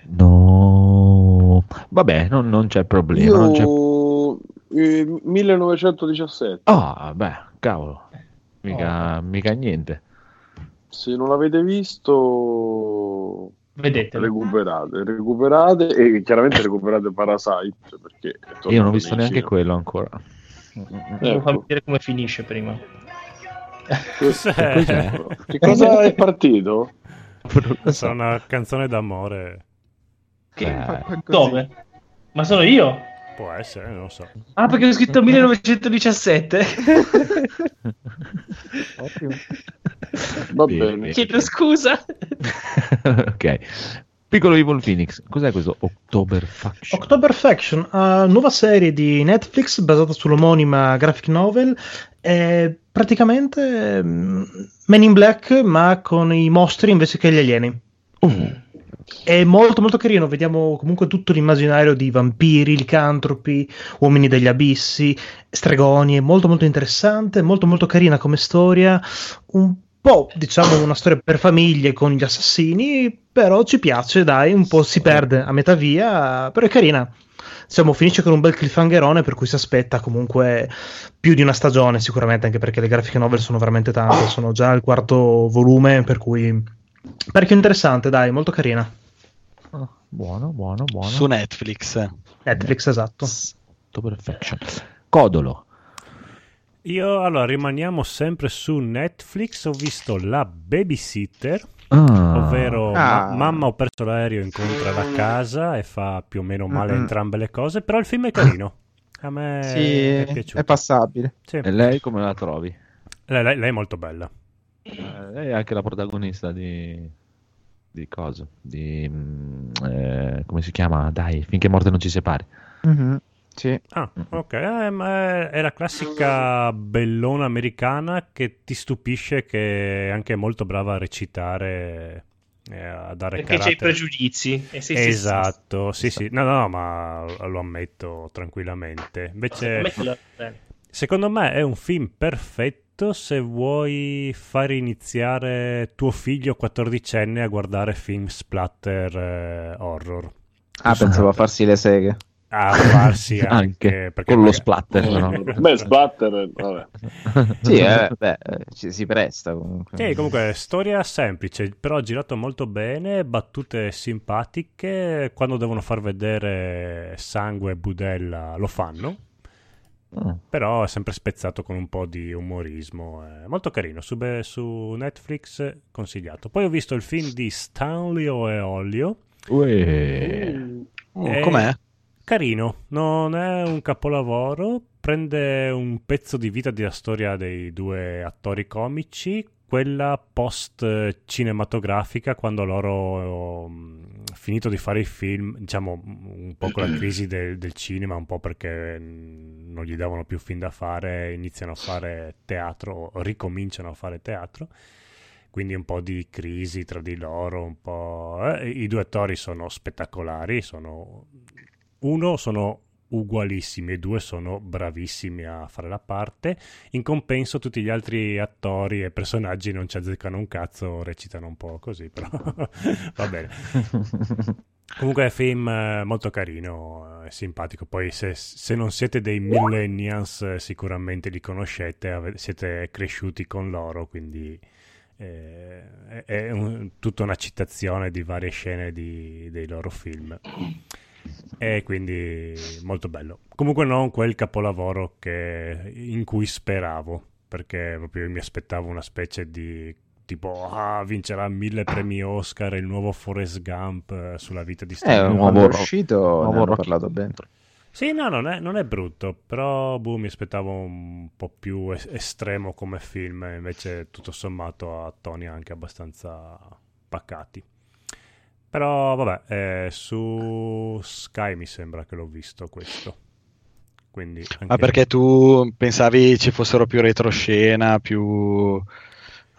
No, vabbè, non, non c'è problema. non c'è- Io eh, 1917. Ah, beh, cavolo, mica, mica niente. Se non l'avete visto, Vedete. recuperate, recuperate e chiaramente recuperate Parasite perché è Io non ho visto neanche cinema. quello ancora. Devo farmi Ecco. vedere come finisce prima. Cos'è? Cos'è? Che cosa è partito? Sarà una canzone d'amore. Eh, Dove? Ma sono io? Può essere, non lo so. Ah, perché ho scritto (laughs) 1917. Ottimo. Va Bene, bene. Chiedo scusa. (laughs) ok. Piccolo Evil Phoenix, cos'è questo October Faction? October Faction, uh, nuova serie di Netflix basata sull'omonima graphic novel, è praticamente mm, Men in Black ma con i mostri invece che gli alieni. Oh, È molto molto carino, vediamo comunque tutto l'immaginario di vampiri, licantropi, uomini degli abissi, stregoni, è molto molto interessante, molto molto carina come storia, un po' diciamo una storia per famiglie con gli assassini, però ci piace, dai, un po' si perde a metà via, però è carina. Diciamo, finisce con un bel cliffhangerone per cui si aspetta comunque più di una stagione sicuramente, anche perché le graphic novel sono veramente tante, sono già al quarto volume, per cui parecchio interessante, dai, molto carina. Ah, buono, buono, buono. Su Netflix. Netflix, esatto. October Faction. Codolo. Io allora rimaniamo sempre su Netflix. Ho visto La Babysitter, Ah. ovvero Ah. ma- mamma ho perso l'aereo incontra la casa e fa più o meno male Mm-mm. entrambe le cose. Però il film è carino. (coughs) A me Sì, è è, piaciuto. passabile. Sì. E lei come la trovi? Lei, lei- lei è molto bella. Eh, lei è anche la protagonista di... di cosa? Di... mm, eh, come si chiama? Dai, finché morte non ci separi. Mhm, Sì. Ah, ok. Eh, ma è, è la classica bellona americana che ti stupisce che è anche molto brava a recitare, eh, a dare Perché c'hai i pregiudizi. E sei sessista. Esatto, sì, sì. No, no, ma lo ammetto tranquillamente. Invece, bene. secondo me è un film perfetto se vuoi fare iniziare tuo figlio quattordicenne a guardare film splatter eh, horror. Ah, pensavo a farsi le seghe. A farsi (laughs) anche, Anche, perché con lo magari- splatter, no? (laughs) Beh, splatter, vabbè. Sì, eh, beh, eh, ci si presta comunque. Sì, comunque storia semplice, però girato molto bene, battute simpatiche, quando devono far vedere sangue e budella lo fanno, Ah. però è sempre spezzato con un po' di umorismo, è molto carino, su, be- su Netflix consigliato. Poi ho visto il film di Stanley e Olio, Uè. Oh, Eh, com'è? Carino, non è un capolavoro, prende un pezzo di vita della storia dei due attori comici, quella post cinematografica quando loro mm, finito di fare i film, diciamo un po' con la crisi del, del cinema, un po' perché mm, non gli davano più film da fare, iniziano a fare teatro, ricominciano a fare teatro. Quindi un po' di crisi tra di loro, un po'... eh, I due attori sono spettacolari, sono... Uno sono ugualissimi e due sono bravissimi a fare la parte. In compenso tutti gli altri attori e personaggi non ci azzeccano un cazzo, recitano un po' così, (laughs) però va bene. (laughs) Comunque è un film eh, molto carino, è simpatico. Poi se, se non siete dei millennials eh, sicuramente li conoscete, siete cresciuti con loro, quindi eh, è, è un- tutta una citazione di varie scene di- dei loro film. E quindi molto bello. Comunque non quel capolavoro che- in cui speravo, perché proprio io mi aspettavo una specie di tipo ah, vincerà mille premi Oscar il nuovo Forrest Gump eh, sulla vita di Eh, Steve nuovo è uscito nuovo ne hanno Rocky parlato bene. Sì, no, non è, non è brutto, però boh, mi aspettavo un po' più es- estremo come film, e invece tutto sommato ha toni anche abbastanza pacati. Però vabbè, eh, su Sky mi sembra che l'ho visto questo. Quindi anche Ma perché tu pensavi ci fossero più retroscena, più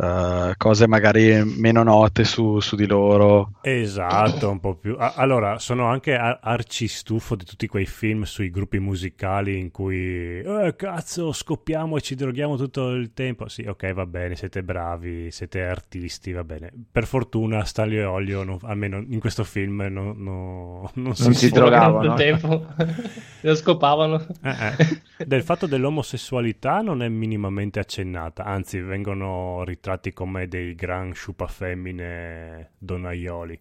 eh, cose magari meno note su, su di loro? Esatto, un po' più. a- Allora, sono anche arcistufo di tutti quei film sui gruppi musicali in cui, eh, cazzo, scoppiamo e ci droghiamo tutto il tempo. Sì, ok, va bene, siete bravi, siete artisti, va bene. Per fortuna, Stanlio e Olio, non- almeno in questo film, no- no- non, Non si drogavano. tutto il tempo. (laughs) Lo scopavano. Eh, eh. Del fatto dell'omosessualità non è minimamente accennata, anzi vengono ritratti come dei gran sciupafemmine donnaioli.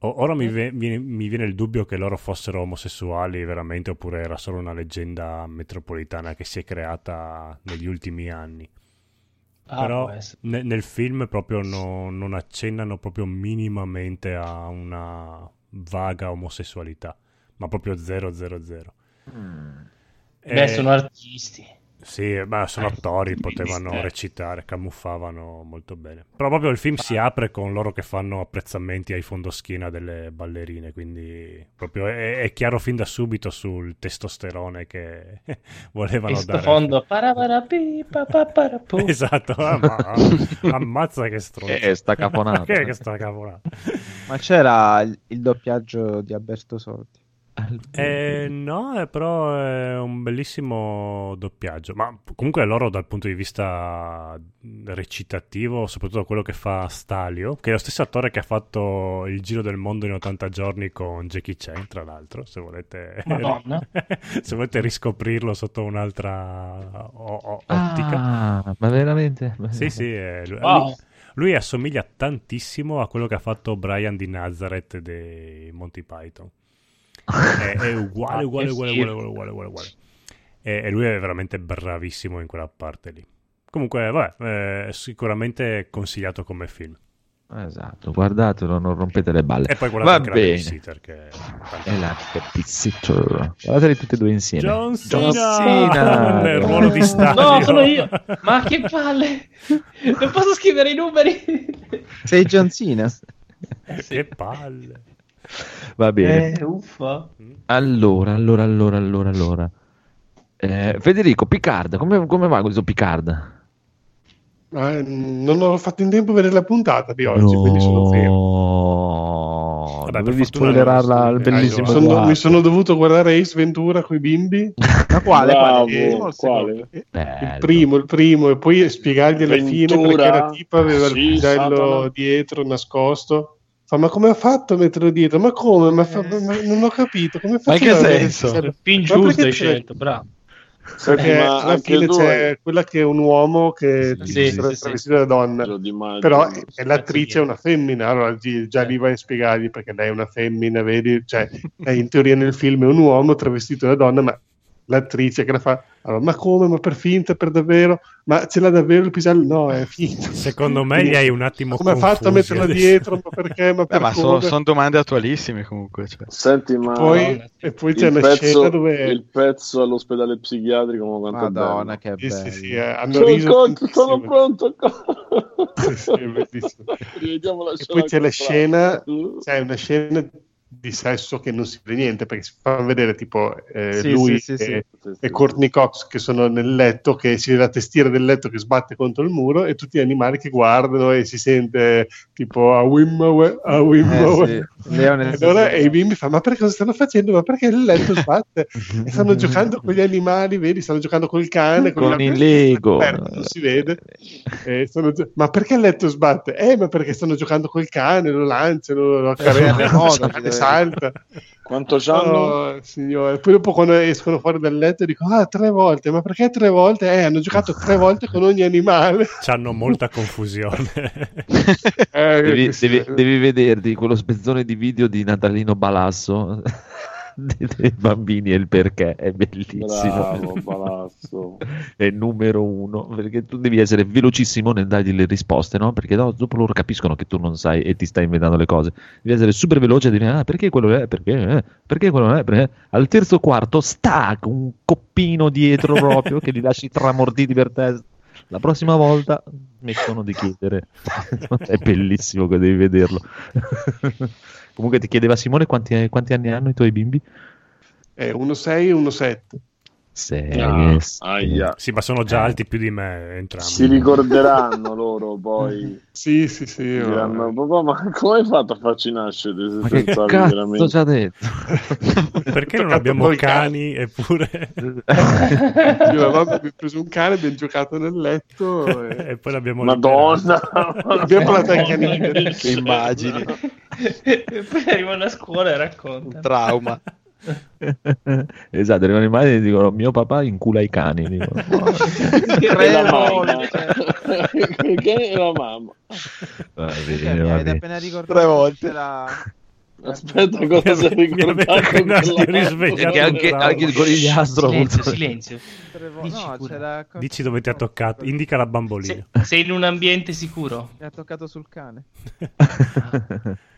O- ora mi, ve- viene, mi viene il dubbio che loro fossero omosessuali veramente oppure era solo una leggenda metropolitana che si è creata negli ultimi anni. Ah, Però ne- nel film proprio no- non accennano proprio minimamente a una vaga omosessualità, ma proprio 000. Beh, Eh, sono artisti. Sì, ma sono attori, potevano eh. recitare, camuffavano molto bene. Però proprio il film si apre con loro che fanno apprezzamenti ai fondoschina delle ballerine, quindi proprio è, è chiaro fin da subito sul testosterone che (laughs) volevano Questo dare. fondo. (laughs) Esatto, ah, ma- (laughs) ammazza che stronzo. Eh, sta caponata. che, che sta caponata. Ma c'era il, il doppiaggio di Alberto Sordi. Eh, no, eh, però è un bellissimo doppiaggio. Ma comunque loro dal punto di vista recitativo, soprattutto quello che fa Stalio, che è lo stesso attore che ha fatto il giro del mondo in 80 giorni con Jackie Chan, tra l'altro, se volete, (laughs) se volete riscoprirlo sotto un'altra o- o- ottica. Ah, ma veramente? Sì, sì, lui, Wow. lui assomiglia tantissimo a quello che ha fatto Brian di Nazareth dei Monty Python. È, è (laughs) uguale, uguale, uguale, uguale, uguale, uguale, uguale. E, e lui è veramente bravissimo in quella parte lì. Comunque, vabbè, è sicuramente consigliato come film. Esatto, guardatelo, non rompete le balle. E poi Va guardate anche la bene. babysitter che è E la babysitter. Guardateli tutti e due insieme. John John Cena Cena. nel ruolo di Stadio. No, sono io. (laughs) Ma che palle. Non posso scrivere i numeri. Sei John Cena? Che palle. Va bene. Eh, uffa. Allora, allora, allora, allora, allora. Eh, Federico, Picard, come, come va questo Picard? Eh, non ho fatto in tempo a vedere la puntata di oggi, quindi sono fermo. No, Vabbè, dovevi spoilerarla al Eh, bellissimo mi sono, mi sono dovuto guardare Ace Ventura con i bimbi. (laughs) Ma quale? Bravo, quale? Il primo o il quale? secondo? Il primo, il primo, e poi spiegargli alla fine perché la tipa aveva il sì, pisello Satana. dietro nascosto. Fa, ma come ha fatto a metterlo dietro? Ma come? Ma fa- Eh. ma non ho capito. Come Ma in che senso? Ma giusto hai c'è- scelto, bravo. Perché ma alla fine c'è quella che è un uomo che Sì, sì, sarà sì. travestito da donna. Però Sì, è l'attrice è una femmina, allora gi- già lì vai a spiegargli perché lei è una femmina, vedi? Cioè, in teoria nel film è un uomo travestito da donna, ma l'attrice che la fa, allora, ma come? Ma per finta, per davvero? Ma ce l'ha davvero il pisello? No, è finto. Secondo me gli hai un attimo Come ha fatto a metterla adesso. dietro? Ma perché? Ma Beh, (laughs) per ma come? sono domande attualissime comunque. cioè. Senti, ma Poi, e poi c'è una pezzo, scena dove... il pezzo all'ospedale psichiatrico, ma quanto Madonna, è che Sì, sì, bello. sì, eh, hanno bello. riso Sono, conto, sono pronto. (laughs) Sì, sì, è bellissimo. La E poi c'è la al scena, c'è una scena di sesso che non si vede niente perché si fa vedere tipo eh, Sì, lui sì, sì, e, e Courtney Cox che sono nel letto, che si vede la testiera del letto che sbatte contro il muro e tutti gli animali che guardano e si sente tipo a Wimmawe, a Wimmawe. Eh. Leone E, allora, e i bimbi fanno: Ma perché cosa stanno facendo? Ma perché il letto sbatte? (laughs) e stanno giocando con gli animali, vedi? Stanno giocando col cane, Con la- il Lego. aperto, non si vede. Stanno ma perché il letto sbatte? Eh, ma perché stanno giocando col cane, lo lanciano, lo (laughs) accarezzano, Salta. (laughs) Quanto c'hanno? Oh, signore. Poi dopo quando escono fuori dal letto dico, ah, tre volte, ma perché tre volte? Eh, hanno giocato tre volte con ogni animale. (laughs) C'hanno molta confusione. (laughs) Eh, Devi, devi- devi vederti quello spezzone di video di Natalino Balasso dei, bambini e il perché è bellissimo. Bravo, Palazzo. è numero uno perché tu devi essere velocissimo nel dargli le risposte, no? Perché no, dopo loro capiscono che tu non sai e ti stai inventando le cose. Devi essere super veloce e dire ah, perché quello è, perché, eh, perché quello è, perché. Al terzo quarto, stack, un coppino dietro proprio che li lasci tramorditi per testa. La prossima volta smettono di chiedere. (laughs) è bellissimo che devi vederlo. (laughs) Comunque ti chiedeva Simone quanti, quanti anni hanno i tuoi bimbi? È 1,6 e 1,7. Sei, Ah, sì. aia. Sì, ma sono già alti più di me entrambi. Si ricorderanno loro poi. (laughs) Sì, sì, sì. ma- Diranno, papà, ma come hai fatto a farci nascere Ma che senza cazzo veramente? ci ha detto? (laughs) Perché non abbiamo col cani eppure... (laughs) Io abbiamo preso un cane, abbiamo giocato nel letto e e poi l'abbiamo Madonna! abbiamo la tecnica. Che immagini. e poi arrivano a scuola e raccontano. Trauma. (laughs) esatto, arrivano in mano e dicono mio papà incula i cani. Dicono, (laughs) E la mamma. volte. Che è la mamma? Va Perché bene, mi avete appena ricordato Tre volte. c'era- Aspetta, cosa è avete ricordato? Perché anche, anche il conigliastro ha Silenzio, silenzio. vo- Dici no, c'era Dici dove ti ha toccato, indica la bambolina. Se- sei in un ambiente sicuro. Mi ha toccato sul cane. (laughs)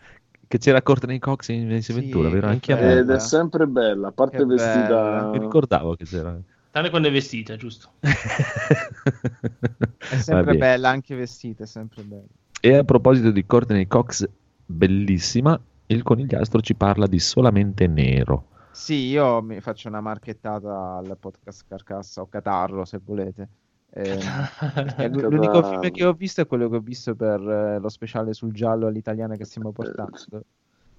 che c'era Courtney Cox in Sì, Ventura, vero? che Anche a. Ed è sempre bella, a parte Che vestita... bella. Mi ricordavo che c'era. Tranne quando è vestita, giusto? (laughs) È sempre bella, anche vestita, è sempre bella. E a proposito di Courtney Cox, bellissima, il conigliastro ci parla di solamente nero. Sì, io mi faccio una marchettata al podcast Carcassa o Catarro se volete. Eh, (laughs) è l- l'unico film che ho visto è quello che ho visto per eh, lo speciale sul giallo all'italiana che stiamo portando.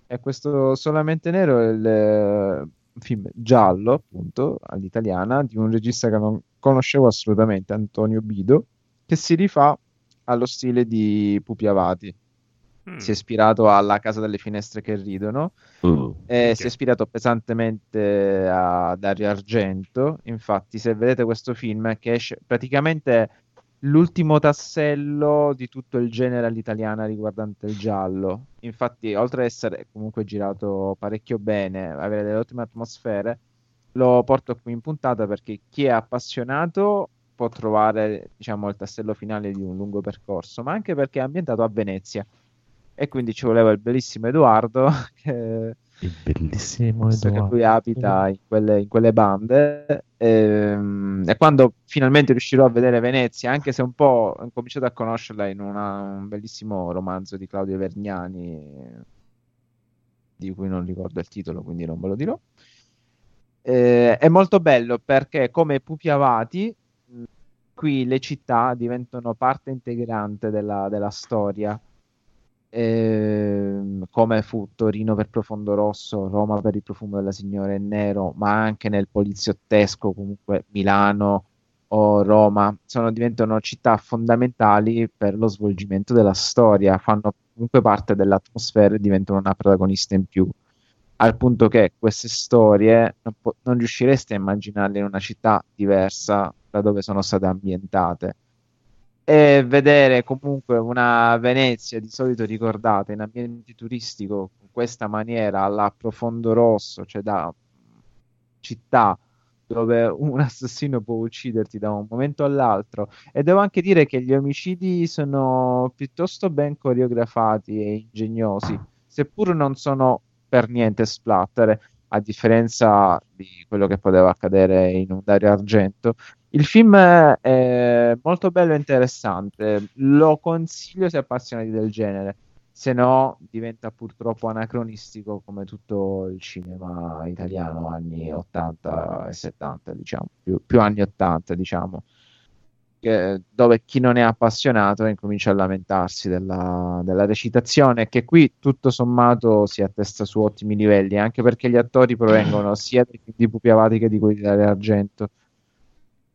E questo Solamente Nero è il eh, film giallo, appunto, all'italiana, di un regista che non conoscevo assolutamente, Antonio Bido, che si rifà allo stile di Pupi Avati. Mm. Si è ispirato alla Casa delle Finestre che ridono Uh, e Ok. si è ispirato pesantemente a Dario Argento. Infatti, se vedete questo film, che esce praticamente l'ultimo tassello di tutto il genere all'italiana riguardante il giallo. Infatti, oltre ad essere comunque girato parecchio bene, avere delle ottime atmosfere, lo porto qui in puntata perché chi è appassionato può trovare, diciamo, il tassello finale di un lungo percorso, ma anche perché è ambientato a Venezia. E quindi ci voleva il bellissimo Edoardo (laughs) che il bellissimo visto che Edoardo. lui abita in quelle, in quelle bande. Ehm, e quando finalmente riuscirò a vedere Venezia anche se un po' ho cominciato a conoscerla in una- un bellissimo romanzo di Claudio Vergnani di cui non ricordo il titolo quindi non ve lo dirò. Eh, è molto bello perché come Pupi Avati qui le città diventano parte integrante della, della storia ehm, come fu Torino per Profondo Rosso, Roma per il profumo della signora nero, ma anche nel poliziottesco, comunque Milano o Roma, sono, diventano città fondamentali per lo svolgimento della storia, fanno comunque parte dell'atmosfera e diventano una protagonista in più. Al punto che queste storie non, po- non riuscireste a immaginarle in una città diversa da dove sono state ambientate e vedere comunque una Venezia di solito ricordata in ambiente turistico con questa maniera alla profondo rosso, cioè da città dove un (laughs) assassino può ucciderti da un momento all'altro. E devo anche dire che gli omicidi sono piuttosto ben coreografati e ingegnosi, seppur non sono per niente splatter, a differenza di quello che poteva accadere in un Dario Argento. Il film è molto bello e interessante, lo consiglio se appassionati del genere, se no diventa purtroppo anacronistico come tutto il cinema italiano anni 80 e 70, diciamo, più, più anni 80, diciamo, dove chi non è appassionato incomincia a lamentarsi della, della recitazione, che qui tutto sommato si attesta su ottimi livelli, anche perché gli attori provengono sia dai film di Pupi Avati che di quelli di Argento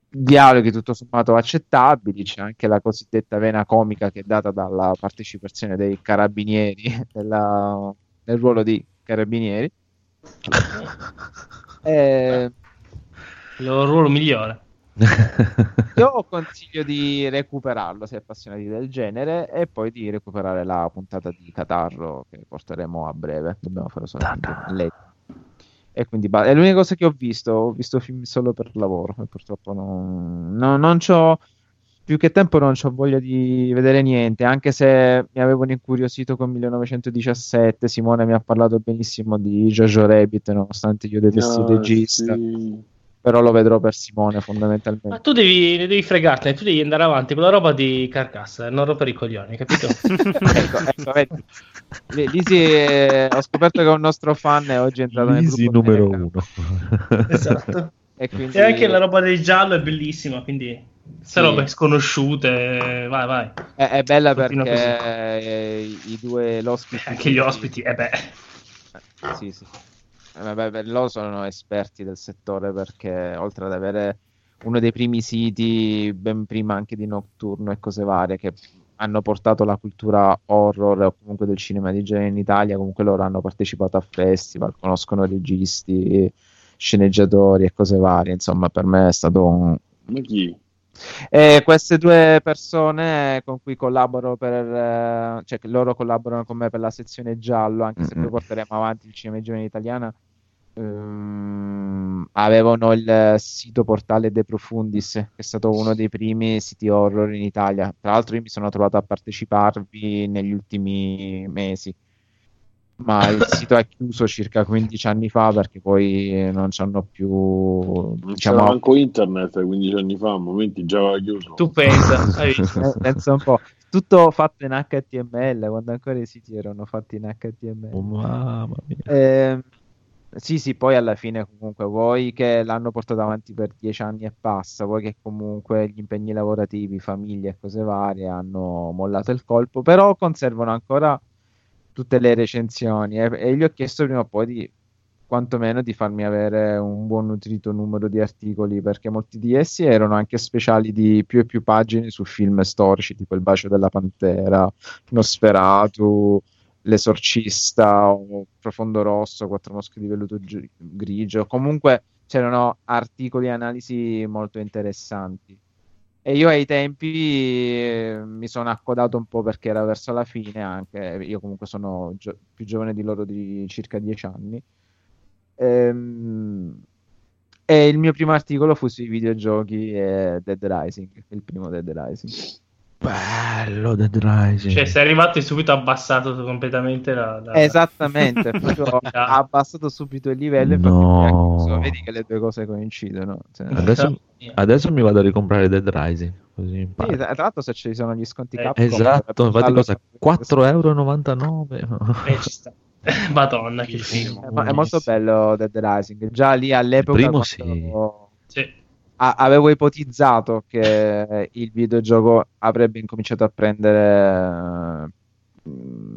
dialoghi tutto sommato accettabili, c'è anche la cosiddetta vena comica che è data dalla partecipazione dei carabinieri (laughs) nella- nel ruolo di carabinieri. (laughs) Eh, Il loro ruolo migliore. (laughs) io consiglio di recuperarlo se appassionati del genere e poi di recuperare la puntata di Catarro che porteremo a breve. Dobbiamo fare solamente lei. E quindi ba- è l'unica cosa che ho visto. Ho visto film solo per lavoro e purtroppo non, no- non c'ho più che tempo non ho voglia di vedere niente, anche se mi avevano incuriosito con 1917. Simone mi ha parlato benissimo di Jojo Rabbit, nonostante io detesti il Ah, regista, sì. Però lo vedrò per Simone fondamentalmente. Ma tu devi, devi fregartene, tu devi andare avanti con la roba di Carcassa, non rompere i coglioni, capito? (laughs) ecco, ecco, vedi. Sì, eh, ho scoperto che è un nostro fan e oggi è entrato nel Lisi gruppo numero uno. (laughs) esatto. E quindi E anche la roba del giallo è bellissima, quindi Sì. se robe sconosciute, vai, vai. è, è bella Continua perché eh, i due l'ospiti Anche gli ospiti, eh beh. Sì, sì. Eh, vabbè, beh, loro sono esperti del settore perché oltre ad avere uno dei primi siti, ben prima anche di Nocturno e cose varie, che hanno portato la cultura horror o comunque del cinema di genere in Italia, comunque loro hanno partecipato a festival, conoscono registi, sceneggiatori e cose varie. Insomma, per me è stato un, Ma chi? e queste due persone con cui collaboro per, eh, cioè loro collaborano con me per la sezione giallo, anche se poi porteremo avanti il cinema di giovane italiana, ehm, avevano il sito portale De Profundis, che è stato uno dei primi siti horror in Italia. Tra l'altro io mi sono trovato a parteciparvi negli ultimi mesi. Ma il (laughs) sito è chiuso circa 15 anni fa perché poi non c'hanno più, Non diciamo, c'era manco internet 15 anni fa, a momenti già aveva chiuso. Tu pensa, hai visto? Eh, pensa un po', tutto fatto in HTML quando ancora i siti erano fatti in HTML. Oh, mamma mia. Ehm, sì, sì, poi alla fine comunque voi che l'hanno portato avanti per dieci anni e passa, voi che comunque gli impegni lavorativi, famiglie e cose varie hanno mollato il colpo, però conservano ancora tutte le recensioni e, e gli ho chiesto prima o poi di quantomeno di farmi avere un buon nutrito numero di articoli perché molti di essi erano anche speciali di più e più pagine su film storici tipo Il bacio della pantera, Nosferatu, L'esorcista o Profondo rosso, Quattro mosche di velluto gi- grigio. Comunque c'erano articoli e analisi molto interessanti. E io ai tempi eh, mi sono accodato un po' perché era verso la fine anche, io comunque sono gio- più giovane di loro di circa dieci anni. Ehm, e il mio primo articolo fu sui videogiochi e Dead Rising, il primo Dead Rising. Bello Dead Rising. Cioè, sei arrivato e subito abbassato completamente la... la- Esattamente, (laughs) proprio ha abbassato subito il livello e infatti No. chiuso. Vedi che le due cose coincidono. Cioè, Adesso, adesso mi vado a ricomprare Dead Rising. Così Sì, imparo. tra l'altro se ci sono gli sconti Eh, Capcom Esatto, infatti fallo cosa? per- 4,99€. Eh, ci sta. (laughs) Madonna, che film. È, mo- è molto bello Dead Rising. Già lì all'epoca primo quando Sì. A- avevo ipotizzato che il videogioco avrebbe incominciato a prendere, eh,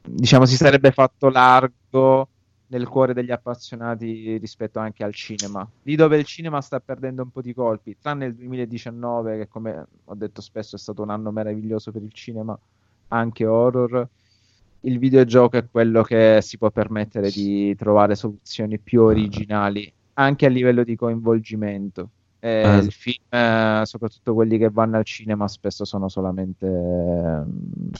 diciamo, si sarebbe fatto largo nel cuore degli appassionati rispetto anche al cinema. Lì dove il cinema sta perdendo un po' di colpi, tranne il 2019, che come ho detto spesso è stato un anno meraviglioso per il cinema, anche horror. Il videogioco è quello che si può permettere di trovare soluzioni più originali, anche a livello di coinvolgimento. Eh, Ah, il film, eh, soprattutto quelli che vanno al cinema, spesso sono solamente ehm,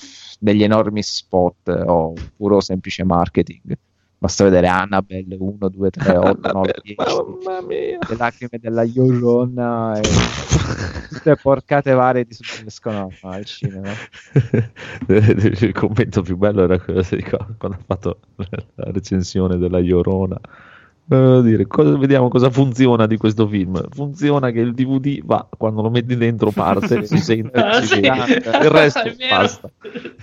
degli enormi spot eh, o puro semplice marketing. Basta vedere Annabelle 1, 2, 3, 8, 9, 10, Mamma mia. le lacrime della Llorona e tutte (laughs) porcate varie di escono al cinema. il commento più bello era quello di qua- quando ha fatto la recensione della Llorona. Eh, dire, cosa- vediamo cosa funziona di questo film. Funziona che il DVD va quando lo metti dentro parte, (laughs) si sente, Ah, si sì. vede. il resto (laughs) È basta.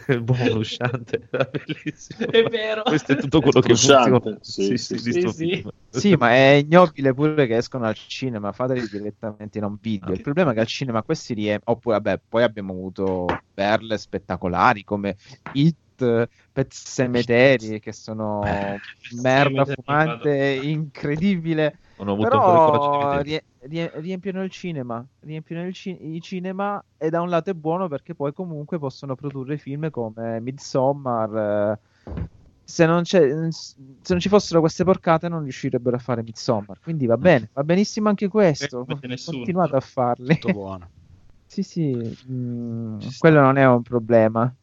Il buon usciante (laughs) era bellissimo. È vero. Questo è tutto quello che funziona. sì, Sì, sì. Sì, ma è ignobile pure che escono al cinema, fateli direttamente in un video. Il problema è che al cinema questi riempiono, oppure vabbè, poi abbiamo avuto perle spettacolari come It, Pet Cemetery, che sono Beh, merda fumante incredibile. Di Però rie- rie- riempiono il cinema, riempiono il, ci- il cinema e da un lato è buono perché poi comunque possono produrre film come Midsommar. eh, Se non, c'è- se non ci fossero queste porcate non riuscirebbero a fare Midsommar. Quindi va bene, va benissimo anche questo. Continuate a farli. Tutto buono. (laughs) Sì, sì, mm, quello non è un problema.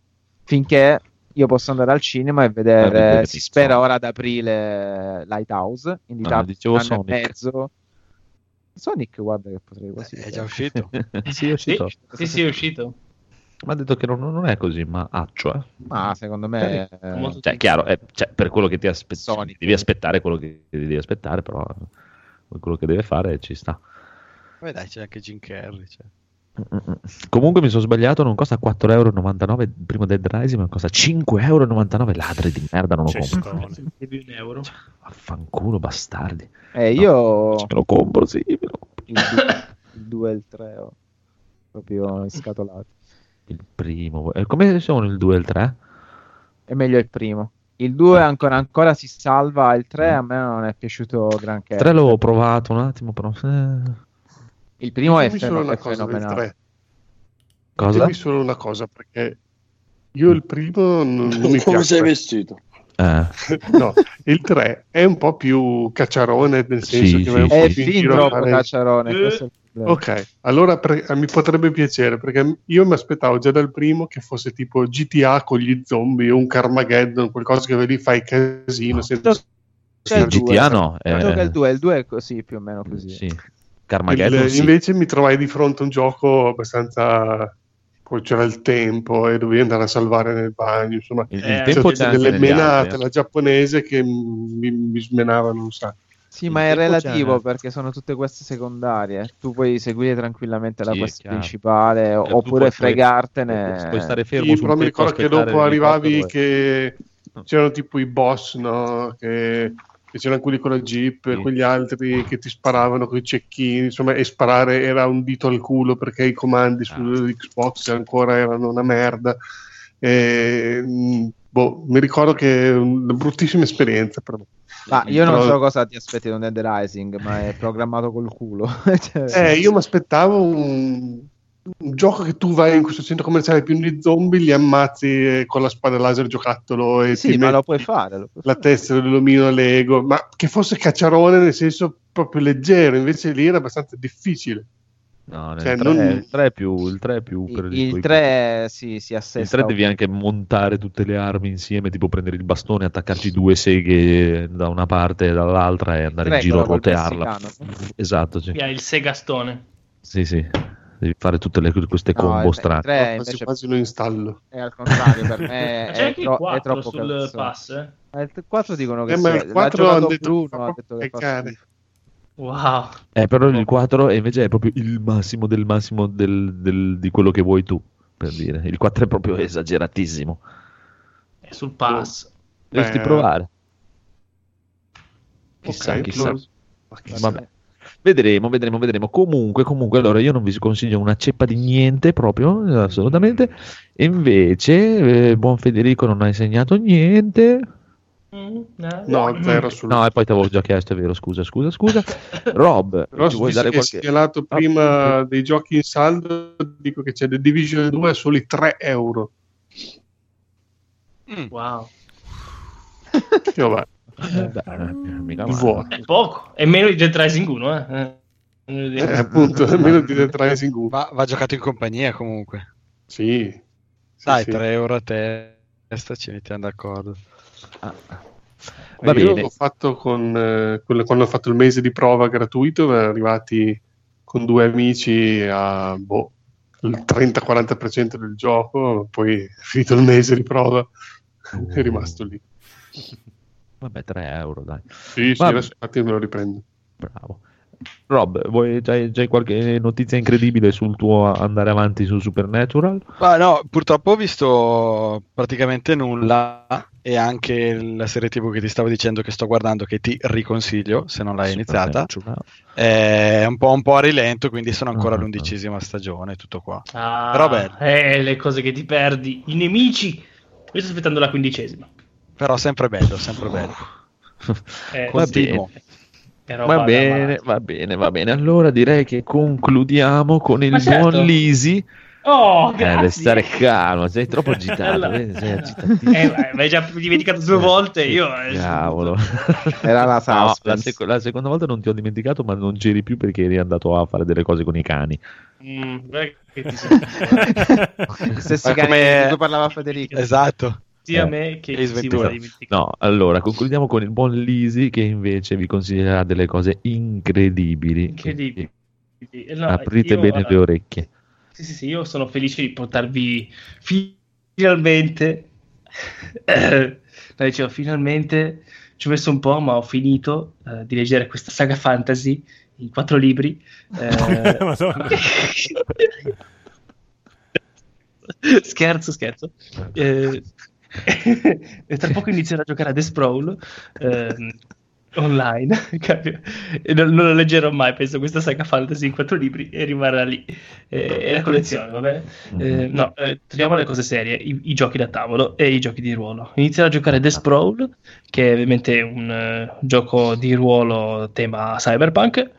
Finché io posso andare al cinema e Ah, vedere si spera ora ad aprile Lighthouse, in Ah, Italia dicevo anno e Sonic. mezzo. Sonic, guarda che potrei quasi... È già uscito. (laughs) (laughs) sì, è uscito. Sì, sì, è uscito. Ma ha detto che non, non è così, ma accio, eh. Ma secondo me... Con molto eh, Cioè, chiaro, eh, cioè, per quello che ti aspetti, devi aspettare quello che devi aspettare, però quello che deve fare ci sta. Poi dai, c'è anche Jim Carrey. cioè. Comunque mi sono sbagliato, non costa 4,99€ il primo Dead Rising, ma costa 5,99€. Ladri di merda, non lo compro. Cestone. Devi un euro. Vaffanculo, bastardi. eh, io... Me lo compro, sì, me lo compro. il 2 il 2 e il 3 ho proprio scatolato. Il primo. eh, Come sono il 2 e il 3? È meglio il primo. Il 2 ancora, ancora si salva, il 3 a me non è piaciuto granché. Il 3 l'avevo provato un attimo, però... eh, Il primo è, solo una è cosa del fenomenale. 3. Cosa? Dimmi solo una cosa, perché io il primo non, non mi Come sei vestito? Eh, No, il 3 è un po' più cacciarone, nel senso Sì, che sì, vai un È fin giro a troppo fare- cacciarone. Eh. Ok, allora pre- mi potrebbe piacere perché io mi aspettavo già dal primo che fosse tipo GTA con gli zombie o un Carmageddon, qualcosa che vedi fai casino. senza- C'è il sì, due. GTA no. eh, Gioca il 2, il 2 è così, più o meno così. sì. Il- Carmageddon sì. Invece mi trovai di fronte a un gioco abbastanza... Poi c'era il tempo e dovevi andare a salvare nel bagno, insomma. Il, il Eh, tempo anche delle menate eh. alla giapponese che mi, mi smenavano un sacco. Sì, Il ma è relativo c'è- perché sono tutte queste secondarie. Tu puoi seguire tranquillamente la Sì, quest principale Eh, oppure puoi- puoi- fregartene. Puoi stare fermo Sì, però mi ricordo che dopo arrivavi che c'erano tipo i boss, no? Che, che c'erano quelli con la jeep, Sì. quegli altri che ti sparavano con i cecchini, insomma, e sparare era un dito al culo perché i comandi su Ah. Xbox ancora erano una merda. E, mh, boh, mi ricordo che è una bruttissima esperienza per me. Ma io non Però- so cosa ti aspetti da un Dead Rising, ma è programmato col culo. (laughs) Cioè, Eh, io mi aspettavo un, un gioco che tu vai in questo centro commerciale pieno di zombie, li ammazzi con la spada laser giocattolo e sì, ti ma lo puoi fare. lo puoi la fare. testa dell'omino Lego, ma che fosse cacciarone nel senso proprio leggero, invece lì era abbastanza difficile. No, nel Cioè, 3, non- il 3 è più, il 3 è più per Il, tuoi- 3 sì, si Il assesta. 3 devi anche montare tutte le armi insieme, tipo prendere il bastone, attaccarci due seghe da una parte e dall'altra e andare in giro a rotearla. Esatto, sì. Il Segastone. Sì, sì. Devi fare tutte le- queste No, combo il- il strane. 3 quasi, invece quasi lo installo. è al contrario, per me (laughs) è, c'è anche il tro- è 4 troppo sul cazzone. pass. eh? Ma Il 4 dicono che Eh, ma sia- il l'ha 4 giocato hanno detto Bruno, ha detto che schifo. Wow. Eh, però il 4 è invece è proprio il massimo del massimo del- del- di quello che vuoi tu, per dire. Il 4 è proprio esageratissimo. È sul pass. Dovresti provare. Chissà, ok, chissà. lo- ma chissà. Vabbè. Vedremo, vedremo, vedremo. Comunque, comunque, allora io non vi consiglio una ceppa di niente proprio, assolutamente. E invece, eh, buon Federico non ha insegnato niente. Mm, eh. No, zero sul... No, e poi ti avevo già chiesto, è vero, scusa, scusa, scusa. (laughs) Rob, Però ti vuoi dare qualche... segnalato prima dei giochi in saldo, dico che c'è The Division 2 a soli 3 euro. Wow. Che vabbè, Eh, beh. È poco. È meno di Dead Rising 1, eh. eh. Eh, appunto, almeno di Dead Rising 1. Va, va giocato in compagnia comunque. Sì. Sì, Dai, sì. 3 euro a testa, ci mettiamo d'accordo. Ah, Va io bene. l'ho fatto con eh, quello- quando ho fatto il mese di prova gratuito, erano arrivati con due amici a boh, il 30-40% del gioco, poi finito il mese di prova è rimasto lì. Vabbè, 3 euro, dai. Sì, sì, Vabbè. adesso infatti me lo riprendo. Bravo. Rob, vuoi, c'hai, c'hai qualche notizia incredibile sul tuo andare avanti su Supernatural? Ma no, purtroppo ho visto praticamente nulla e anche la serie TV che ti stavo dicendo che sto guardando, che ti riconsiglio se non l'hai iniziata, è un po', un po' a rilento, quindi sono ancora Ah. all'undicesima stagione, tutto qua. Ah, Però bello. Eh, le cose che ti perdi. I nemici. Io sto aspettando la quindicesima. Però sempre bello, sempre bello. Eh, Va roba Va bene, va bene, va bene. Allora direi che concludiamo con il certo. buon Lisi. Oh, Eh, grazie. devi stare calmo, sei troppo (laughs) agitato. Sei. Eh, mi hai già dimenticato due volte. Io. eh, Cavolo. (laughs) Era la No, la, suspense. sec- la seconda volta non ti ho dimenticato, ma non c'eri più perché eri andato a fare delle cose con i cani. mm, guarda che ti (laughs) sei- Stessi cani come- di cui parlava Federico. Esatto. Sia Eh, me che chi si Ventura. vuole dimenticare. No, allora concludiamo con il buon Lisi che invece vi consiglierà delle cose incredibili. Incredibili. Quindi no, Aprite io- bene le orecchie. Sì, sì, sì, io sono felice di portarvi finalmente. Eh, no, dicevo, finalmente ci ho messo un po', ma ho finito eh, di leggere questa saga fantasy in quattro libri. Eh, (laughs) (laughs) scherzo, scherzo. Eh, (laughs) e tra poco inizierò a giocare a The Sprawl ehm, online. (laughs) E non, non lo leggerò mai, penso, questa saga fantasy in quattro libri e rimarrà lì. Eh, e la collezione, va bene? Eh, no, eh, torniamo alle cose serie, i, i giochi da tavolo e i giochi di ruolo. Inizierò a giocare The Sprawl, che è ovviamente un eh, gioco di ruolo tema cyberpunk,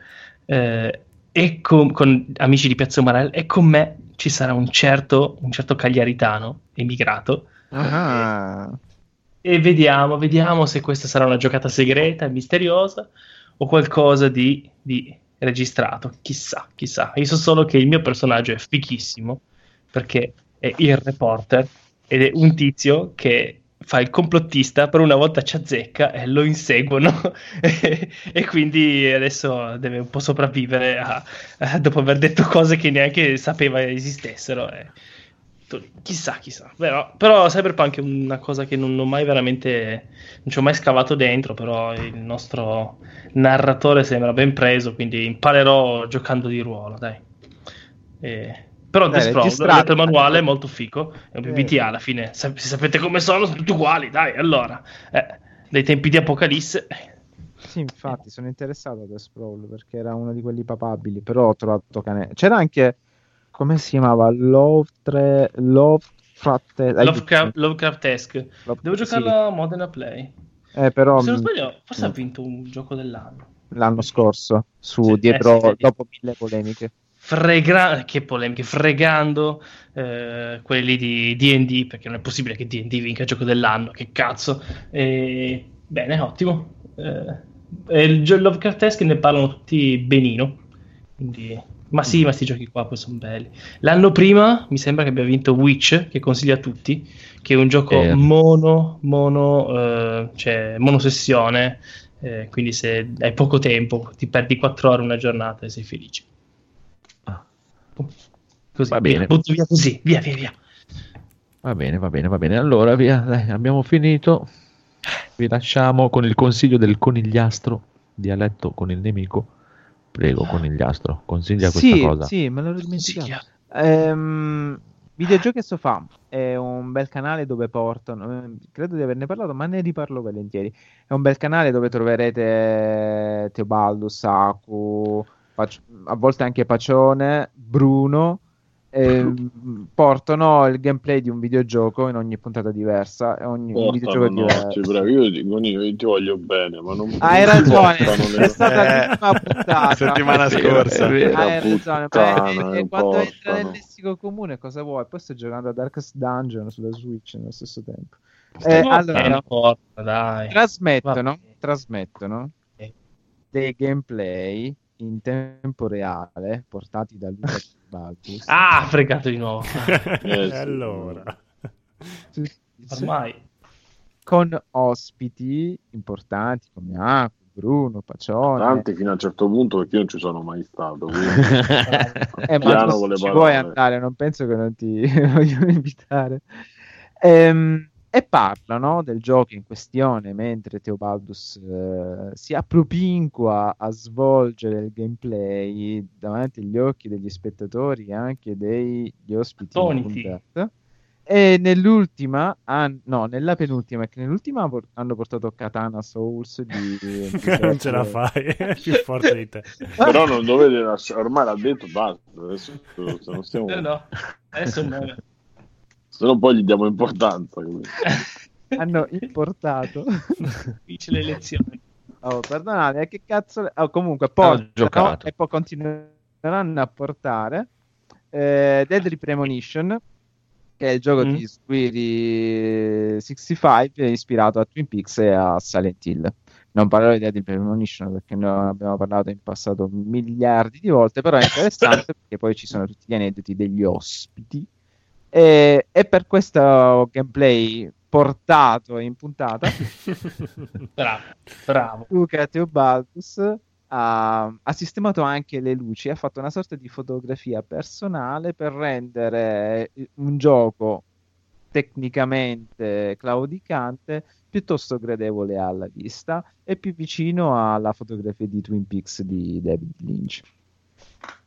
eh, e con, con amici di Piazza Umarell, e con me ci sarà un certo, un certo cagliaritano emigrato. Ah, E vediamo, vediamo se questa sarà una giocata segreta e misteriosa o qualcosa di, di registrato. Chissà, chissà. Io so solo che il mio personaggio è fichissimo perché è il reporter ed è un tizio che fa il complottista, per una volta ci azzecca e lo inseguono e, (laughs) e quindi adesso deve un po' sopravvivere a- a- dopo aver detto cose che neanche sapeva esistessero. e tu- Chissà, chissà. Però, però Cyberpunk è una cosa che non ho mai veramente, non ci ho mai scavato dentro, però il nostro narratore sembra ben preso, quindi imparerò giocando di ruolo, dai. E- Però Dai, ho letto il manuale, è molto fico, è un Eh. PBTA alla fine, se sapete come sono, sono tutti uguali, dai, allora. Eh, dai tempi di Apocalisse, sì, infatti sono interessato a The Sprawl perché era uno di quelli papabili, però ho trovato cane. C'era anche, come si chiamava? Lovtre... Lovecraft... eh, Lovecraft, Lovecraft-esque. Love- Devo sì. giocarlo a Modena Play. Eh, però Se non mh, sbaglio, forse ha mm. vinto un gioco dell'anno. l'anno scorso, su Sì, dietro, eh, sì, sì. dopo mille polemiche. Fregra- che polemiche, fregando eh, quelli di DD, perché non è possibile che DD vinca il gioco dell'anno, che cazzo. E, bene, ottimo. Eh, il Lovecraftesque ne parlano tutti benino. Quindi, ma sì, ma sti giochi qua poi sono belli. L'anno prima mi sembra che abbia vinto Witch, che consiglio a tutti, che è un gioco Eh. mono, mono, eh, cioè monosessione. eh, quindi se hai poco tempo, ti perdi 4 ore una giornata e sei felice. Ah. Così, Va via, bene. butto via così, via, via, via. Va bene, va bene, va bene. Allora, via, dai, abbiamo finito. Vi lasciamo con il consiglio del conigliastro, dialetto con il nemico. Prego, conigliastro, consiglia questa Sì, cosa. sì, me l'ero dimenticato. Ehm, Videogiochi e Sofà è un bel canale dove portano, eh, credo di averne parlato, ma ne riparlo volentieri. È un bel canale dove troverete Teobaldo, Saku, Pac- a volte anche Pacione, Bruno. Ehm, portano il gameplay di un videogioco in ogni puntata diversa. E ogni un videogioco è Portano, no, diverso. prego, io, dico, io ti voglio bene, ma non Hai non ti ragione, portano le- è stata Eh, l'ultima puntata. settimana scorsa. Hai ragione, ma puttana, non (laughs) quando entra portano. nel lessico comune cosa vuoi? Poi sto giocando a Darkest Dungeon sulla Switch nello stesso tempo. Eh, Eh, allora, porta, dai. trasmettono, trasmettono Eh. dei gameplay in tempo reale portati da Luca (laughs) Baltus. Ah, fregato di nuovo. (laughs) Eh, E sì. allora. Ormai. con ospiti importanti come Aku, Bruno, Pacione. Tanti fino a un certo punto perché io non ci sono mai stato. Quindi... (laughs) Eh, ma tu ci parole. vuoi andare, non penso che non ti vogliono invitare. Ehm, e parlano del gioco in questione mentre Teobaldus eh, si appropinqua a svolgere il gameplay davanti agli occhi degli spettatori e anche degli ospiti puntata. E nell'ultima, ah, no, nella penultima, che nell'ultima por- hanno portato Katana Souls di, (laughs) di non ce la fai, è più forte di te. (laughs) Però non dovete lasciare, ormai l'ha detto, basta. Adesso se non stiamo... Eh, no, adesso no. Se no poi gli diamo importanza. (laughs) hanno importato. Dice le elezioni. Oh, perdonate, che cazzo. Oh, comunque, giocato. e poi continueranno a portare eh, Deadly Premonition, che è il gioco Mm. di Squiri 65, ispirato a Twin Peaks e a Silent Hill. Non parlerò di Deadly Premonition perché ne abbiamo parlato in passato miliardi di volte, però è interessante (laughs) perché poi ci sono tutti gli aneddoti degli ospiti. E, e per questo gameplay portato in puntata. (laughs) Bravo, bravo. Luca Teobaldus ha, ha sistemato anche le luci, ha fatto una sorta di fotografia personale per rendere un gioco tecnicamente claudicante piuttosto gradevole alla vista e più vicino alla fotografia di Twin Peaks di David Lynch.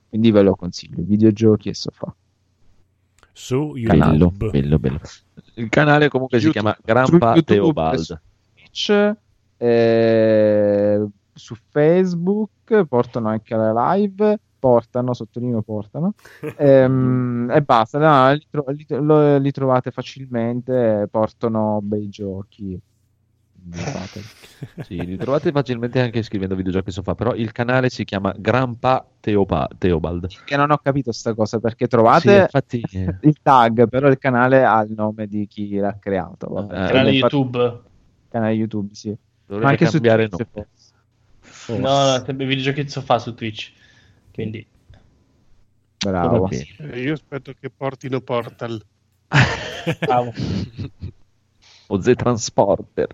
Quindi ve lo consiglio, videogiochi e sofà. Su YouTube. bello, bello. Il canale comunque si YouTube. chiama Su Grandpa YouTube, Teobald. su Twitch, eh, su Facebook, portano anche la live, portano, sottolineo portano, (laughs) ehm, e basta, no, li, tro- li- lo- li trovate facilmente, portano bei giochi. (laughs) Sì, li trovate facilmente anche scrivendo videogiochi sofà, però il canale si chiama Grandpa Teopa- Teobald. Che non ho capito sta cosa, perché Sì, trovate infatti, eh, il tag, però il canale ha il nome di chi l'ha creato. Vabbè. Eh, Canale YouTube. canale YouTube, sì. dovrete Ma anche su cambiare Twitch, nome. forse. No, no, sempre videogiochi sofà su Twitch. Quindi, Bravo. Io aspetto che portino Portal. bravo. (laughs) O Z Transporter.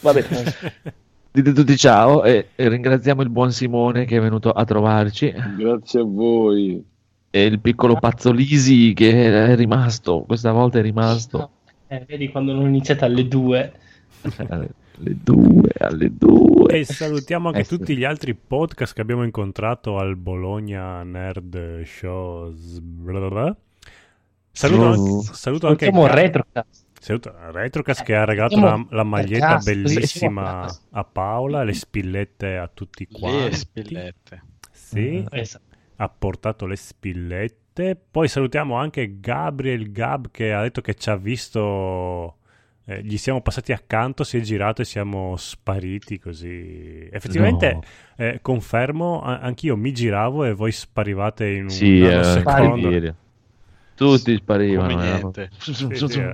Vabbè. (laughs) Dite tutti ciao e, e ringraziamo il buon Simone che è venuto a trovarci Grazie a voi. e il piccolo Pazzolisi che è rimasto, questa volta è rimasto Eh, vedi quando non iniziate alle 2. alle due, alle due. E salutiamo anche Eh tutti gli altri podcast che abbiamo incontrato al Bologna Nerd Show. Blablabla. Saluto anche, saluto anche Siamo Ga- retrocast. che ha regalato la, la maglietta cazzo, bellissima a Paola, le spillette a tutti quanti. Le spillette. Sì, Esatto. ha portato le spillette. Poi salutiamo anche Gabriel Gab che ha detto che ci ha visto. eh, gli siamo passati accanto, si è girato e siamo spariti così. Effettivamente, No. eh, confermo, anch'io mi giravo e voi sparivate in un Sì, era nanosecondo. Tutti sparivano. Come niente.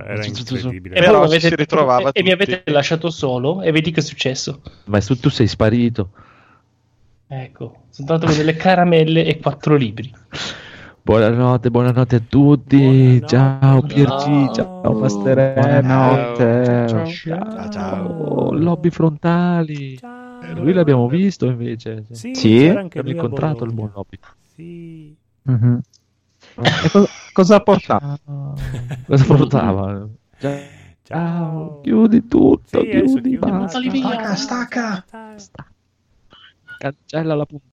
Era incredibile. E, Però si avete- ritrovava e mi avete lasciato solo e vedi che è successo. Ma tu, tu sei sparito. Ecco, sono andato con delle caramelle e quattro libri. Buonanotte, buonanotte a tutti. Buonanotte. Ciao Piergi, Ciao. ciao Master Buonanotte. Ciao, Ciao. ciao. Lobby frontali. Eh, Lui l'abbiamo visto invece. Sì, Sì? c'era anche Abbiamo lui a incontrato il buon Lobby. Sì. Mhm. E co- cosa ha portato? Cosa portava? Ciao. Ciao. Chiudi tutto, Sì, chiudi, chiudi, basta. Stacca, stacca. Cancella la puntata.